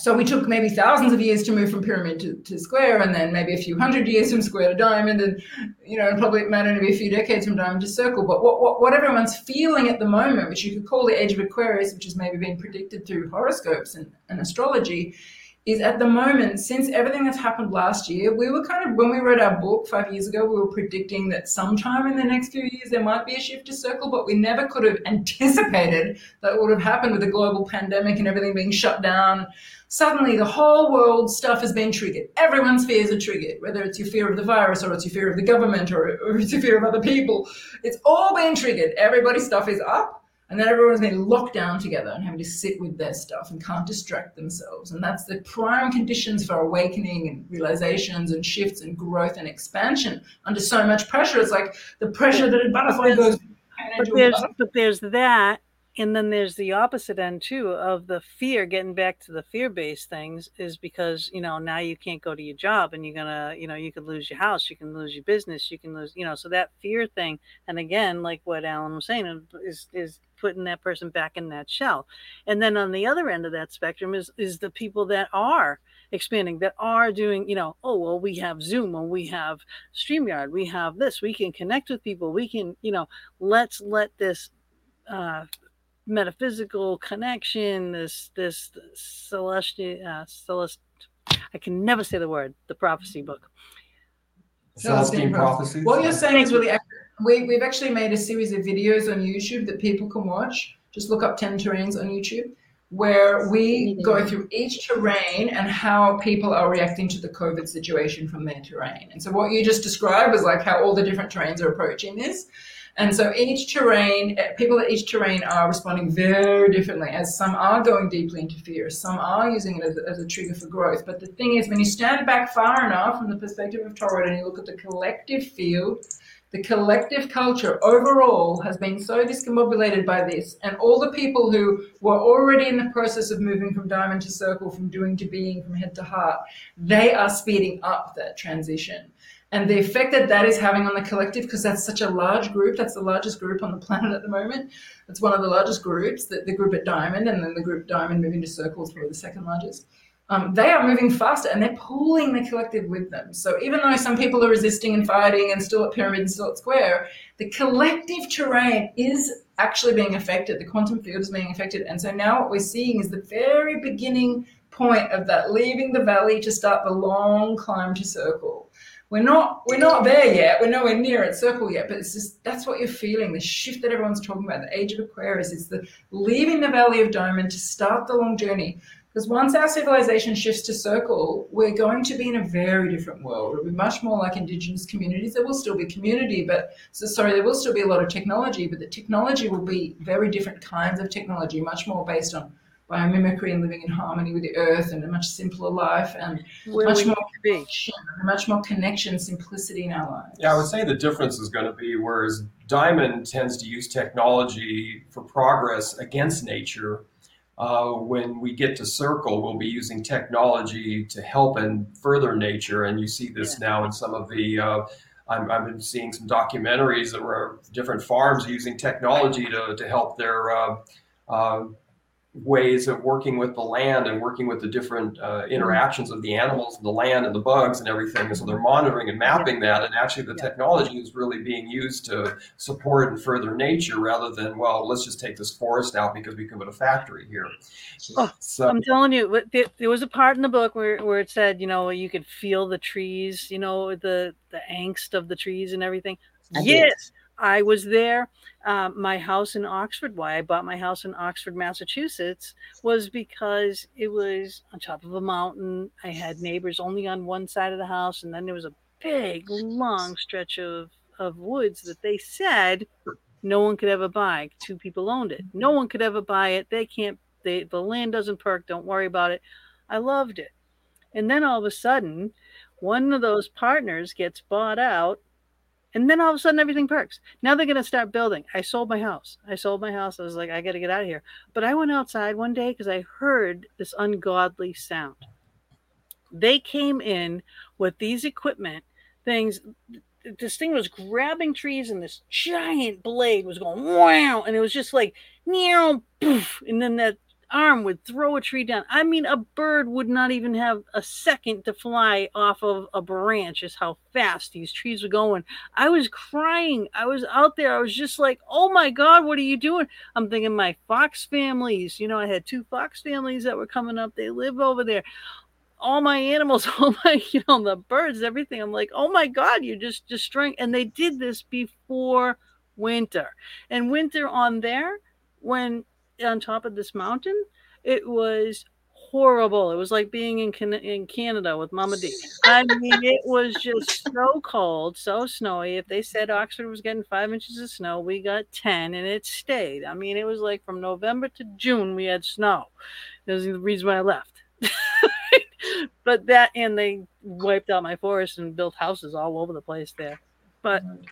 so we took maybe thousands of years to move from pyramid to, to square and then maybe a few hundred years from square to diamond and you know probably it might only be a few decades from diamond to circle but what, what, what everyone's feeling at the moment which you could call the age of aquarius which has maybe been predicted through horoscopes and, and astrology is at the moment, since everything that's happened last year, we were kind of, when we wrote our book five years ago, we were predicting that sometime in the next few years there might be a shift to circle, but we never could have anticipated that would have happened with a global pandemic and everything being shut down. Suddenly, the whole world stuff has been triggered. Everyone's fears are triggered, whether it's your fear of the virus or it's your fear of the government or, or it's your fear of other people. It's all been triggered. Everybody's stuff is up and then everyone's been locked down together and having to sit with their stuff and can't distract themselves. And that's the prime conditions for awakening and realizations and shifts and growth and expansion under so much pressure. It's like the pressure that a butterfly goes. But there's, but there's that and then there's the opposite end too of the fear getting back to the fear-based things is because you know now you can't go to your job and you're gonna you know you could lose your house you can lose your business you can lose you know so that fear thing and again like what Allen was saying is is putting that person back in that shell. And then on the other end of that spectrum is is the people that are expanding that are doing you know oh well we have zoom and we have streamyard we have this we can connect with people we can you know let's let this uh, metaphysical connection, this this celestial uh, celest. I can never say the word. The prophecy book. Celestine prophecies. What you're saying is really We, we've actually made a series of videos on YouTube that people can watch. Just look up 10 terrains on YouTube, where we go through each terrain and how people are reacting to the COVID situation from their terrain. And so, what you just described was like how all the different terrains are approaching this. And so each terrain, eh, people at each terrain are responding very differently, as some are going deeply into fear, some are using it as, as a trigger for growth. But the thing is, when you stand back far enough from the perspective of Torus and you look at the collective field, the collective culture overall has been so discombobulated by this, and all the people who were already in the process of moving from diamond to circle, from doing to being, from head to heart, they are speeding up that transition. And the effect that that is having on the collective because that's such a large group that's the largest group on the planet at the moment. It's one of the largest groups the, the group at diamond and then the group diamond moving to circles probably the second largest. Um, they are moving faster and they're pulling the collective with them. So even though some people are resisting and fighting and still at pyramid and still at square the collective terrain is actually being affected the quantum field is being affected. And so now what we're seeing is the very beginning point of that leaving the valley to start the long climb to circle we're not we're not there yet. We're nowhere near it circle yet, but it's just that's what you're feeling. The shift that everyone's talking about, the age of Aquarius, is the leaving the Valley of Diamond to start the long journey. Because once our civilization shifts to circle, we're going to be in a very different world. It'll be much more like indigenous communities. There will still be community, but so sorry, there will still be a lot of technology, but the technology will be very different kinds of technology, much more based on biomimicry and living in harmony with the earth and a much simpler life and Where much more connection, much more connection, simplicity in our lives. Yeah, I would say the difference is going to be whereas Diamond tends to use technology for progress against nature. Uh, when we get to Circle, we'll be using technology to help and further nature, and you see this yeah. now in some of the. Uh, i have been seeing some documentaries that were different farms using technology to, to help their uh, uh ways of working with the land and working with the different uh, interactions of the animals and the land and the bugs and everything. And so they're monitoring and mapping that. And actually, the technology is really being used to support and further nature rather than, well, let's just take this forest out because we can put a factory here. Oh, so, I'm telling you, there was a part in the book where, where it said, you know, you could feel the trees, you know, the, the angst of the trees and everything. I yes. Did. I was there. Um, my house in Oxford, why I bought my house in Oxford, Massachusetts, was because it was on top of a mountain. I had neighbors only on one side of the house, and then there was a big, long stretch of, of woods that they said no one could ever buy. Two people owned it. No one could ever buy it. They can't, they, the land doesn't perk. Don't worry about it. I loved it. And then all of a sudden, one of those partners gets bought out and then all of a sudden everything perks. Now they're going to start building. I sold my house. I sold my house. I was like, I got to get out of here. But I went outside one day because I heard this ungodly sound. They came in with these equipment things. This thing was grabbing trees and this giant blade was going wow. And it was just like, meow, poof. And then that arm would throw a tree down. I mean, a bird would not even have a second to fly off of a branch, is how fast these trees were going. I was crying. I was out there. I was just like, oh my God, what are you doing? I'm thinking my fox families. You know, I had two fox families that were coming up. They live over there. All my animals, all my, you know, the birds, everything. I'm like, oh my God, you're just destroying. And they did this before winter. And winter on there, when on top of this mountain. It was horrible. It was like being in Can- in Canada with Mama D. I mean, it was just so cold, so snowy. If they said Oxford was getting five inches of snow, we got ten, and it stayed. I mean, it was like from November to June we had snow. That was the reason why I left. but that and they wiped out my forest and built houses all over the place there. But mm-hmm.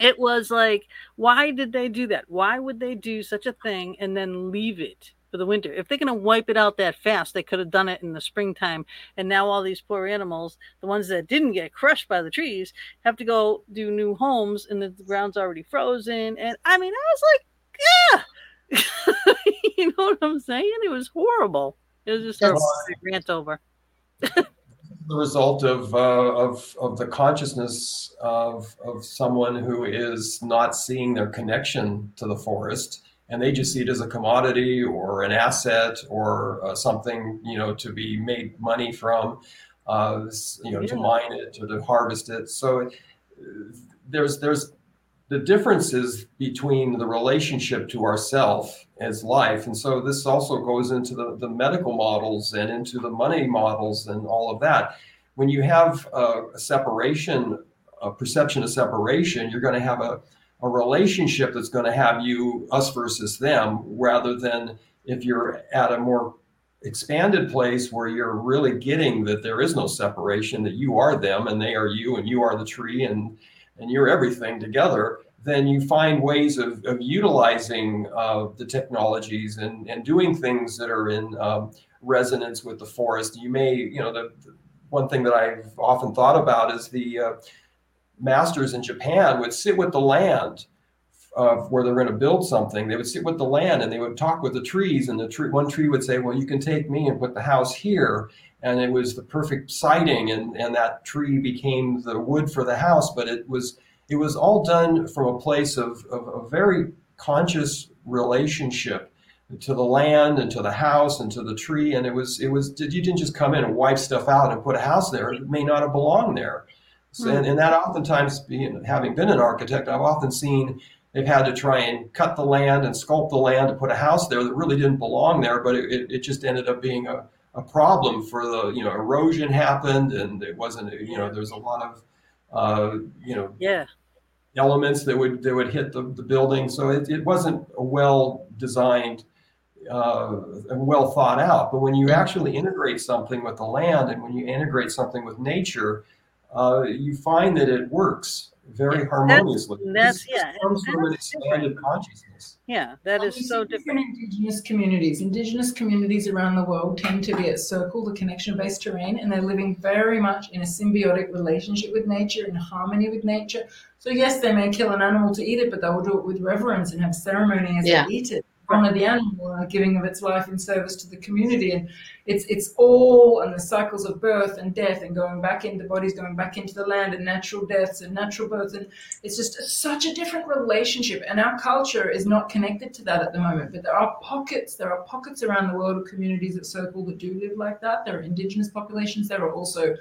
It was like, why did they do that? Why would they do such a thing and then leave it for the winter? If they're going to wipe it out that fast, they could have done it in the springtime. And now all these poor animals, the ones that didn't get crushed by the trees, have to go do new homes and the ground's already frozen. And I mean, I was like, yeah. you know what I'm saying? It was horrible. It was just a rant over. the result of, uh, of, of the consciousness of, of someone who is not seeing their connection to the forest and they just see it as a commodity or an asset or uh, something you know to be made money from uh, you know yeah. to mine it or to harvest it so there's there's the differences between the relationship to ourself as life. And so this also goes into the, the medical models and into the money models and all of that. When you have a, a separation a perception of separation you're going to have a, a relationship that's going to have you us versus them rather than if you're at a more expanded place where you're really getting that there is no separation that you are them and they are you and you are the tree and and you're everything together, then you find ways of, of utilizing uh, the technologies and, and doing things that are in um, resonance with the forest. You may, you know, the, the, one thing that I've often thought about is the uh, masters in Japan would sit with the land of where they're going to build something. They would sit with the land and they would talk with the trees, and the tree, one tree would say, "Well, you can take me and put the house here." And it was the perfect siting, and, and that tree became the wood for the house. But it was it was all done from a place of, of a very conscious relationship to the land and to the house and to the tree. And it was it was you didn't just come in and wipe stuff out and put a house there. It may not have belonged there. So, and, and that oftentimes, being, having been an architect, I've often seen they've had to try and cut the land and sculpt the land to put a house there that really didn't belong there, but it, it just ended up being a, a problem for the, you know, erosion happened and it wasn't, you know, there's a lot of, uh, you know, yeah elements that would that would hit the, the building. So it, it wasn't a well designed uh, and well thought out. But when you actually integrate something with the land and when you integrate something with nature, uh, you find that it works very harmoniously. That's, that's yeah, comes from an expanded consciousness. Yeah, that is so different. different. Indigenous communities, indigenous communities around the world tend to be at circle, the connection-based terrain, and they're living very much in a symbiotic relationship with nature, in harmony with nature. So yes, they may kill an animal to eat it, but they will do it with reverence and have ceremony as yeah. they eat it. Honor the animal uh, giving of its life in service to the community. And it's it's all and the cycles of birth and death and going back into the bodies going back into the land and natural deaths and natural births and it's just such a different relationship. And our culture is not connected to that at the moment but there are pockets there are pockets around the world of communities at circle that do live like that. There are indigenous populations there are also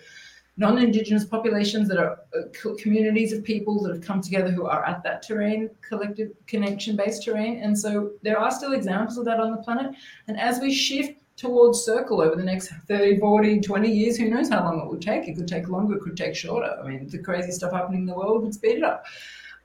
non-indigenous populations that are uh, communities of people that have come together who are at that terrain collective connection based terrain. And so there are still examples of that on the planet. And as we shift towards circle over the next 30 40 20 years who knows how long it would take? It could take longer it could take shorter. I mean the crazy stuff happening in the world would speed it up.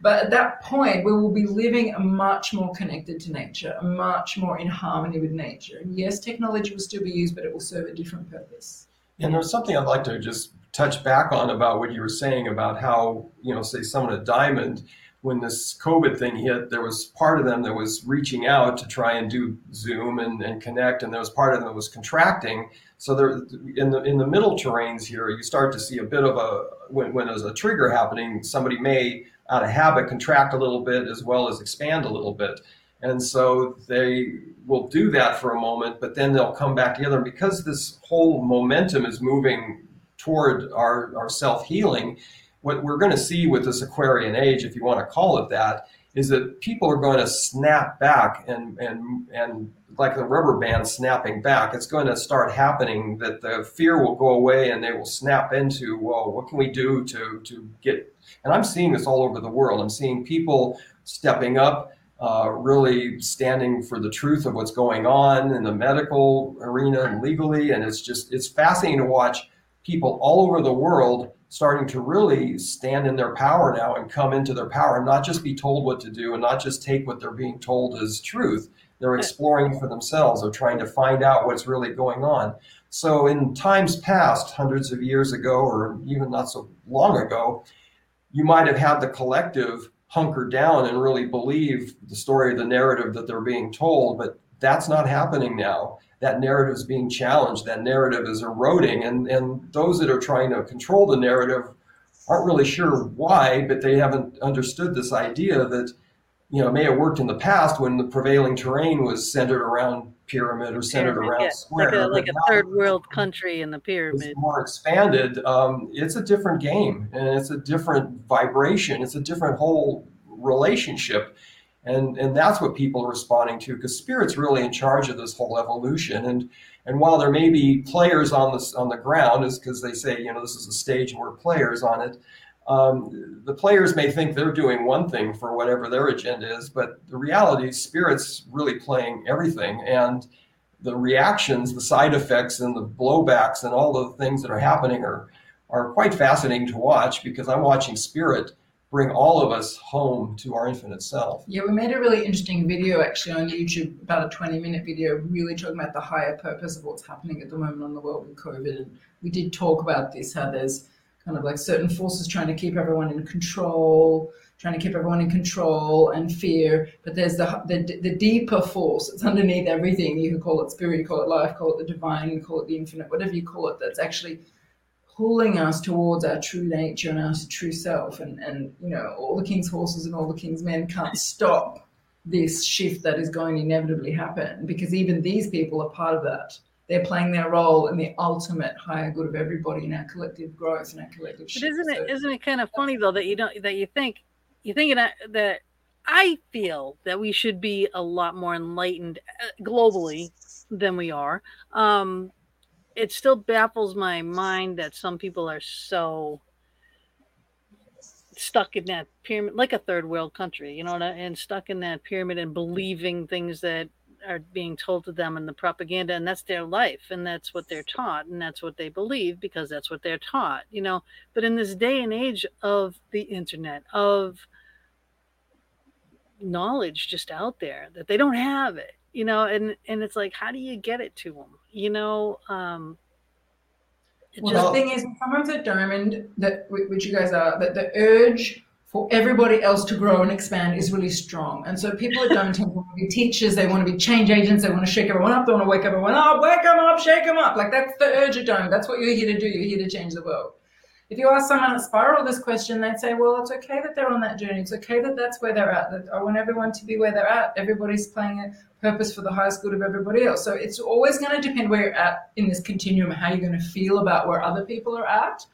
But at that point, we will be living much more connected to nature, much more in harmony with nature. And yes, technology will still be used, but it will serve a different purpose. And there's something I'd like to just touch back on about what you were saying about how, you know, say someone at Diamond, when this COVID thing hit, there was part of them that was reaching out to try and do Zoom and, and connect, and there was part of them that was contracting. So there, in the in the middle terrains here, you start to see a bit of a when, when there's a trigger happening, somebody may out of habit contract a little bit as well as expand a little bit. And so they will do that for a moment, but then they'll come back together. Because this whole momentum is moving toward our, our self healing, what we're going to see with this Aquarian age, if you want to call it that, is that people are going to snap back and, and, and like the rubber band snapping back, it's going to start happening that the fear will go away and they will snap into, well, what can we do to, to get, and I'm seeing this all over the world. I'm seeing people stepping up, uh, really standing for the truth of what's going on in the medical arena and legally. And it's just, it's fascinating to watch people all over the world starting to really stand in their power now and come into their power and not just be told what to do and not just take what they're being told as truth. They're exploring for themselves. They're trying to find out what's really going on. So, in times past, hundreds of years ago, or even not so long ago, you might have had the collective hunker down and really believe the story, the narrative that they're being told, but that's not happening now that narrative is being challenged, that narrative is eroding, and, and those that are trying to control the narrative aren't really sure why, but they haven't understood this idea that you know may have worked in the past when the prevailing terrain was centered around pyramid or centered pyramid, around yeah. square. Like a, like a third world country in the pyramid. more expanded. Um, it's a different game and it's a different vibration. It's a different whole relationship and and that's what people are responding to because spirit's really in charge of this whole evolution. And and while there may be players on this on the ground is because they say you know this is a stage and we're players on it um, the players may think they're doing one thing for whatever their agenda is but the reality is spirit's really playing everything. And the reactions the side effects and the blowbacks and all the things that are happening are are quite fascinating to watch because i'm watching spirit bring all of us home to our infinite self. Yeah, we made a really interesting video actually on YouTube, about a 20 minute video, really talking about the higher purpose of what's happening at the moment on the world with COVID. And we did talk about this, how there's kind of like certain forces trying to keep everyone in control, trying to keep everyone in control and fear. But there's the, the, the deeper force that's underneath everything. You can call it spirit, you call it life, call it the divine, call it the infinite, whatever you call it, that's actually pulling us towards our true nature and our true self. And, and you know, all the king's horses and all the king's men can't stop this shift that is going to inevitably happen because even these people are part of that. They're playing their role in the ultimate higher good of everybody in our collective growth and our collective. But isn't it isn't it kind of funny though that you don't that you think you think that that I feel that we should be a lot more enlightened uh, globally than we are. Um, it still baffles my mind that some people are so stuck in that pyramid, like a third world country, you know, and stuck in that pyramid and believing things that are being told to them in the propaganda, and that's their life, and that's what they're taught, and that's what they believe because that's what they're taught, you know. But in this day and age of the internet, of knowledge just out there that they don't have it you know and and it's like how do you get it to them you know um well, just, the thing is sometimes at diamond that which you guys are that the urge for everybody else to grow and expand is really strong. And so people at diamond tend to want to be teachers they want to be change agents they want to shake everyone up they want to wake everyone up wake them up shake them up. Like that's the urge at diamond. That's what you're here to do. You're here to change the world if you ask someone at Spiral this question, they'd say, well, it's okay that they're on that journey. It's okay that that's where they're at. That I want everyone to be where they're at. Everybody's playing a purpose for the highest good of everybody else. So it's always going to depend where you're at in this continuum, how you're going to feel about where other people are at.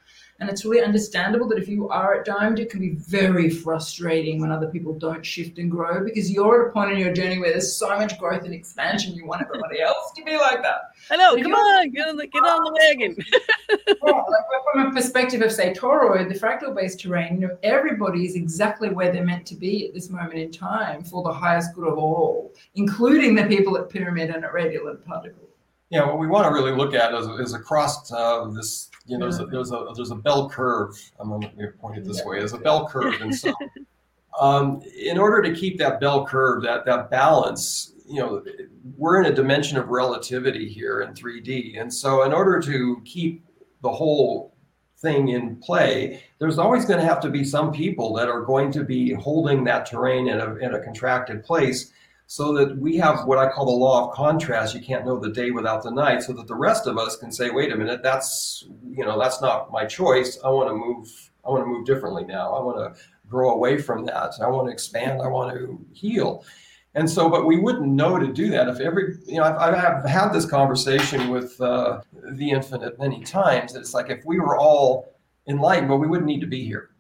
And it's really understandable that if you are at diamond, it can be very frustrating when other people don't shift and grow because you're at a point in your journey where there's so much growth and expansion. You want everybody else to be like that. I know. Come on, get on the, get on the wagon. yeah, like from a perspective of, say, toroid, the fractal based terrain, you know, everybody is exactly where they're meant to be at this moment in time for the highest good of all, including the people at pyramid and at radial and Yeah, what we want to really look at is, is across uh, this you know, there's a, there's a there's a bell curve. I'm going to point it this way. There's a bell curve, and so um, in order to keep that bell curve, that that balance, you know, we're in a dimension of relativity here in 3D, and so in order to keep the whole thing in play, there's always going to have to be some people that are going to be holding that terrain in a in a contracted place so that we have what I call the law of contrast. You can't know the day without the night, so that the rest of us can say, "Wait a minute, that's you know that's not my choice. I want to move. I want to move differently now. I want to grow away from that. I want to expand. I want to heal." And so, but we wouldn't know to do that if every, you know, I've, I've had this conversation with uh, the infinite many times. It's like if we were all enlightened, well, we wouldn't need to be here.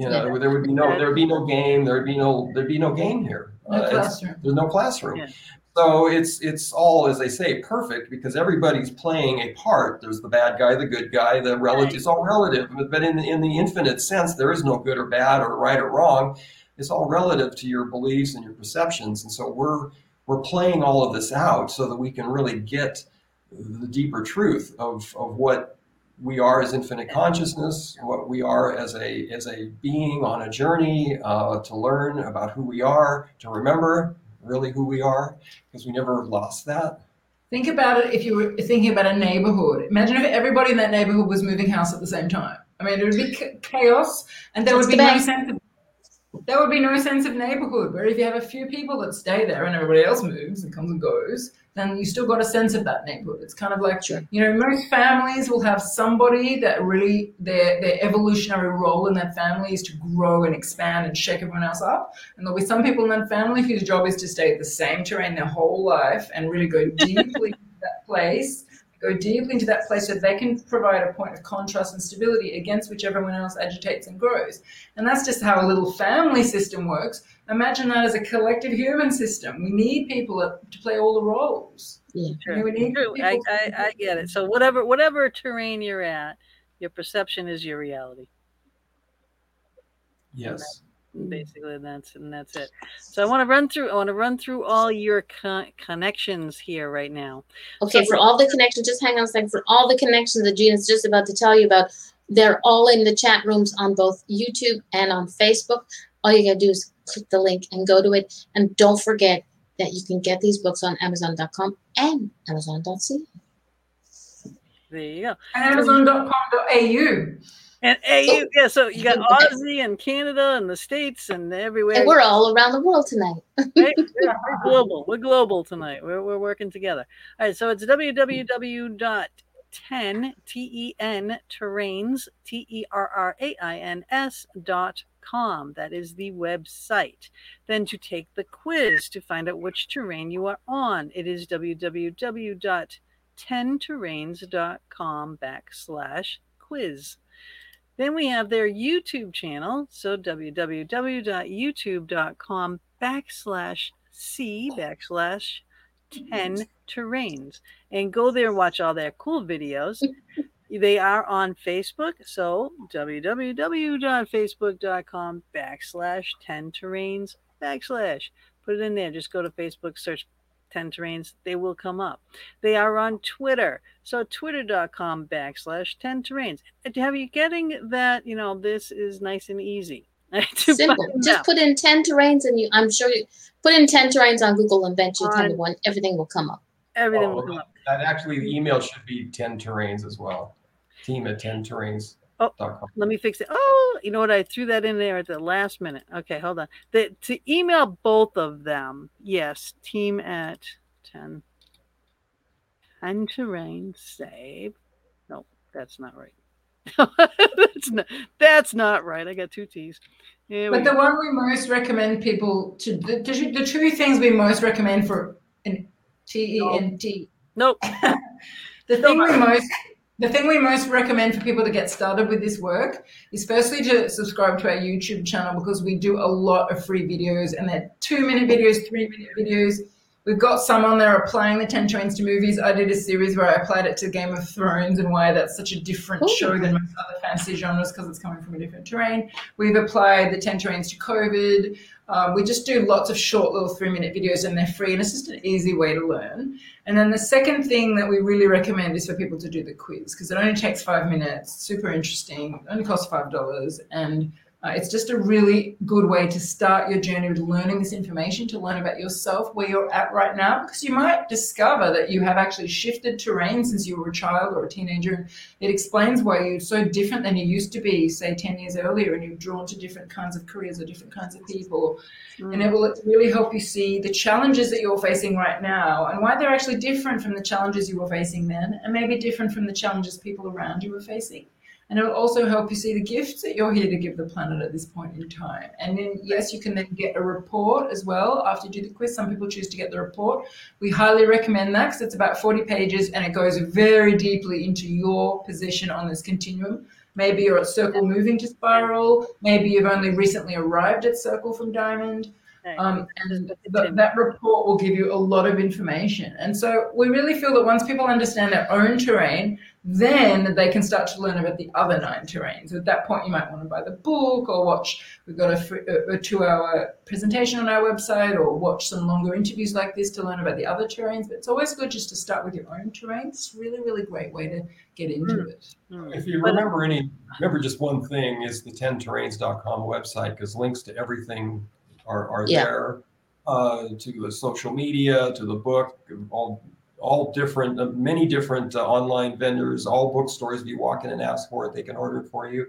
You know, yeah. there would be no, there would be no game. There would be no, there'd be no game here. No uh, classroom. There's no classroom. Yeah. So it's it's all, as they say, perfect because everybody's playing a part. There's the bad guy, the good guy, the relative. Right. It's all relative. But in in the infinite sense, there is no good or bad or right or wrong. It's all relative to your beliefs and your perceptions. And so we're we're playing all of this out so that we can really get the deeper truth of of what we are as infinite consciousness, what we are as a as a being on a journey uh, to learn about who we are, to remember really who we are, because we never lost that. Think about it if you were thinking about a neighborhood. Imagine if everybody in that neighborhood was moving house at the same time. I mean, it would be chaos, and there would be no sense of there would be no sense of neighborhood. Where if you have a few people that stay there and everybody else moves and comes and goes, then you still got a sense of that neighborhood. It's kind of like sure. you know, most families will have somebody that really their their evolutionary role in that family is to grow and expand and shake everyone else up. And there'll be some people in that family whose job is to stay at the same terrain their whole life and really go deeply into that place go deeply into that place so they can provide a point of contrast and stability against which everyone else agitates and grows. And that's just how a little family system works. Imagine that as a collective human system. We need people to play all the roles. Yeah, true. we need true. I, I, I get it. So whatever whatever terrain you're at, your perception is your reality. Yes Mm. basically that's and that's it. So i want to run through i want to run through all your con- connections here right now. Okay so, for all the connections just hang on a second for all the connections that gina's just about to tell you about they're all in the chat rooms on both youtube and on facebook. All you gotta do is click the link and go to it and don't forget that you can get these books on amazon.com and amazon.ca there you go. And amazon.com.au and AU, yeah, so you got Aussie and Canada and the States and everywhere. And we're all around the world tonight. right? We're, global. We're global tonight. We're, we're working together. All right, so it's www.amazon.ca 10, T E N, terrains, T E R R A I N S dot com. That is the website. Then to take the quiz to find out which terrain you are on, it is www.10terrains.com backslash quiz. Then we have their YouTube channel. So www.youtube.com backslash C backslash 10 terrains and go there and watch all their cool videos. they are on Facebook. So www.facebook.com backslash 10 terrains backslash. Put it in there. Just go to Facebook, search 10 terrains. They will come up. They are on Twitter. So twitter.com backslash 10 terrains. Have you getting that, you know, this is nice and easy? Simple. Just put in 10 terrains and you, I'm sure you put in 10 terrains on Google and bet you 10 to 1, everything will come up. Everything oh, will come up. That actually, the email should be 10 terrains as well. Team at 10 terrains. Oh, let me fix it. Oh, you know what? I threw that in there at the last minute. Okay, hold on. The, to email both of them, yes, team at 10. 10 terrain save. No, that's not right. that's not that's not right. I got two T's. Here but the go. one we most recommend people to the, the, the two things we most recommend for an T E N T. Nope. the thing we most the thing we most recommend for people to get started with this work is firstly to subscribe to our YouTube channel because we do a lot of free videos and they're two minute videos, three minute videos We've got some on there applying the 10 Terrains to movies. I did a series where I applied it to Game of Thrones and why that's such a different Ooh. show than most other fantasy genres because it's coming from a different terrain. We've applied the 10 Terrains to COVID. Uh, we just do lots of short little three minute videos and they're free and it's just an easy way to learn. And then the second thing that we really recommend is for people to do the quiz because it only takes five minutes, super interesting, only costs $5 and uh, it's just a really good way to start your journey with learning this information, to learn about yourself, where you're at right now, because you might discover that you have actually shifted terrain since you were a child or a teenager. It explains why you're so different than you used to be, say, 10 years earlier, and you're drawn to different kinds of careers or different kinds of people. Mm. And it will really help you see the challenges that you're facing right now and why they're actually different from the challenges you were facing then, and maybe different from the challenges people around you were facing. And it will also help you see the gifts that you're here to give the planet at this point in time. And then, yes, you can then get a report as well after you do the quiz. Some people choose to get the report. We highly recommend that because it's about 40 pages and it goes very deeply into your position on this continuum. Maybe you're at circle moving to spiral. Maybe you've only recently arrived at circle from diamond. Um, and th- that report will give you a lot of information. And so we really feel that once people understand their own terrain, then they can start to learn about the other nine terrains. At that point, you might want to buy the book or watch. We've got a, free, a two-hour presentation on our website, or watch some longer interviews like this to learn about the other terrains. But it's always good just to start with your own terrain. It's really, really great way to get into mm. it. If you remember any, remember just one thing is the 10terrains.com website because links to everything are, are yeah. there. Uh, to the social media, to the book, all all different, uh, many different uh, online vendors, all bookstores. If you walk in and ask for it, they can order it for you.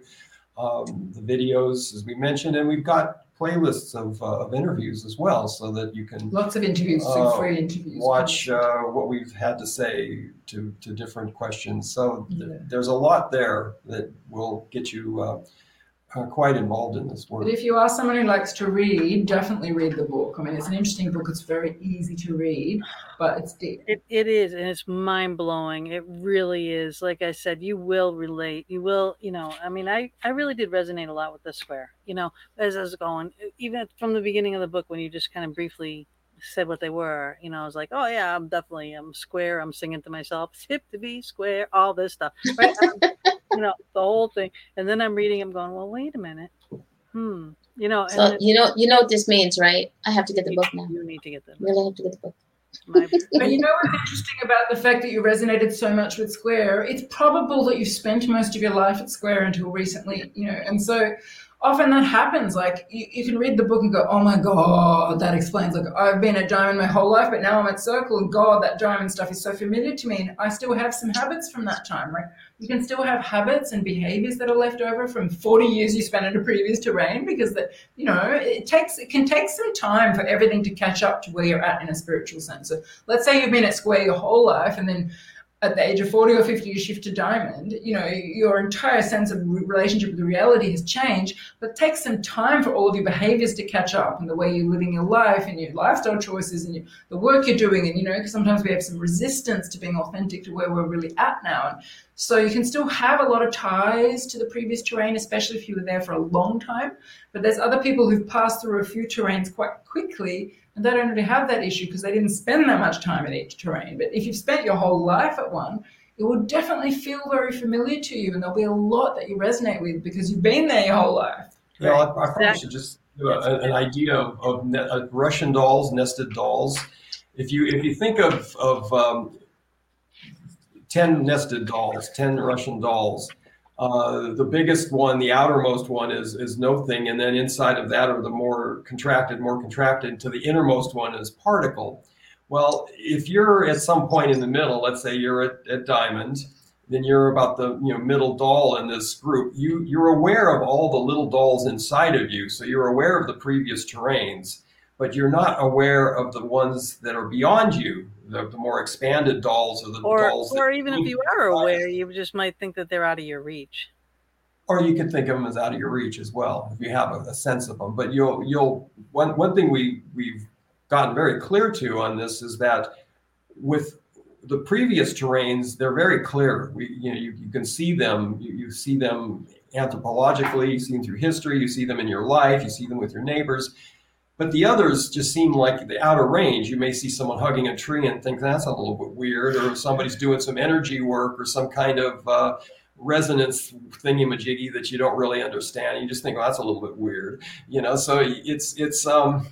Um, the videos, as we mentioned, and we've got playlists of, uh, of interviews as well, so that you can lots of interviews, uh, free interviews. Watch uh, what we've had to say to to different questions. So th- yeah. there's a lot there that will get you uh, quite involved in this work. But if you are someone who likes to read, definitely read the book. I mean, it's an interesting book. It's very easy to read, but it's deep. It, it is, and it's mind blowing. It really is. Like I said, you will relate. You will, you know. I mean, I I really did resonate a lot with the square. You know, as I was going, even from the beginning of the book when you just kind of briefly said what they were. You know, I was like, oh yeah, I'm definitely I'm square. I'm singing to myself, it's hip to be square, all this stuff. Right? you know, the whole thing. And then I'm reading, I'm going, well, wait a minute. Hmm. You know, so you know, you know what this means, right? I have to get the book now. You need to get the book. Really have to get the book. but you know what's interesting about the fact that you resonated so much with Square? It's probable that you spent most of your life at Square until recently, you know, and so often that happens. Like you, you, can read the book and go, oh my God, that explains. Like I've been a Diamond my whole life, but now I'm at Circle and God, that Diamond stuff is so familiar to me. And I still have some habits from that time, right? You can still have habits and behaviors that are left over from 40 years you spent in a previous terrain because that, you know, it takes, it can take some time for everything to catch up to where you're at in a spiritual sense. So let's say you've been at Square your whole life and then at the age of 40 or 50 you shift to diamond you know your entire sense of relationship with reality has changed but it takes some time for all of your behaviors to catch up and the way you're living your life and your lifestyle choices and your, the work you're doing and you know sometimes we have some resistance to being authentic to where we're really at now. And so you can still have a lot of ties to the previous terrain especially if you were there for a long time but there's other people who've passed through a few terrains quite quickly and they don't really have that issue because they didn't spend that much time in each terrain. But if you've spent your whole life at one, it will definitely feel very familiar to you, and there'll be a lot that you resonate with because you've been there your whole life. Yeah, I, I probably should just do a, an idea of, of, ne- of, Russian dolls, nested dolls. If you if you think of of um, ten nested dolls, ten Russian dolls, uh, the biggest one, the outermost one, is is nothing, and then inside of that are the more contracted, more contracted. To the innermost one is particle. Well, if you're at some point in the middle, let's say you're at, at diamond, then you're about the you know middle doll in this group. You you're aware of all the little dolls inside of you, so you're aware of the previous terrains, but you're not aware of the ones that are beyond you the, the more expanded dolls or the or, dolls. Or even if you are aware, you just might think that they're out of your reach. Or you could think of them as out of your reach as well if you have a, a sense of them. But you'll you'll one one thing we we've gotten very clear to on this is that with the previous terrains, they're very clear. We, you know, you, you can see them. You, you see them anthropologically. You see them through history. You see them in your life. You see them with your neighbors. But the others just seem like the outer range. You may see someone hugging a tree and think that's a little bit weird, or somebody's doing some energy work or some kind of uh, resonance thingy-majiggy that you don't really understand. You just think, oh, that's a little bit weird, you know. So it's it's um,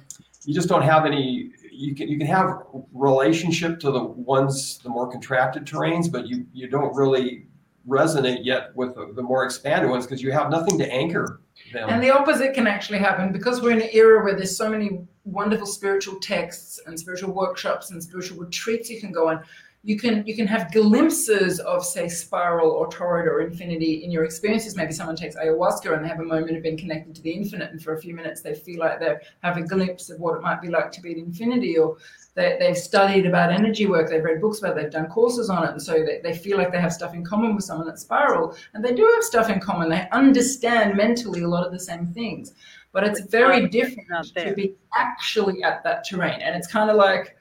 you just don't have any. You can you can have relationship to the ones the more contracted terrains, but you you don't really resonate yet with the, the more expanded ones because you have nothing to anchor them. And the opposite can actually happen because we're in an era where there's so many wonderful spiritual texts and spiritual workshops and spiritual retreats you can go on. You can you can have glimpses of say spiral or toroid or infinity in your experiences. Maybe someone takes ayahuasca and they have a moment of being connected to the infinite, and for a few minutes they feel like they have a glimpse of what it might be like to be at infinity. Or they, they've studied about energy work, they've read books about it, they've done courses on it, and so they, they feel like they have stuff in common with someone at Spiral. And they do have stuff in common. They understand mentally a lot of the same things. But it's very different to be actually at that terrain. And it's kind of like,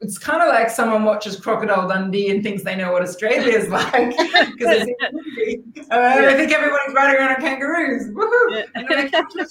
it's kind of like someone watches Crocodile Dundee and thinks they know what Australia is like because uh, I think everybody's riding around on kangaroos. Woohoo! Yeah,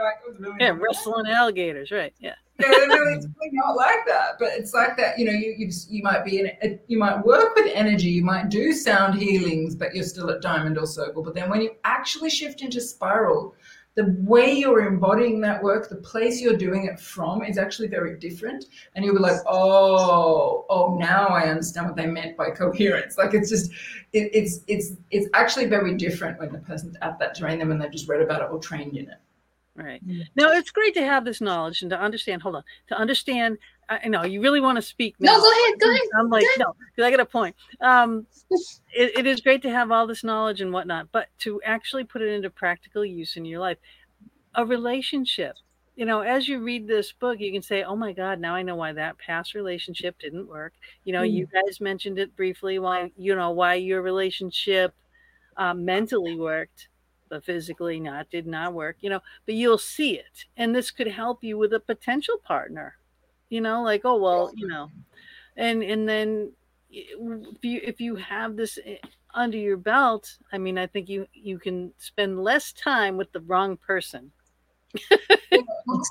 like, really yeah wrestling alligators, right? Yeah. yeah, really, it's really not like that. But it's like that. You know, you you, you might be in a, you might work with energy, you might do sound healings, but you're still at diamond or circle. But then when you actually shift into spiral, the way you're embodying that work, the place you're doing it from is actually very different. And you'll be like, oh, oh, now I understand what they meant by coherence. Like it's just, it, it's it's it's actually very different when the person's at that terrain than when they've just read about it or trained in it. Right. Mm. Now it's great to have this knowledge and to understand. Hold on, to understand. I know you really want to speak. Now. No, go ahead. Go ahead. I'm like, no, because I got a point. Um, it, it is great to have all this knowledge and whatnot, but to actually put it into practical use in your life, a relationship. You know, as you read this book, you can say, "Oh my God, now I know why that past relationship didn't work." You know, mm. you guys mentioned it briefly. Why you know why your relationship uh, mentally worked but physically not did not work you know but you'll see it and this could help you with a potential partner you know like oh well you know and and then if you if you have this eh, under your belt i mean i think you you can spend less time with the wrong person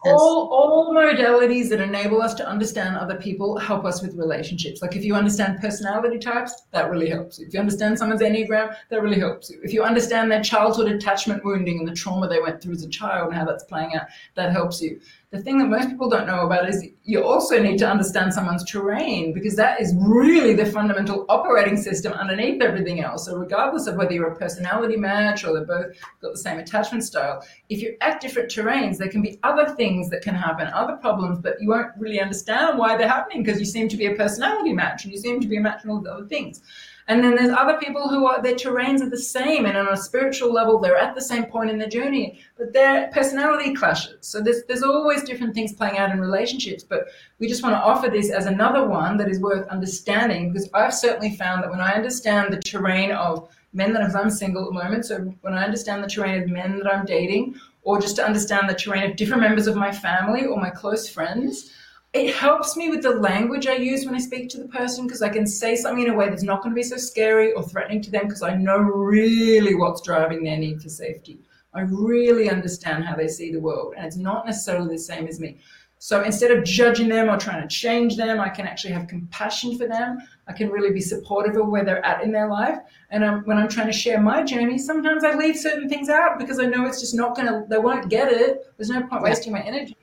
all, all modalities that enable us to understand other people help us with relationships. Like if you understand personality types, that really helps you. If you understand someone's Enneagram, that really helps you. If you understand their childhood attachment wounding and the trauma they went through as a child and how that's playing out, that helps you the thing that most people don't know about is you also need to understand someone's terrain because that is really the fundamental operating system underneath everything else. So regardless of whether you're a personality match or they're both got the same attachment style, if you're at different terrains, there can be other things that can happen, other problems, but you won't really understand why they're happening because you seem to be a personality match and you seem to be a match in all the other things. And then there's other people who are their terrains are the same, and on a spiritual level, they're at the same point in their journey, but their personality clashes. So there's there's always different things playing out in relationships. But we just want to offer this as another one that is worth understanding because I've certainly found that when I understand the terrain of men that I'm single at the moment, so when I understand the terrain of men that I'm dating, or just to understand the terrain of different members of my family or my close friends it helps me with the language I use when I speak to the person because I can say something in a way that's not going to be so scary or threatening to them because I know really what's driving their need for safety. I really understand how they see the world, and it's not necessarily the same as me. So instead of judging them or trying to change them, I can actually have compassion for them. I can really be supportive of where they're at in their life. And I'm, when I'm trying to share my journey, sometimes I leave certain things out because I know it's just not going to, they won't get it. There's no point wasting my energy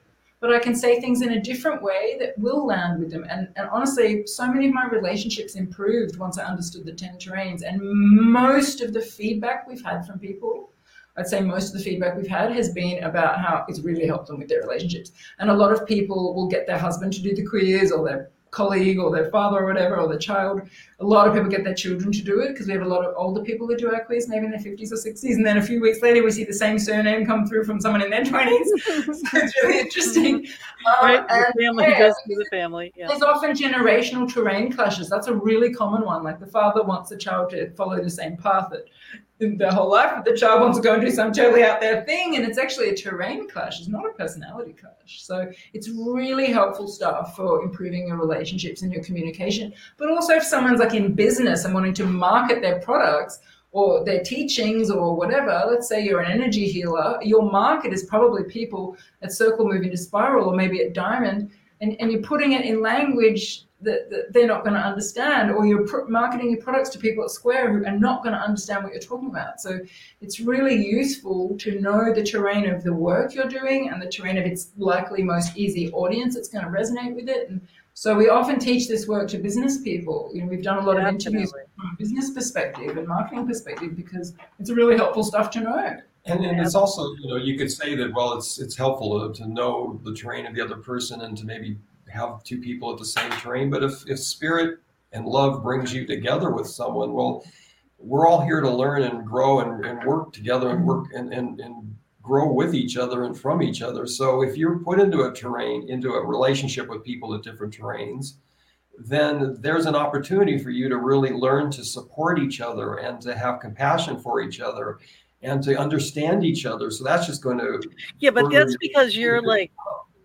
but I can say things in a different way that will land with them. And, and honestly, so many of my relationships improved once I understood the 10 terrains. And most of the feedback we've had from people, I'd say most of the feedback we've had has been about how it's really helped them with their relationships. And a lot of people will get their husband to do the quiz or their colleague or their father or whatever or their child. A lot of people get their children to do it because we have a lot of older people who do our quiz, maybe in their 50s or 60s. And then a few weeks later, we see the same surname come through from someone in their 20s. so it's really interesting. Um, right, the family yeah, goes through the family. Yeah. There's often generational terrain clashes. That's a really common one. Like the father wants the child to follow the same path that their whole life, but the child wants to go and do some totally out there thing, and it's actually a terrain clash. It's not a personality clash. So it's really helpful stuff for improving your relationships and your communication. But also, if someone's like in business and wanting to market their products or their teachings or whatever, let's say you're an energy healer, your market is probably people at Circle moving to Spiral or maybe at Diamond, and, and you're putting it in language that, that they're not going to understand, or you're pr- marketing your products to people at Square who are not going to understand what you're talking about. So it's really useful to know the terrain of the work you're doing and the terrain of its likely most easy audience that's going to resonate with it. And so we often teach this work to business people. You know, we've done a lot of interviews from a business perspective and marketing perspective because it's really helpful stuff to know. And, and it's also, you know, you could say that, well, it's it's helpful to, to know the terrain of the other person and to maybe have two people at the same terrain. But if, if spirit and love brings you together with someone, well, we're all here to learn and grow and, and work together and work and, and, and grow with each other and from each other. So if you're put into a terrain, into a relationship with people at different terrains, then there's an opportunity for you to really learn to support each other and to have compassion for each other and to understand each other. So that's just going to yeah, but that's because you're like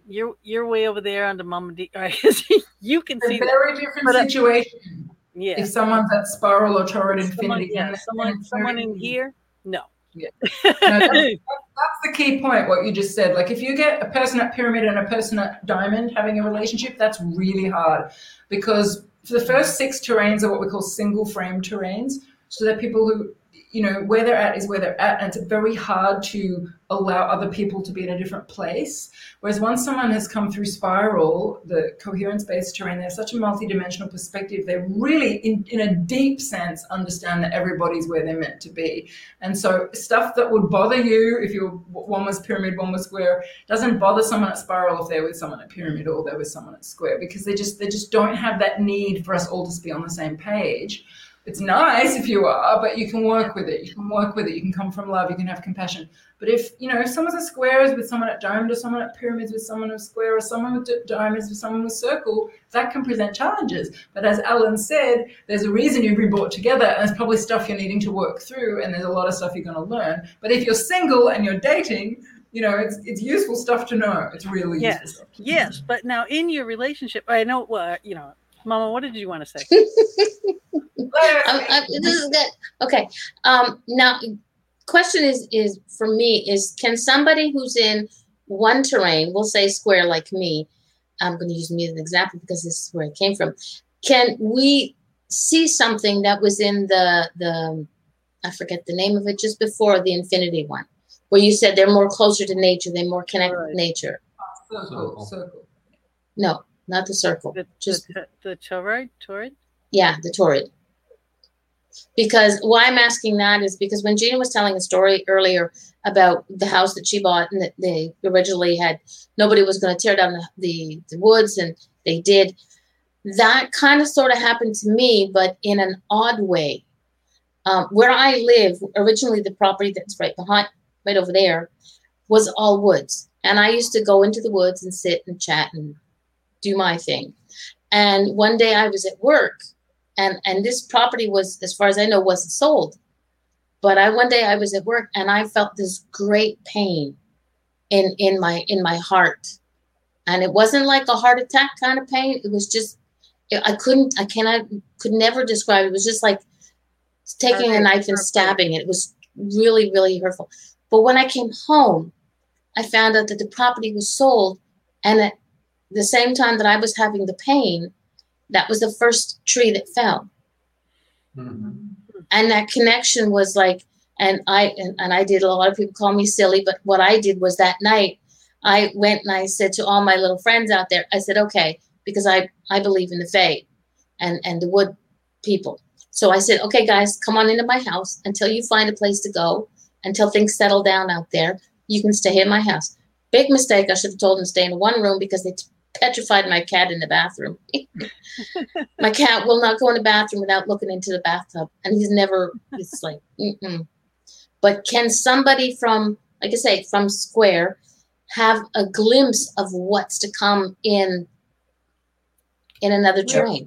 you're you're way over there the Mama D. Right? you can see It's a very that. different but, uh, situation. Yeah. If someone's at Spiral or Torus Infinity, yeah, someone someone in here, no. Yeah. No, that's, that's, the key point. What you just said. Like if you get a person at Pyramid and a person at Diamond having a relationship, that's really hard because for the first six terrains are what we call single frame terrains. So they're people who you know where they're at is where they're at and it's very hard to allow other people to be in a different place. Whereas once someone has come through spiral the coherence based terrain they have such a multidimensional perspective they really in, in a deep sense understand that everybody's where they're meant to be. And so stuff that would bother you if you one was pyramid one was square doesn't bother someone at spiral if they're with someone at pyramid or they're with someone at square because they just they just don't have that need for us all to be on the same page it's nice if you are, but you can work with it. You can work with it. You can come from love. You can have compassion. But if you know, if someone's a square is with someone at domed, or someone at pyramids with someone with square, or someone with diamonds with someone with circle, that can present challenges. But as Allen said, there's a reason you've been brought together, and there's probably stuff you're needing to work through, and there's a lot of stuff you're going to learn. But if you're single and you're dating, you know, it's it's useful stuff to know. It's really yes, yes. But now in your relationship, I know, well, you know, Mama, what did you want to say? I'm, I'm, this is good. Okay. Um, now, question is is for me is can somebody who's in one terrain, we'll say square like me, I'm going to use me as an example because this is where it came from. Can we see something that was in the the I forget the name of it just before the infinity one, where you said they're more closer to nature, they're more connected right. to nature. Circle, circle. No, not the circle. The, just the, the, torrid, torrid. Yeah, the torrid because why I'm asking that is because when Gina was telling a story earlier about the house that she bought and that they originally had nobody was going to tear down the, the, the woods and they did. that kind of sort of happened to me, but in an odd way. Um, where I live, originally the property that's right behind, right over there, was all woods. And I used to go into the woods and sit and chat and do my thing. And one day I was at work, and and this property was, as far as I know, wasn't sold. But I one day I was at work and I felt this great pain in in my in my heart, and it wasn't like a heart attack kind of pain. It was just I couldn't I cannot could never describe. It, was just like taking a knife and stabbing it. It was really really hurtful. But when I came home, I found out that the property was sold, and the same time that I was having the pain, that was the first tree that fell. Mm-hmm. And that connection was like, and I and, and I did. A lot of people call me silly, but what I did was that night I went and I said to all my little friends out there, I said, okay, because I I believe in the faith and and the wood people. So I said, okay, guys, come on into my house until you find a place to go, until things settle down out there. You can stay in my house. Big mistake. I should have told them to stay in one room because they petrified my cat in the bathroom. my cat will not go in the bathroom without looking into the bathtub, and he's never. It's like, mm-mm. but can somebody from, like I say, from Square, have a glimpse of what's to come in in another terrain?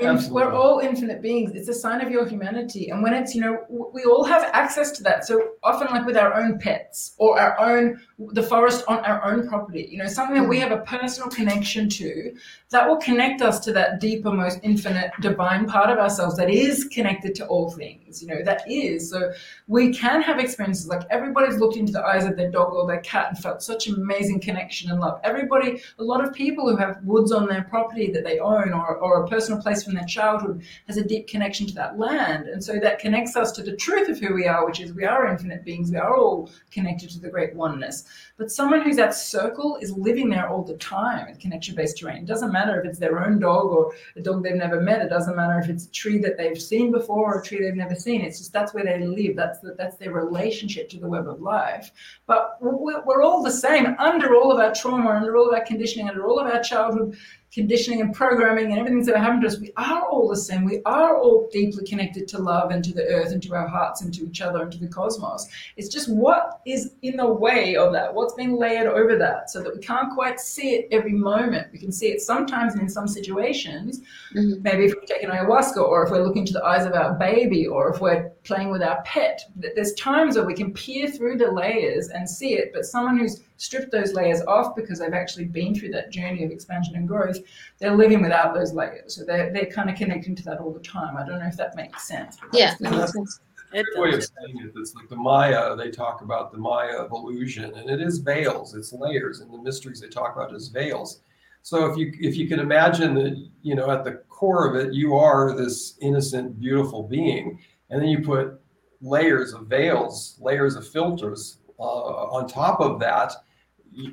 inf- we're all infinite beings. It's a sign of your humanity. And when it's, you know, we all have access to that. So often, like with our own pets or our own, the forest on our own property, you know, something that we mm. have a personal connection to that will connect us to that deeper, most infinite, divine part of ourselves that is connected to all things, you know, that is. So we can have experiences like everybody's looked into the eyes of their dog or their cat and felt such amazing connection and love. Everybody, a lot of people who have woods on their property that they own or, or a personal place from their childhood has a deep connection to that land. And so that connects us to the truth of who we are, which is we are infinite beings. We are all connected to the great oneness. But someone who's that circle is living there all the time in connection based terrain. It doesn't matter if it's their own dog or a dog they've never met. It doesn't matter if it's a tree that they've seen before or a tree they've never seen. It's just that's where they live. That's the, that's their relationship to the web of life. But we're, we're all the same under all of our trauma, under all of our conditioning, under all of our childhood conditioning and programming and everything that happened to us, we are all the same. We are all deeply connected to love and to the earth and to our hearts and to each other and to the cosmos. It's just what is in the way of that, what's been layered over that, so that we can't quite see it every moment. We can see it sometimes and in some situations, mm-hmm. maybe if we're taking ayahuasca or if we're looking to the eyes of our baby or if we're playing with our pet. There's times where we can peer through the layers and see it, but someone who's stripped those layers off because they've actually been through that journey of expansion and growth, they're living without those layers. So they're, they're kind of connecting to that all the time. I don't know if that makes sense. Yeah, that makes sense. It way of saying it. It's like the Maya. They talk about the Maya of illusion, and it is veils. It's layers, and the mysteries they talk about is veils. So if you if you can imagine that you know at the core of it, you are this innocent, beautiful being, and then you put layers of veils, layers of filters uh, on top of that,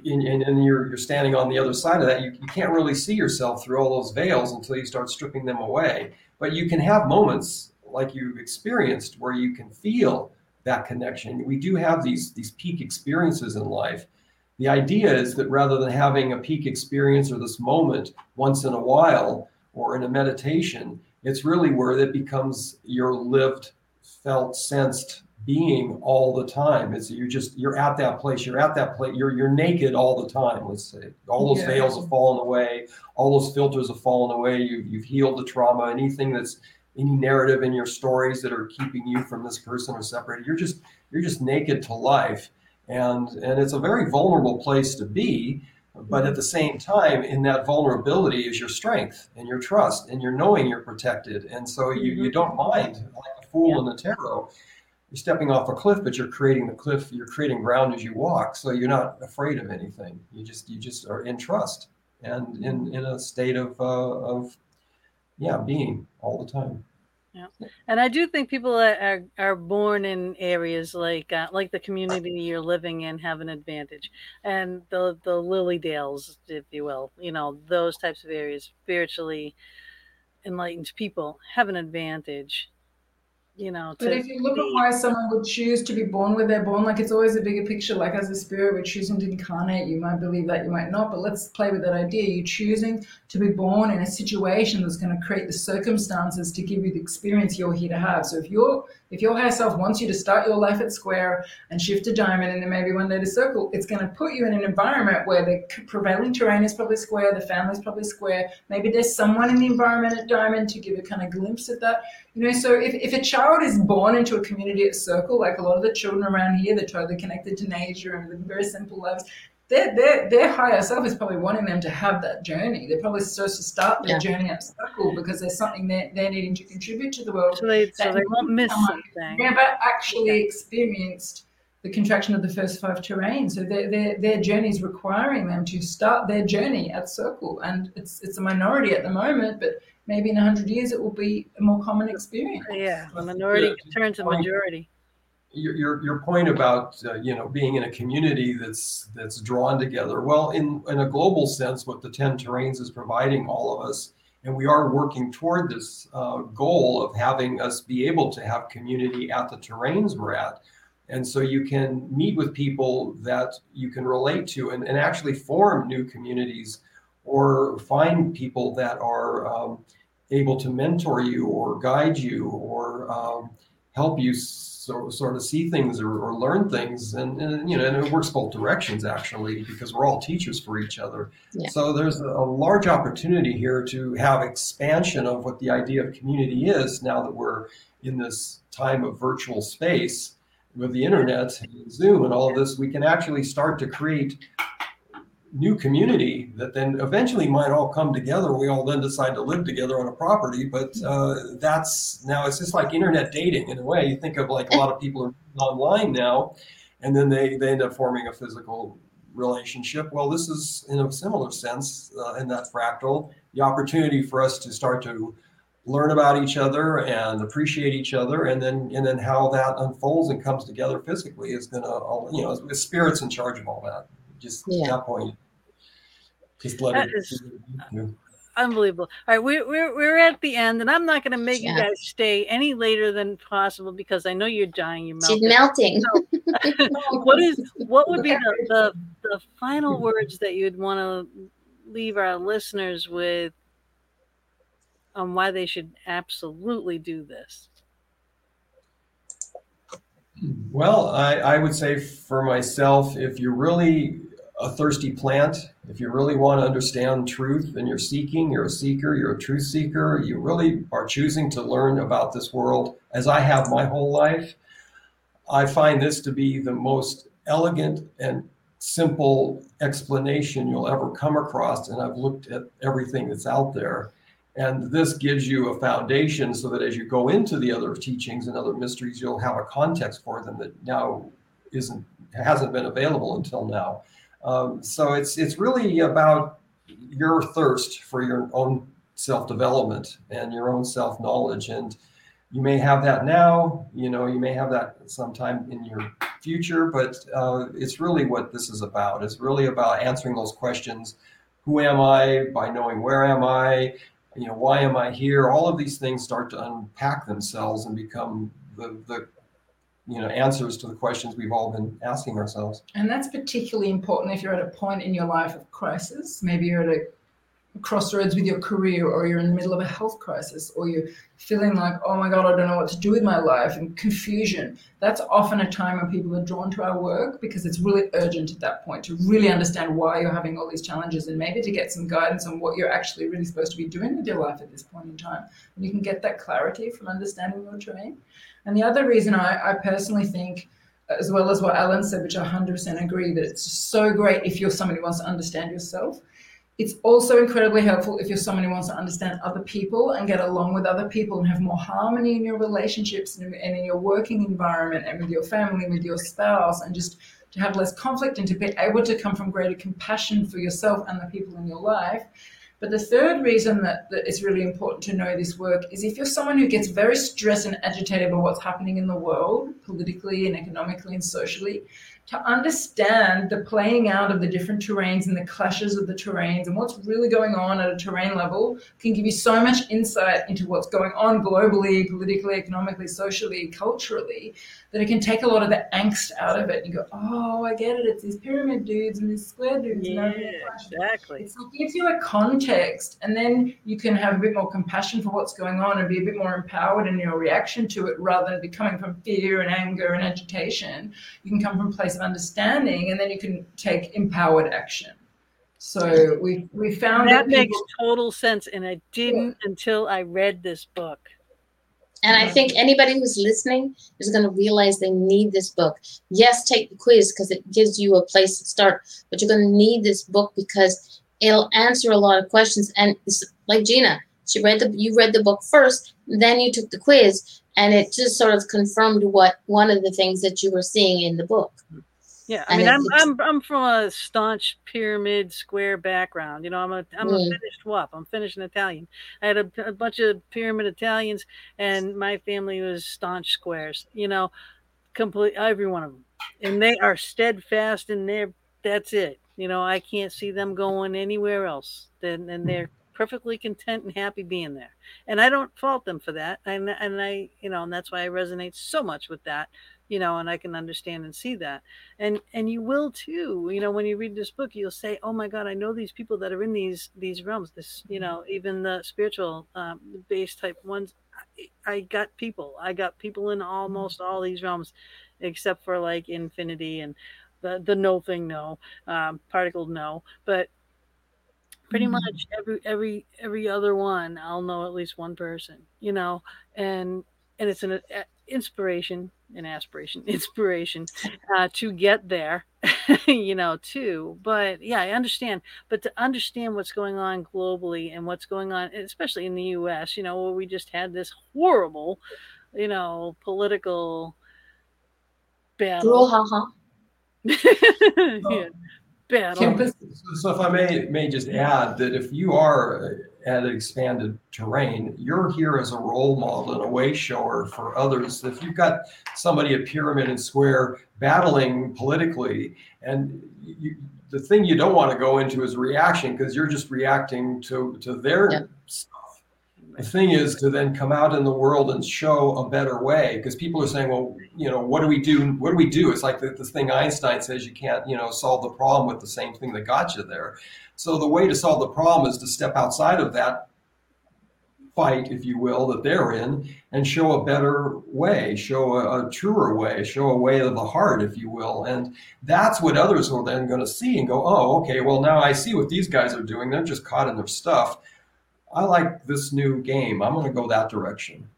and, and, you're, you're standing on the other side of that, you, you can't really see yourself through all those veils until you start stripping them away. But you can have moments like you've experienced where you can feel that connection. We do have these, these peak experiences in life. The idea is that rather than having a peak experience or this moment once in a while or in a meditation, it's really where it becomes your lived, felt, sensed being all the time. It's you're just you're at that place. You're at that place. You're you're naked all the time. Let's say all those yeah. veils have fallen away. All those filters have fallen away. You you've healed the trauma. Anything that's any narrative in your stories that are keeping you from this person or separated. You're just you're just naked to life, and and it's a very vulnerable place to be. But at the same time, in that vulnerability is your strength and your trust and your knowing you're protected. And so you, you mm-hmm. don't mind like a fool yeah. in the tarot you're stepping off a cliff, but you're creating the cliff, you're creating ground as you walk. So you're not afraid of anything. You just you just are in trust and in, in a state of uh, of yeah, being all the time. Yeah, and I do think people are, are born in areas like uh, like the community you're living in have an advantage, and the the Lily Dales, if you will, you know those types of areas, spiritually enlightened people have an advantage you know. but if you look at why someone would choose to be born where they're born, like it's always a bigger picture. Like as a spirit, we're choosing to incarnate. You might believe that, you might not. But let's play with that idea. You're choosing to be born in a situation that's going to create the circumstances to give you the experience you're here to have. So if you're if your higher self wants you to start your life at square and shift to diamond, and then maybe one day to circle, it's going to put you in an environment where the prevailing terrain is probably square, the family's probably square. Maybe there's someone in the environment at diamond to give a kind of glimpse at that. You know, so if, if a child is born into a community at Circle, like a lot of the children around here, they're totally connected to nature and living very simple lives. Their, their, their higher self is probably wanting them to have that journey. They're probably supposed to start their yeah. journey at Circle because there's something they're, they're needing to contribute to the world. So they, so they won't miss something. Never actually experienced the contraction of the first five terrains. So their, their, their journey is requiring them to start their journey at Circle. And it's, it's a minority at the moment, but maybe in 100 years it will be a more common experience. Yeah, the minority yeah. turns to majority. Your, your, your point about uh, you know being in a community that's that's drawn together well in in a global sense what the 10 terrains is providing all of us and we are working toward this uh, goal of having us be able to have community at the terrains we're at and so you can meet with people that you can relate to and, and actually form new communities or find people that are um, able to mentor you or guide you or um, help you so, sort of see things or, or learn things. And, and, you know and it works both directions actually because we're all teachers for each other. Yeah. so there's a, large opportunity here to have expansion of what the idea of community is now that we're in this time of virtual space with the internet and zoom and all of this. We can actually start to create new community that then eventually might all come together. We all then decide to live together on a property, but uh, that's now it's just like internet dating in a way. You think of like a lot of people are online now, and then they, they end up forming a physical relationship. Well, this is in a similar sense uh, in that fractal, the opportunity for us to start to learn about each other and appreciate each other and then and then how that unfolds and comes together physically is going to you know the spirits in charge of all that just yeah. that point. Just let that it. Is, unbelievable. All right, we're, we're we're at the end, and I'm not going to make yeah. you guys stay any later than possible because I know you're dying. You're melting. She's melting. So, what is what would be the, the the final words that you'd want to leave our listeners with on why they should absolutely do this? Well, I, I would say for myself, if you're really a thirsty plant, if you really want to understand truth and you're seeking, you're a seeker, you're a truth seeker, you really are choosing to learn about this world, as I have my whole life, I find this to be the most elegant and simple explanation you'll ever come across. And I've looked at everything that's out there. And this gives you a foundation so that as you go into the other teachings and other mysteries, you'll have a context for them that now isn't hasn't been available until now. Um, so it's it's really about your thirst for your own self development and your own self knowledge, and you may have that now. You know, you may have that sometime in your future, but uh, it's really what this is about. It's really about answering those questions: Who am I? By knowing where am I? you know, why am I here? All of these things start to unpack themselves and become the, the you know answers to the questions we've all been asking ourselves. And that's particularly important if you're at a point in your life of crisis. Maybe you're at a crossroads with your career or you're in the middle of a health crisis or you're feeling like oh my god i don't know what to do with my life and confusion that's often a time when people are drawn to our work because it's really urgent at that point to really understand why you're having all these challenges and maybe to get some guidance on what you're actually really supposed to be doing with your life at this point in time and you can get that clarity from understanding your terrain and the other reason i, I personally think as well as what Allen said which i 100% agree that it's so great if you're somebody who wants to understand yourself it's also incredibly helpful if you're someone who wants to understand other people and get along with other people and have more harmony in your relationships and in your working environment and with your family, with your spouse, and just to have less conflict and to be able to come from greater compassion for yourself and the people in your life. But the third reason that, that it's really important to know this work is if you're someone who gets very stressed and agitated by what's happening in the world, politically and economically and socially, to understand the playing out of the different terrains and the clashes of the terrains and what's really going on at a terrain level can give you so much insight into what's going on globally, politically, economically, socially, culturally, that it can take a lot of the angst out of it. You go, oh, I get it. It's these pyramid dudes and these square dudes. Yeah, exactly. It gives you a context, and then you can have a bit more compassion for what's going on and be a bit more empowered in your reaction to it rather than be coming from fear and anger and agitation. You can come from a place of understanding, and then you can take empowered action. So we we found that, that makes people, total sense, and I didn't until I read this book. And I think anybody who's listening is going to realize they need this book. Yes, take the quiz because it gives you a place to start, but you're going to need this book because it'll answer a lot of questions. And it's like Gina, she read the you read the book first, then you took the quiz, and it just sort of confirmed what one of the things that you were seeing in the book. Yeah, I And mean, I'm I'm I'm from a staunch pyramid square background. You know, I'm a I'm a Mm. finished WAP. I'm finished in Italian. I had a, a bunch of pyramid Italians, and my family was staunch squares. You know, complete every one of them, and they are steadfast in their. That's it. You know, I can't see them going anywhere else. Then and they're perfectly content and happy being there, and I don't fault them for that. And and I, you know, and that's why I resonate so much with that. You know, and I can understand and see that. And and you will too. You know when you read this book you'll say oh my god i know these people that are in these these realms. This you know even the spiritual um, base type ones I, I got people. I got people in almost all these realms except for like infinity and the the no thing no um, particle no. But pretty Mhm. much every every every other one i'll know at least one person you know and and it's an uh, inspiration an aspiration inspiration uh, to get there you know too but yeah i understand but to understand what's going on globally and what's going on especially in the us you know where we just had this horrible you know political battle. yeah, battle Campus So, so if I may may just add that if you are uh, at an expanded terrain, you're here as a role model and a way shower for others. If you've got somebody at Pyramid and Square battling politically, and you, the thing you don't want to go into is reaction because you're just reacting to to their Yep. The thing is to then come out in the world and show a better way because people are saying, well, you know, what do we do? What do we do? It's like the, this thing Einstein says you can't, you know, solve the problem with the same thing that got you there. So the way to solve the problem is to step outside of that fight, if you will, that they're in and show a better way, show a, a truer way, show a way of the heart, if you will. And that's what others are then going to see and go, oh, okay, well, now I see what these guys are doing. They're just caught in their stuff. I like this new game. I'm going to go that direction.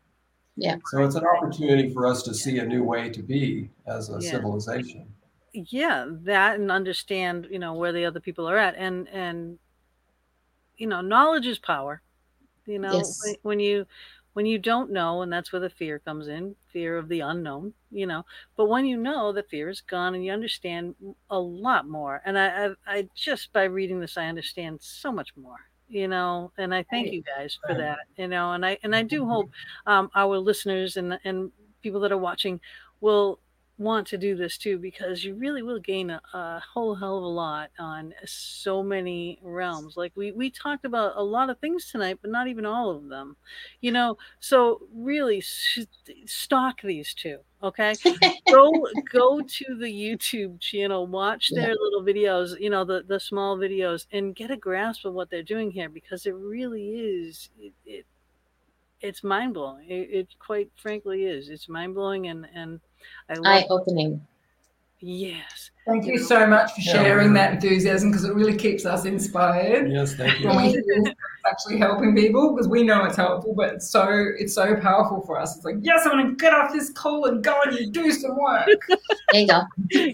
Yeah. So it's an opportunity for us to see a new way to be as a Yeah. civilization. yeah that and understand you know where the other people are at and and you know knowledge is power you know Yes. when, when you when you don't know and that's where the fear comes in fear of the unknown you know but when you know the fear is gone and you understand a lot more and i i, I just by reading this i understand so much more you know and i thank you guys for that you know and i and i do hope um our listeners and and people that are watching will want to do this too because you really will gain a, a whole hell of a lot on so many realms. Like we we talked about a lot of things tonight but not even all of them you know? So really s- stalk these two okay go go to the youtube channel watch their little videos you know the the small videos and get a grasp of what they're doing here because it really is it, it it's mind-blowing it, it quite frankly is it's mind-blowing and and i love Eye opening. yes Thank you so much for Yeah. sharing that enthusiasm because it really keeps us inspired. Yes, thank you. We hear it's actually helping people because we know it's helpful, but it's so it's so powerful for us. It's like, yes, I want to get off this call and go and do some work. There you go.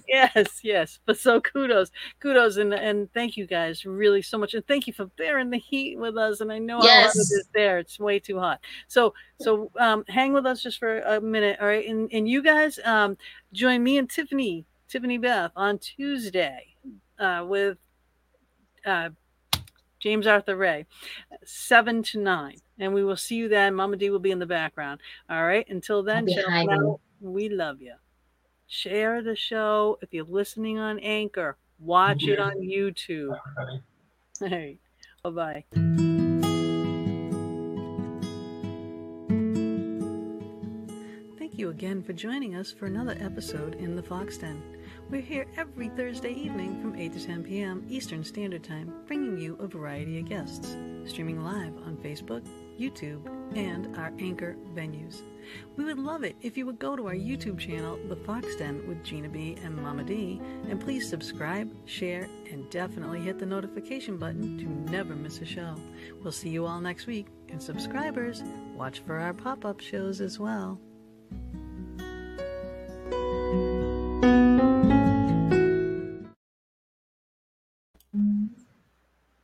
yes yes but so kudos kudos and and thank you guys really so much and thank you for bearing the heat with us and i know how hot Yes. it is there it's way too hot so so um hang with us just for a minute all right and and you guys um join me and tiffany tiffany beth on tuesday uh with uh James Arthur Ray, seven to nine, and we will see you then. Mama D will be in the background. All right. Until then, be ciao for hiding. now. we love you. share the show. If you're listening on Anchor, watch it on YouTube. Everybody. Hey, bye bye. Thank you again for joining us for another episode in the Fox Den. We're here every Thursday evening from 8 to 10 p.m. Eastern Standard Time, bringing you a variety of guests, streaming live on Facebook, YouTube, and our Anchor venues. We would love it if you would go to our YouTube channel, The Fox Den with Gina B and Mama D, and please subscribe, share, and definitely hit the notification button to never miss a show. We'll see you all next week, and subscribers, watch for our pop up shows as well.